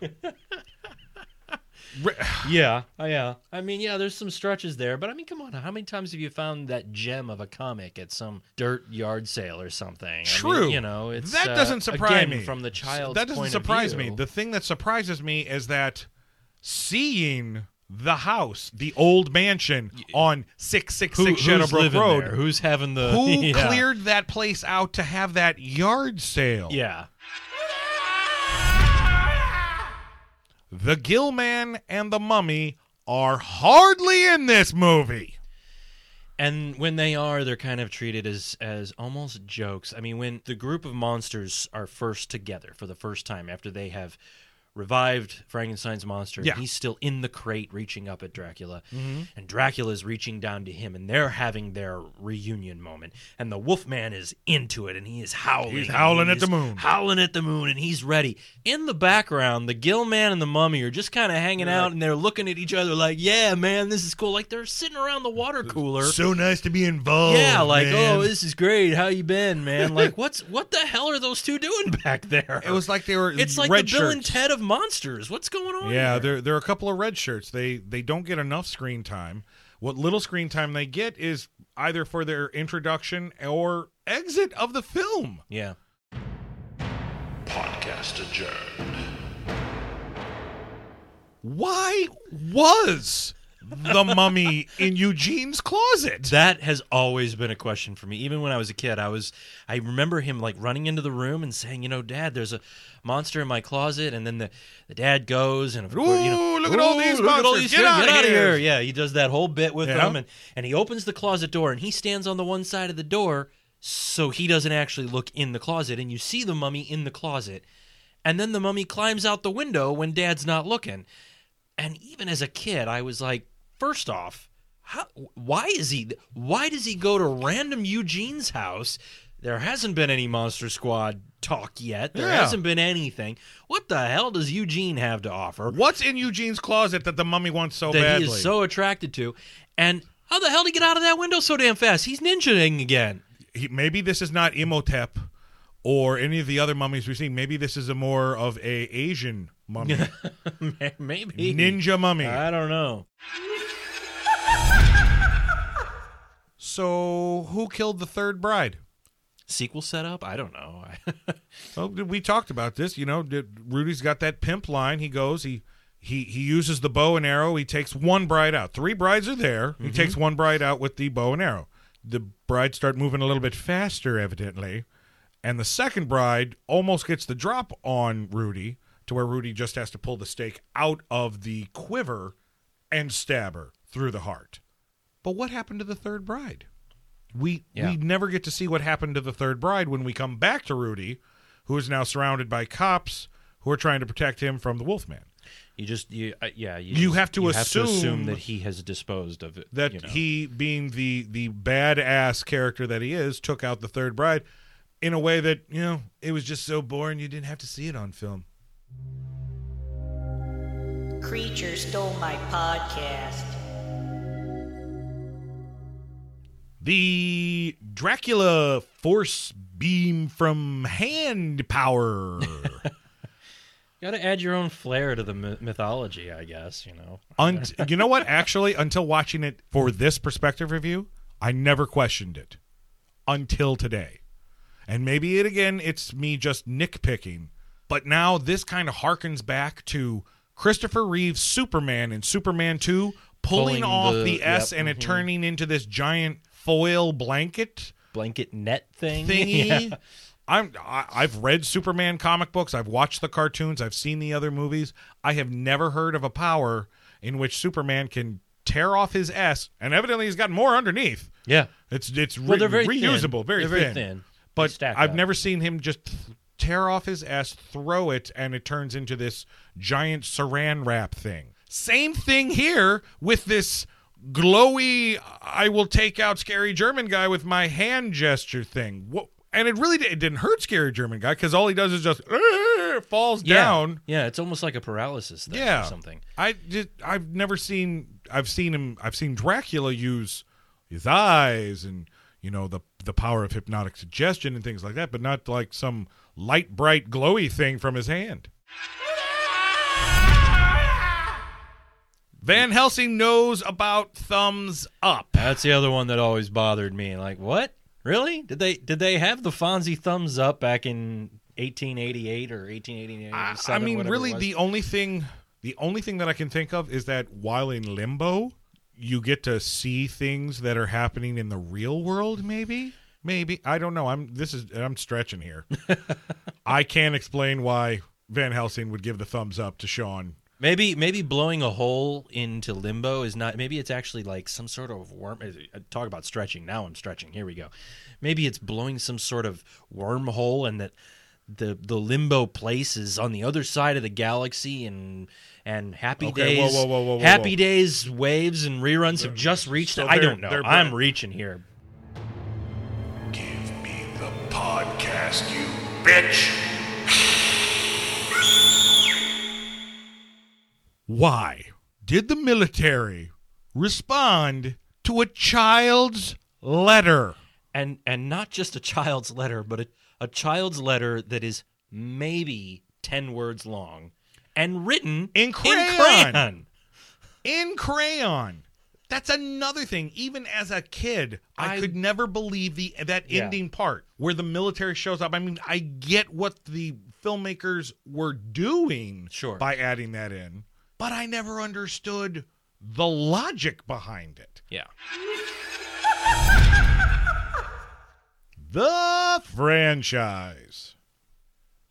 S5: Yeah, uh, yeah. I mean, yeah, there's some stretches there, but I mean, come on. How many times have you found that gem of a comic at some dirt yard sale or something? I mean,
S3: True.
S5: you know, it's
S3: that
S5: uh,
S3: doesn't surprise
S5: again,
S3: me.
S5: from the child.
S3: That doesn't surprise me. The thing that surprises me is that seeing the house, the old mansion on six six six six
S5: Who-
S3: six
S5: who's
S3: Shadowbrook Road.
S5: there? Who's having the
S3: Who
S5: yeah.
S3: cleared that place out to have that yard sale?
S5: Yeah.
S3: The Gill Man and the Mummy are hardly in this movie.
S5: And when they are, they're kind of treated as as almost jokes. I mean, when the group of monsters are first together for the first time after they have revived Frankenstein's monster,
S3: Yeah.
S5: he's still in the crate reaching up at Dracula,
S3: Mhm.
S5: and Dracula's reaching down to him, and they're having their reunion moment. And the Wolfman is into it, and he is howling.
S3: He's howling
S5: he
S3: at the moon.
S5: howling at the moon, and he's ready. In the background, the Gill Man and the Mummy are just kind of hanging out, and they're looking at each other like, "Yeah, man, this is cool." Like they're sitting around the water cooler.
S3: So nice to be involved.
S5: Yeah, like,
S3: man.
S5: oh, this is great. How you been, man? Like, what's what the hell are those two doing back there?
S3: It was like they were
S5: It's like the Bill and. Ted of monsters. What's going on?
S3: Yeah,
S5: here?
S3: there there are a couple of red shirts. They they don't get enough screen time. What little screen time they get is either for their introduction or exit of the film.
S5: yeah.
S11: Podcast adjourned.
S3: Why was the mummy in Eugene's closet?
S5: That has always been a question for me. Even when I was a kid, I was I remember him like running into the room and saying, "You know, Dad, there's a monster in my closet." And then the, the dad goes and of course, you know,
S3: Ooh, look at all these
S5: look at all
S3: monsters.
S5: these
S3: Get.
S5: Get out of
S3: here."
S5: here! Yeah, he does that whole bit with
S3: Yeah.
S5: them, and and he opens the closet door and he stands on the one side of the door so he doesn't actually look in the closet, and you see the mummy in the closet, and then the mummy climbs out the window when Dad's not looking. And even as a kid, I was like, first off, how, why is he? Why does he go to random Eugene's house? There hasn't been any Monster Squad talk yet. There
S3: Yeah.
S5: hasn't been anything. What the hell does Eugene have to offer
S3: What's in Eugene's closet that the mummy wants so
S5: that
S3: badly?
S5: he is so attracted to? And how the hell did he get out of that window so damn fast? He's ninjaing again.
S3: He- maybe this is not Imhotep or any of the other mummies we've seen. Maybe this is a more of a Asian mummy,
S5: Maybe
S3: ninja mummy.
S5: I don't know.
S3: so who killed the third bride?
S5: Sequel setup? I don't know.
S3: Well, we talked about this. You know, Rudy's got that pimp line. He goes, he he he uses the bow and arrow. He takes one bride out. Three brides are there. He mm-hmm. takes one bride out with the bow and arrow. The brides start moving a little bit faster, evidently, and the second bride almost gets the drop on Rudy to where Rudy just has to pull the stake out of the quiver and stab her through the heart. But what happened to the third bride? We
S5: Yeah.
S3: we never get to see what happened to the third bride when we come back to Rudy, who is now surrounded by cops who are trying to protect him from the Wolfman.
S5: You just you uh, yeah you,
S3: You
S5: just-
S3: have to
S5: you
S3: assume
S5: assume that he has disposed of it.
S3: That
S5: you know.
S3: he, being the the badass character that he is, took out the third bride in a way that you know it was just so boring you didn't have to see it on film.
S7: Creature stole my podcast.
S3: The Dracula force beam from hand power.
S5: Got to add your own flair to the my- mythology, I guess. You know.
S3: Un- you know what? Actually, until watching it for this perspective review, I never questioned it until today. And maybe it again, it's me just nitpicking. But now this kind of harkens back to Christopher Reeve's Superman in Superman 2 pulling,
S5: Pulling
S3: off
S5: the-
S3: the, S
S5: yep,
S3: and it
S5: mhm.
S3: turning into this giant foil blanket
S5: Blanket net thing.
S3: thingy.
S5: Yeah.
S3: I'm I, I've read Superman comic books. I've watched the cartoons. I've seen the other movies. I have never heard of a power in which Superman can tear off his S, and evidently he's got more underneath.
S5: Yeah.
S3: It's it's
S5: Well,
S3: re-
S5: they're very
S3: reusable,
S5: thin.
S3: very
S5: They're very
S3: thin. But I've
S5: up.
S3: never seen him just tear off his S, throw it, and it turns into this giant saran wrap thing. Same thing here with this glowy. I will take out scary German guy with my hand gesture thing. What? And it really did, it didn't hurt scary German guy because all he does is just falls
S5: Yeah.
S3: down.
S5: Yeah, it's almost like a paralysis thing
S3: Yeah,
S5: or something.
S3: I just I've never seen I've seen him I've seen Dracula use his eyes and you know the the power of hypnotic suggestion and things like that, but not like some light bright glowy thing from his hand. Van Helsing knows about thumbs up.
S5: That's the other one that always bothered me. Like, what? Really? Did they did they have the Fonzie thumbs up back in 1888 or 1889?
S3: I, I mean, really, the only thing, the only thing that I can think of is that while in limbo, you get to see things that are happening in the real world. Maybe, maybe I don't know. I'm this is I'm stretching here. I can't explain why Van Helsing would give the thumbs up to Sean.
S5: Maybe maybe blowing a hole into limbo is not. Maybe it's actually like some sort of worm. uh, Talk about stretching. Now I'm stretching. Here we go. Maybe it's blowing some sort of wormhole, and that the the limbo place is on the other side of the galaxy, and and Happy
S3: Okay,
S5: Days,
S3: whoa, whoa, whoa, whoa,
S5: Happy
S3: whoa.
S5: Days waves and reruns have just reached.
S3: So.
S5: I don't know. I'm reaching here.
S12: Give me the podcast, you bitch.
S3: Why did the military respond to a child's letter?
S5: and and not just a child's letter, but a, a child's letter that is maybe ten words long and written
S3: In crayon.
S5: crayon.
S3: in crayon. That's another thing. Even as a kid, I,
S5: I-
S3: could never believe the that
S5: Yeah.
S3: ending part where the military shows up. I mean, I get what the filmmakers were doing
S5: Sure.
S3: by adding that in, but I never understood the logic behind it.
S5: Yeah.
S3: The franchise.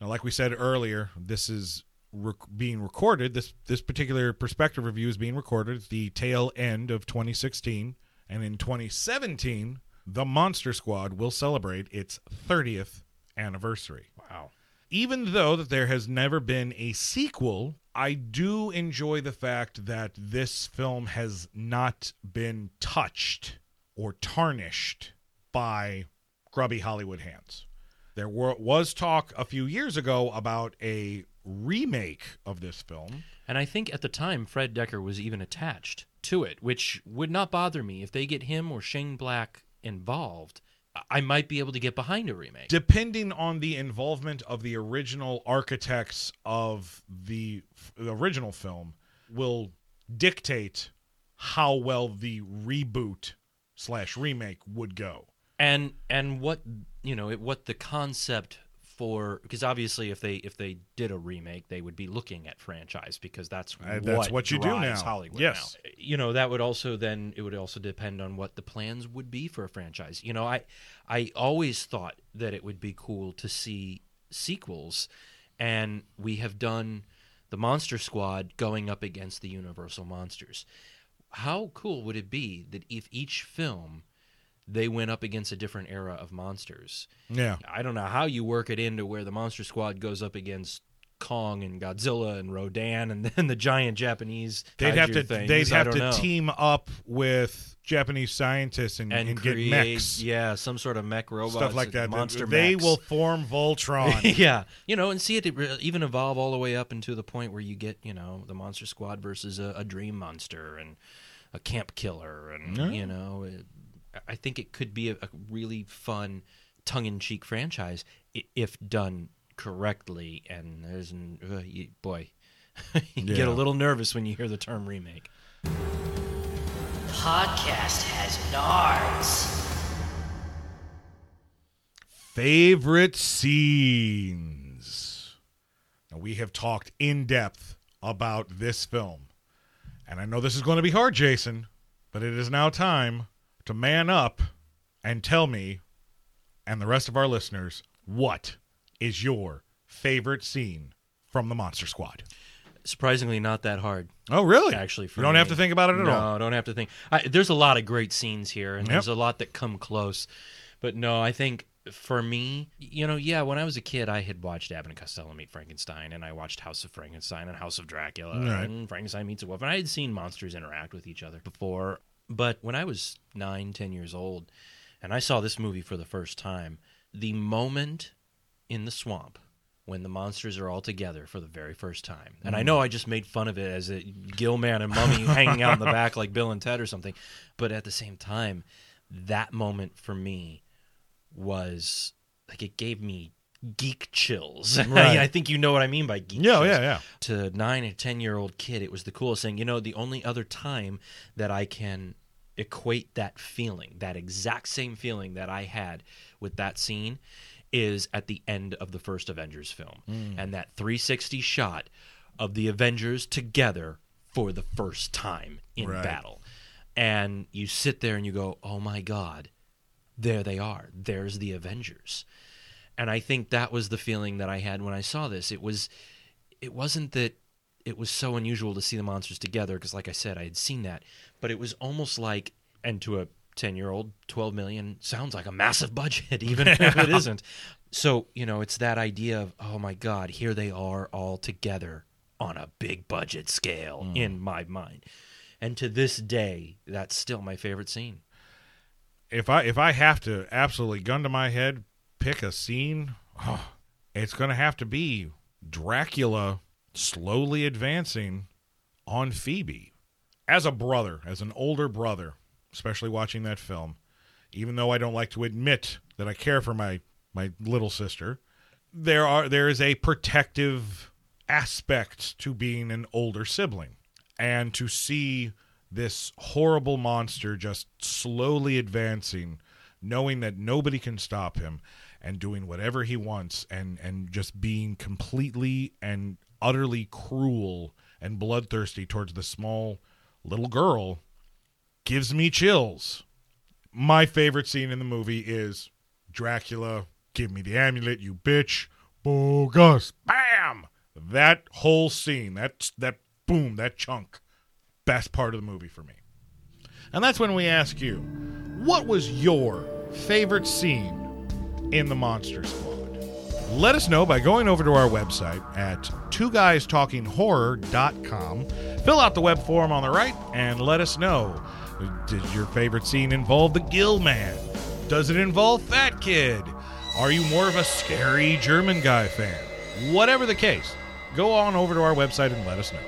S3: Now, like we said earlier, this is rec- being recorded. This this particular perspective review is being recorded at the tail end of 2016, and in 2017, the Monster Squad will celebrate its 30th anniversary.
S5: Wow.
S3: Even though that there has never been a sequel, I do enjoy the fact that this film has not been touched or tarnished by grubby Hollywood hands. There were, was talk a few years ago about a remake of this film.
S5: And I think at the time Fred Dekker was even attached to it, which would not bother me if they get him or Shane Black involved. I might be able to get behind a remake.
S3: Depending on the involvement of the original architects of the, the original film, will dictate how well the reboot slash remake would go.
S5: and and what you know it, what the concept for because obviously if they if they did a remake they would be looking at franchise because that's
S3: Uh, that's what you do now.
S5: Hollywood
S3: Yes.
S5: now. you know that would also then it would also depend on what the plans would be for a franchise you know I I always thought that it would be cool to see sequels and we have done the Monster Squad going up against the Universal Monsters how cool would it be that if each film they went up against a different era of monsters.
S3: Yeah.
S5: I don't know how you work it into where the Monster Squad goes up against Kong and Godzilla and Rodan and then the giant Japanese.
S3: They'd have to
S5: things.
S3: they'd have to
S5: know.
S3: team up with Japanese scientists and,
S5: and,
S3: and
S5: create,
S3: get mechs.
S5: yeah, some sort of mech robots,
S3: stuff like that.
S5: monster.
S3: they
S5: mechs.
S3: will form Voltron.
S5: yeah, you know, and see it even evolve all the way up into the point where you get, you know, the Monster Squad versus a, a Dream Monster and a Camp Killer, and
S3: Yeah.
S5: you know, it, I think it could be a, a really fun, tongue-in-cheek franchise if done correctly. And there's, an, uh, you, boy, you get a little nervous when you hear the term remake.
S13: Podcast has nards.
S3: Favorite scenes. Now, we have talked in depth about this film. And I know this is going to be hard, Jason, but it is now time to man up and tell me and the rest of our listeners what is your favorite scene from the Monster Squad?
S5: Surprisingly, not that hard.
S3: Oh, really?
S5: Actually, for
S3: you don't
S5: me.
S3: have to think about it at
S5: no,
S3: all.
S5: No, don't have to think. I, there's a lot of great scenes here, and
S3: Yep.
S5: there's a lot that come close. But no, I think for me, you know, yeah, when I was a kid, I had watched Abbott and Costello meet Frankenstein, and I watched House of Frankenstein and House of Dracula,
S3: Right.
S5: and Frankenstein meets a wolf, and I had seen monsters interact with each other before. But when I was nine, ten years old, and I saw this movie for the first time, the moment in the swamp when the monsters are all together for the very first time. And I mm. know I just made fun of it as a Gill Man and Mummy hanging out in the back like Bill and Ted or something, but at the same time, that moment for me was like it gave me geek chills.
S3: Right.
S5: I think you know what I mean by geek
S3: Yeah,
S5: chills.
S3: yeah, yeah.
S5: To nine and ten year old kid, it was the coolest thing. You know, the only other time that I can equate that feeling, that exact same feeling that I had with that scene, is at the end of the first Avengers film.
S3: Mm.
S5: And that 360 shot of the Avengers together for the first time in
S3: Right.
S5: battle. And you sit there and you go, oh my God, there they are. There's the Avengers. And I think that was the feeling that I had when I saw this. It was it wasn't that it was so unusual to see the monsters together because like I said I had seen that, but it was almost like and to a 10-year-old 12 million sounds like a massive budget even if it isn't. So, you know, it's that idea of oh my god, here they are all together on a big budget scale hmm. in my mind. And to this day, that's still my favorite scene.
S3: if I if I have to absolutely gun to my head pick a scene, oh, it's going to have to be Dracula slowly advancing on Phoebe. As a brother, as an older brother, especially watching that film, even though I don't like to admit that I care for my my little sister, there are there is a protective aspect to being an older sibling. And to see this horrible monster just slowly advancing, knowing that nobody can stop him and doing whatever he wants and and just being completely and utterly cruel and bloodthirsty towards the small little girl gives me chills. My favorite scene in the movie is Dracula, give me the amulet, you bitch. Bogus. Bam! That whole scene, that that boom, that chunk, best part of the movie for me. And that's when we ask you, what was your favorite scene in the Monster Squad? Let us know by going over to our website at twoguystalkinghorror.com. Fill out the web form on the right and let us know. Did your favorite scene involve the Gill Man? Does it involve Fat Kid? Are you more of a scary German guy fan? Whatever the case, go on over to our website and let us know.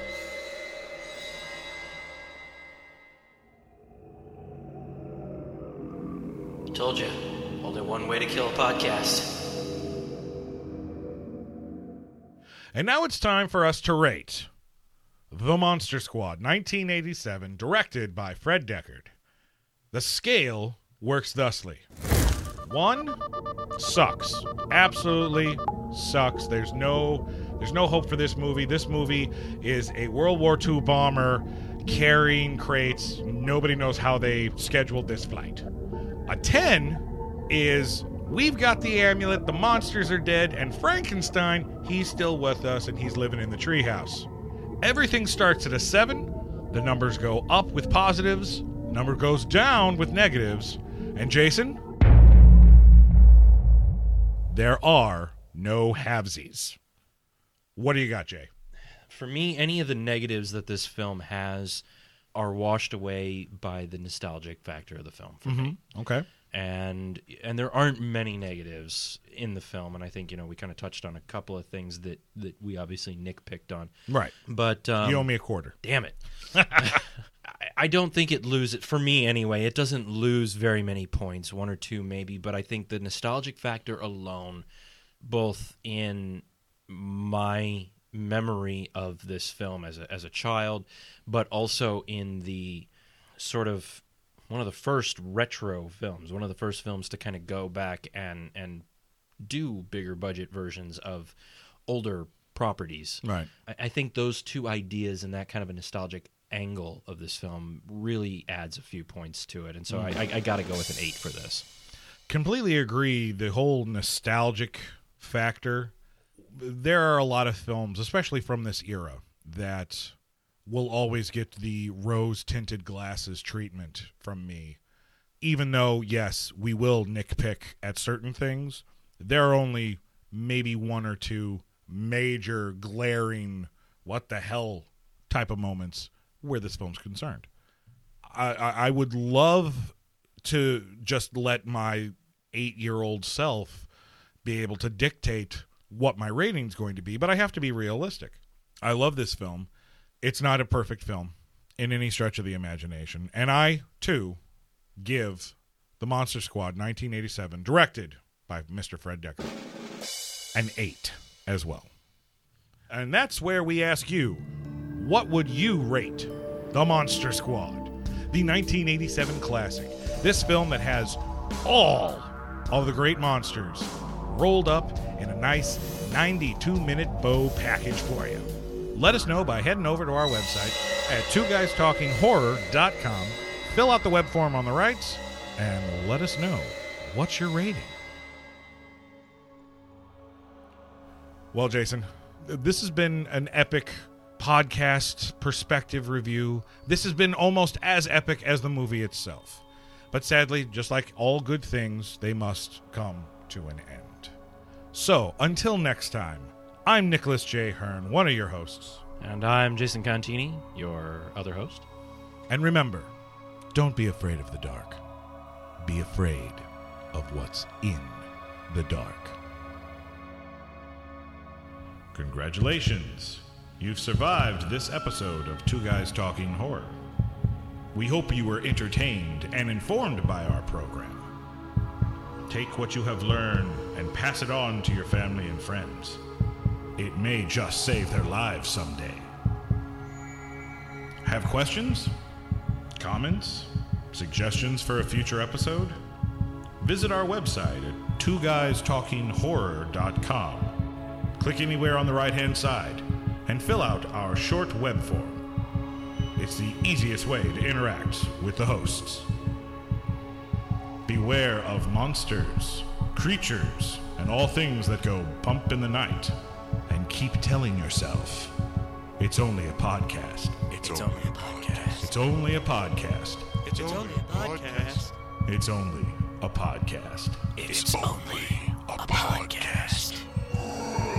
S14: Told you. One way to kill a podcast.
S3: And now it's time for us to rate The Monster Squad 1987, directed by Fred Dekker. The scale works thusly. One sucks. Absolutely sucks. There's no there's no hope for this movie. This movie is a world war ii bomber carrying crates. Nobody knows how they scheduled this flight. A 10 is we've got the amulet the monsters are dead and frankenstein he's still with us and he's living in the treehouse everything starts at a 7 the numbers go up with positives number goes down with negatives and jason there are no halvesies. What do you got, Jay?
S5: For me, any of the negatives that this film has are washed away by the nostalgic factor of the film for me. Mm-hmm.
S3: Okay.
S5: And and there aren't many negatives in the film, and I think you know we kind of touched on a couple of things that that we obviously Nick picked on.
S3: Right.
S5: But um,
S3: you owe me a quarter.
S5: Damn it. I- I don't think it loses for me anyway. It doesn't lose very many points, one or two maybe, but I think the nostalgic factor alone, both in my memory of this film as a as a child, but also in the sort of one of the first retro films, one of the first films to kind of go back and and do bigger budget versions of older properties.
S3: Right.
S5: I, I think those two ideas and that kind of a nostalgic angle of this film really adds a few points to it, and so I, I, I got to go with an eight for this.
S3: Completely agree. The whole nostalgic factor. There are a lot of films, especially from this era, that will always get the rose tinted glasses treatment from me. Even though, yes, we will nitpick at certain things, there are only maybe one or two major glaring what the hell type of moments where this film's concerned. I, I, I would love to just let my eight year old self be able to dictate what my rating's going to be, but I have to be realistic. I love this film. It's not a perfect film in any stretch of the imagination. And I, too, give The Monster Squad 1987, directed by Mr. Fred Dekker, an 8 as well. And that's where we ask you what would you rate The Monster Squad, the 1987 classic? This film that has all of the great monsters rolled up in a nice 92 minute bow package for you. Let us know by heading over to our website at twoguystalkinghorror.com. Fill out the web form on the right and let us know what's your rating. Well, Jason, this has been an epic podcast perspective review. This has been almost as epic as the movie itself. But sadly, just like all good things, they must come to an end. So, until next time, I'm Nicholas J. Hearn, one of your hosts.
S5: And I'm Jason Contini, your other host.
S3: And remember, don't be afraid of the dark. Be afraid of what's in the dark.
S15: Congratulations! You've survived this episode of Two Guys Talking Horror. We hope you were entertained and informed by our program. Take what you have learned and pass it on to your family and friends. It may just save their lives someday. Have questions? Comments? Suggestions for a future episode? Visit our website at twoguystalkinghorror.com. Click anywhere on the right hand side and fill out our short web form.
S3: It's the easiest way to interact with the hosts. Beware of monsters, creatures, and all things that go bump in the night keep telling yourself it's only a podcast. It's, it's only, only, a podcast. podcast. It's only a podcast.
S5: It's, it's only, only, a podcast. podcast.
S3: It's only a podcast.
S5: It's, it's only, only a podcast. podcast.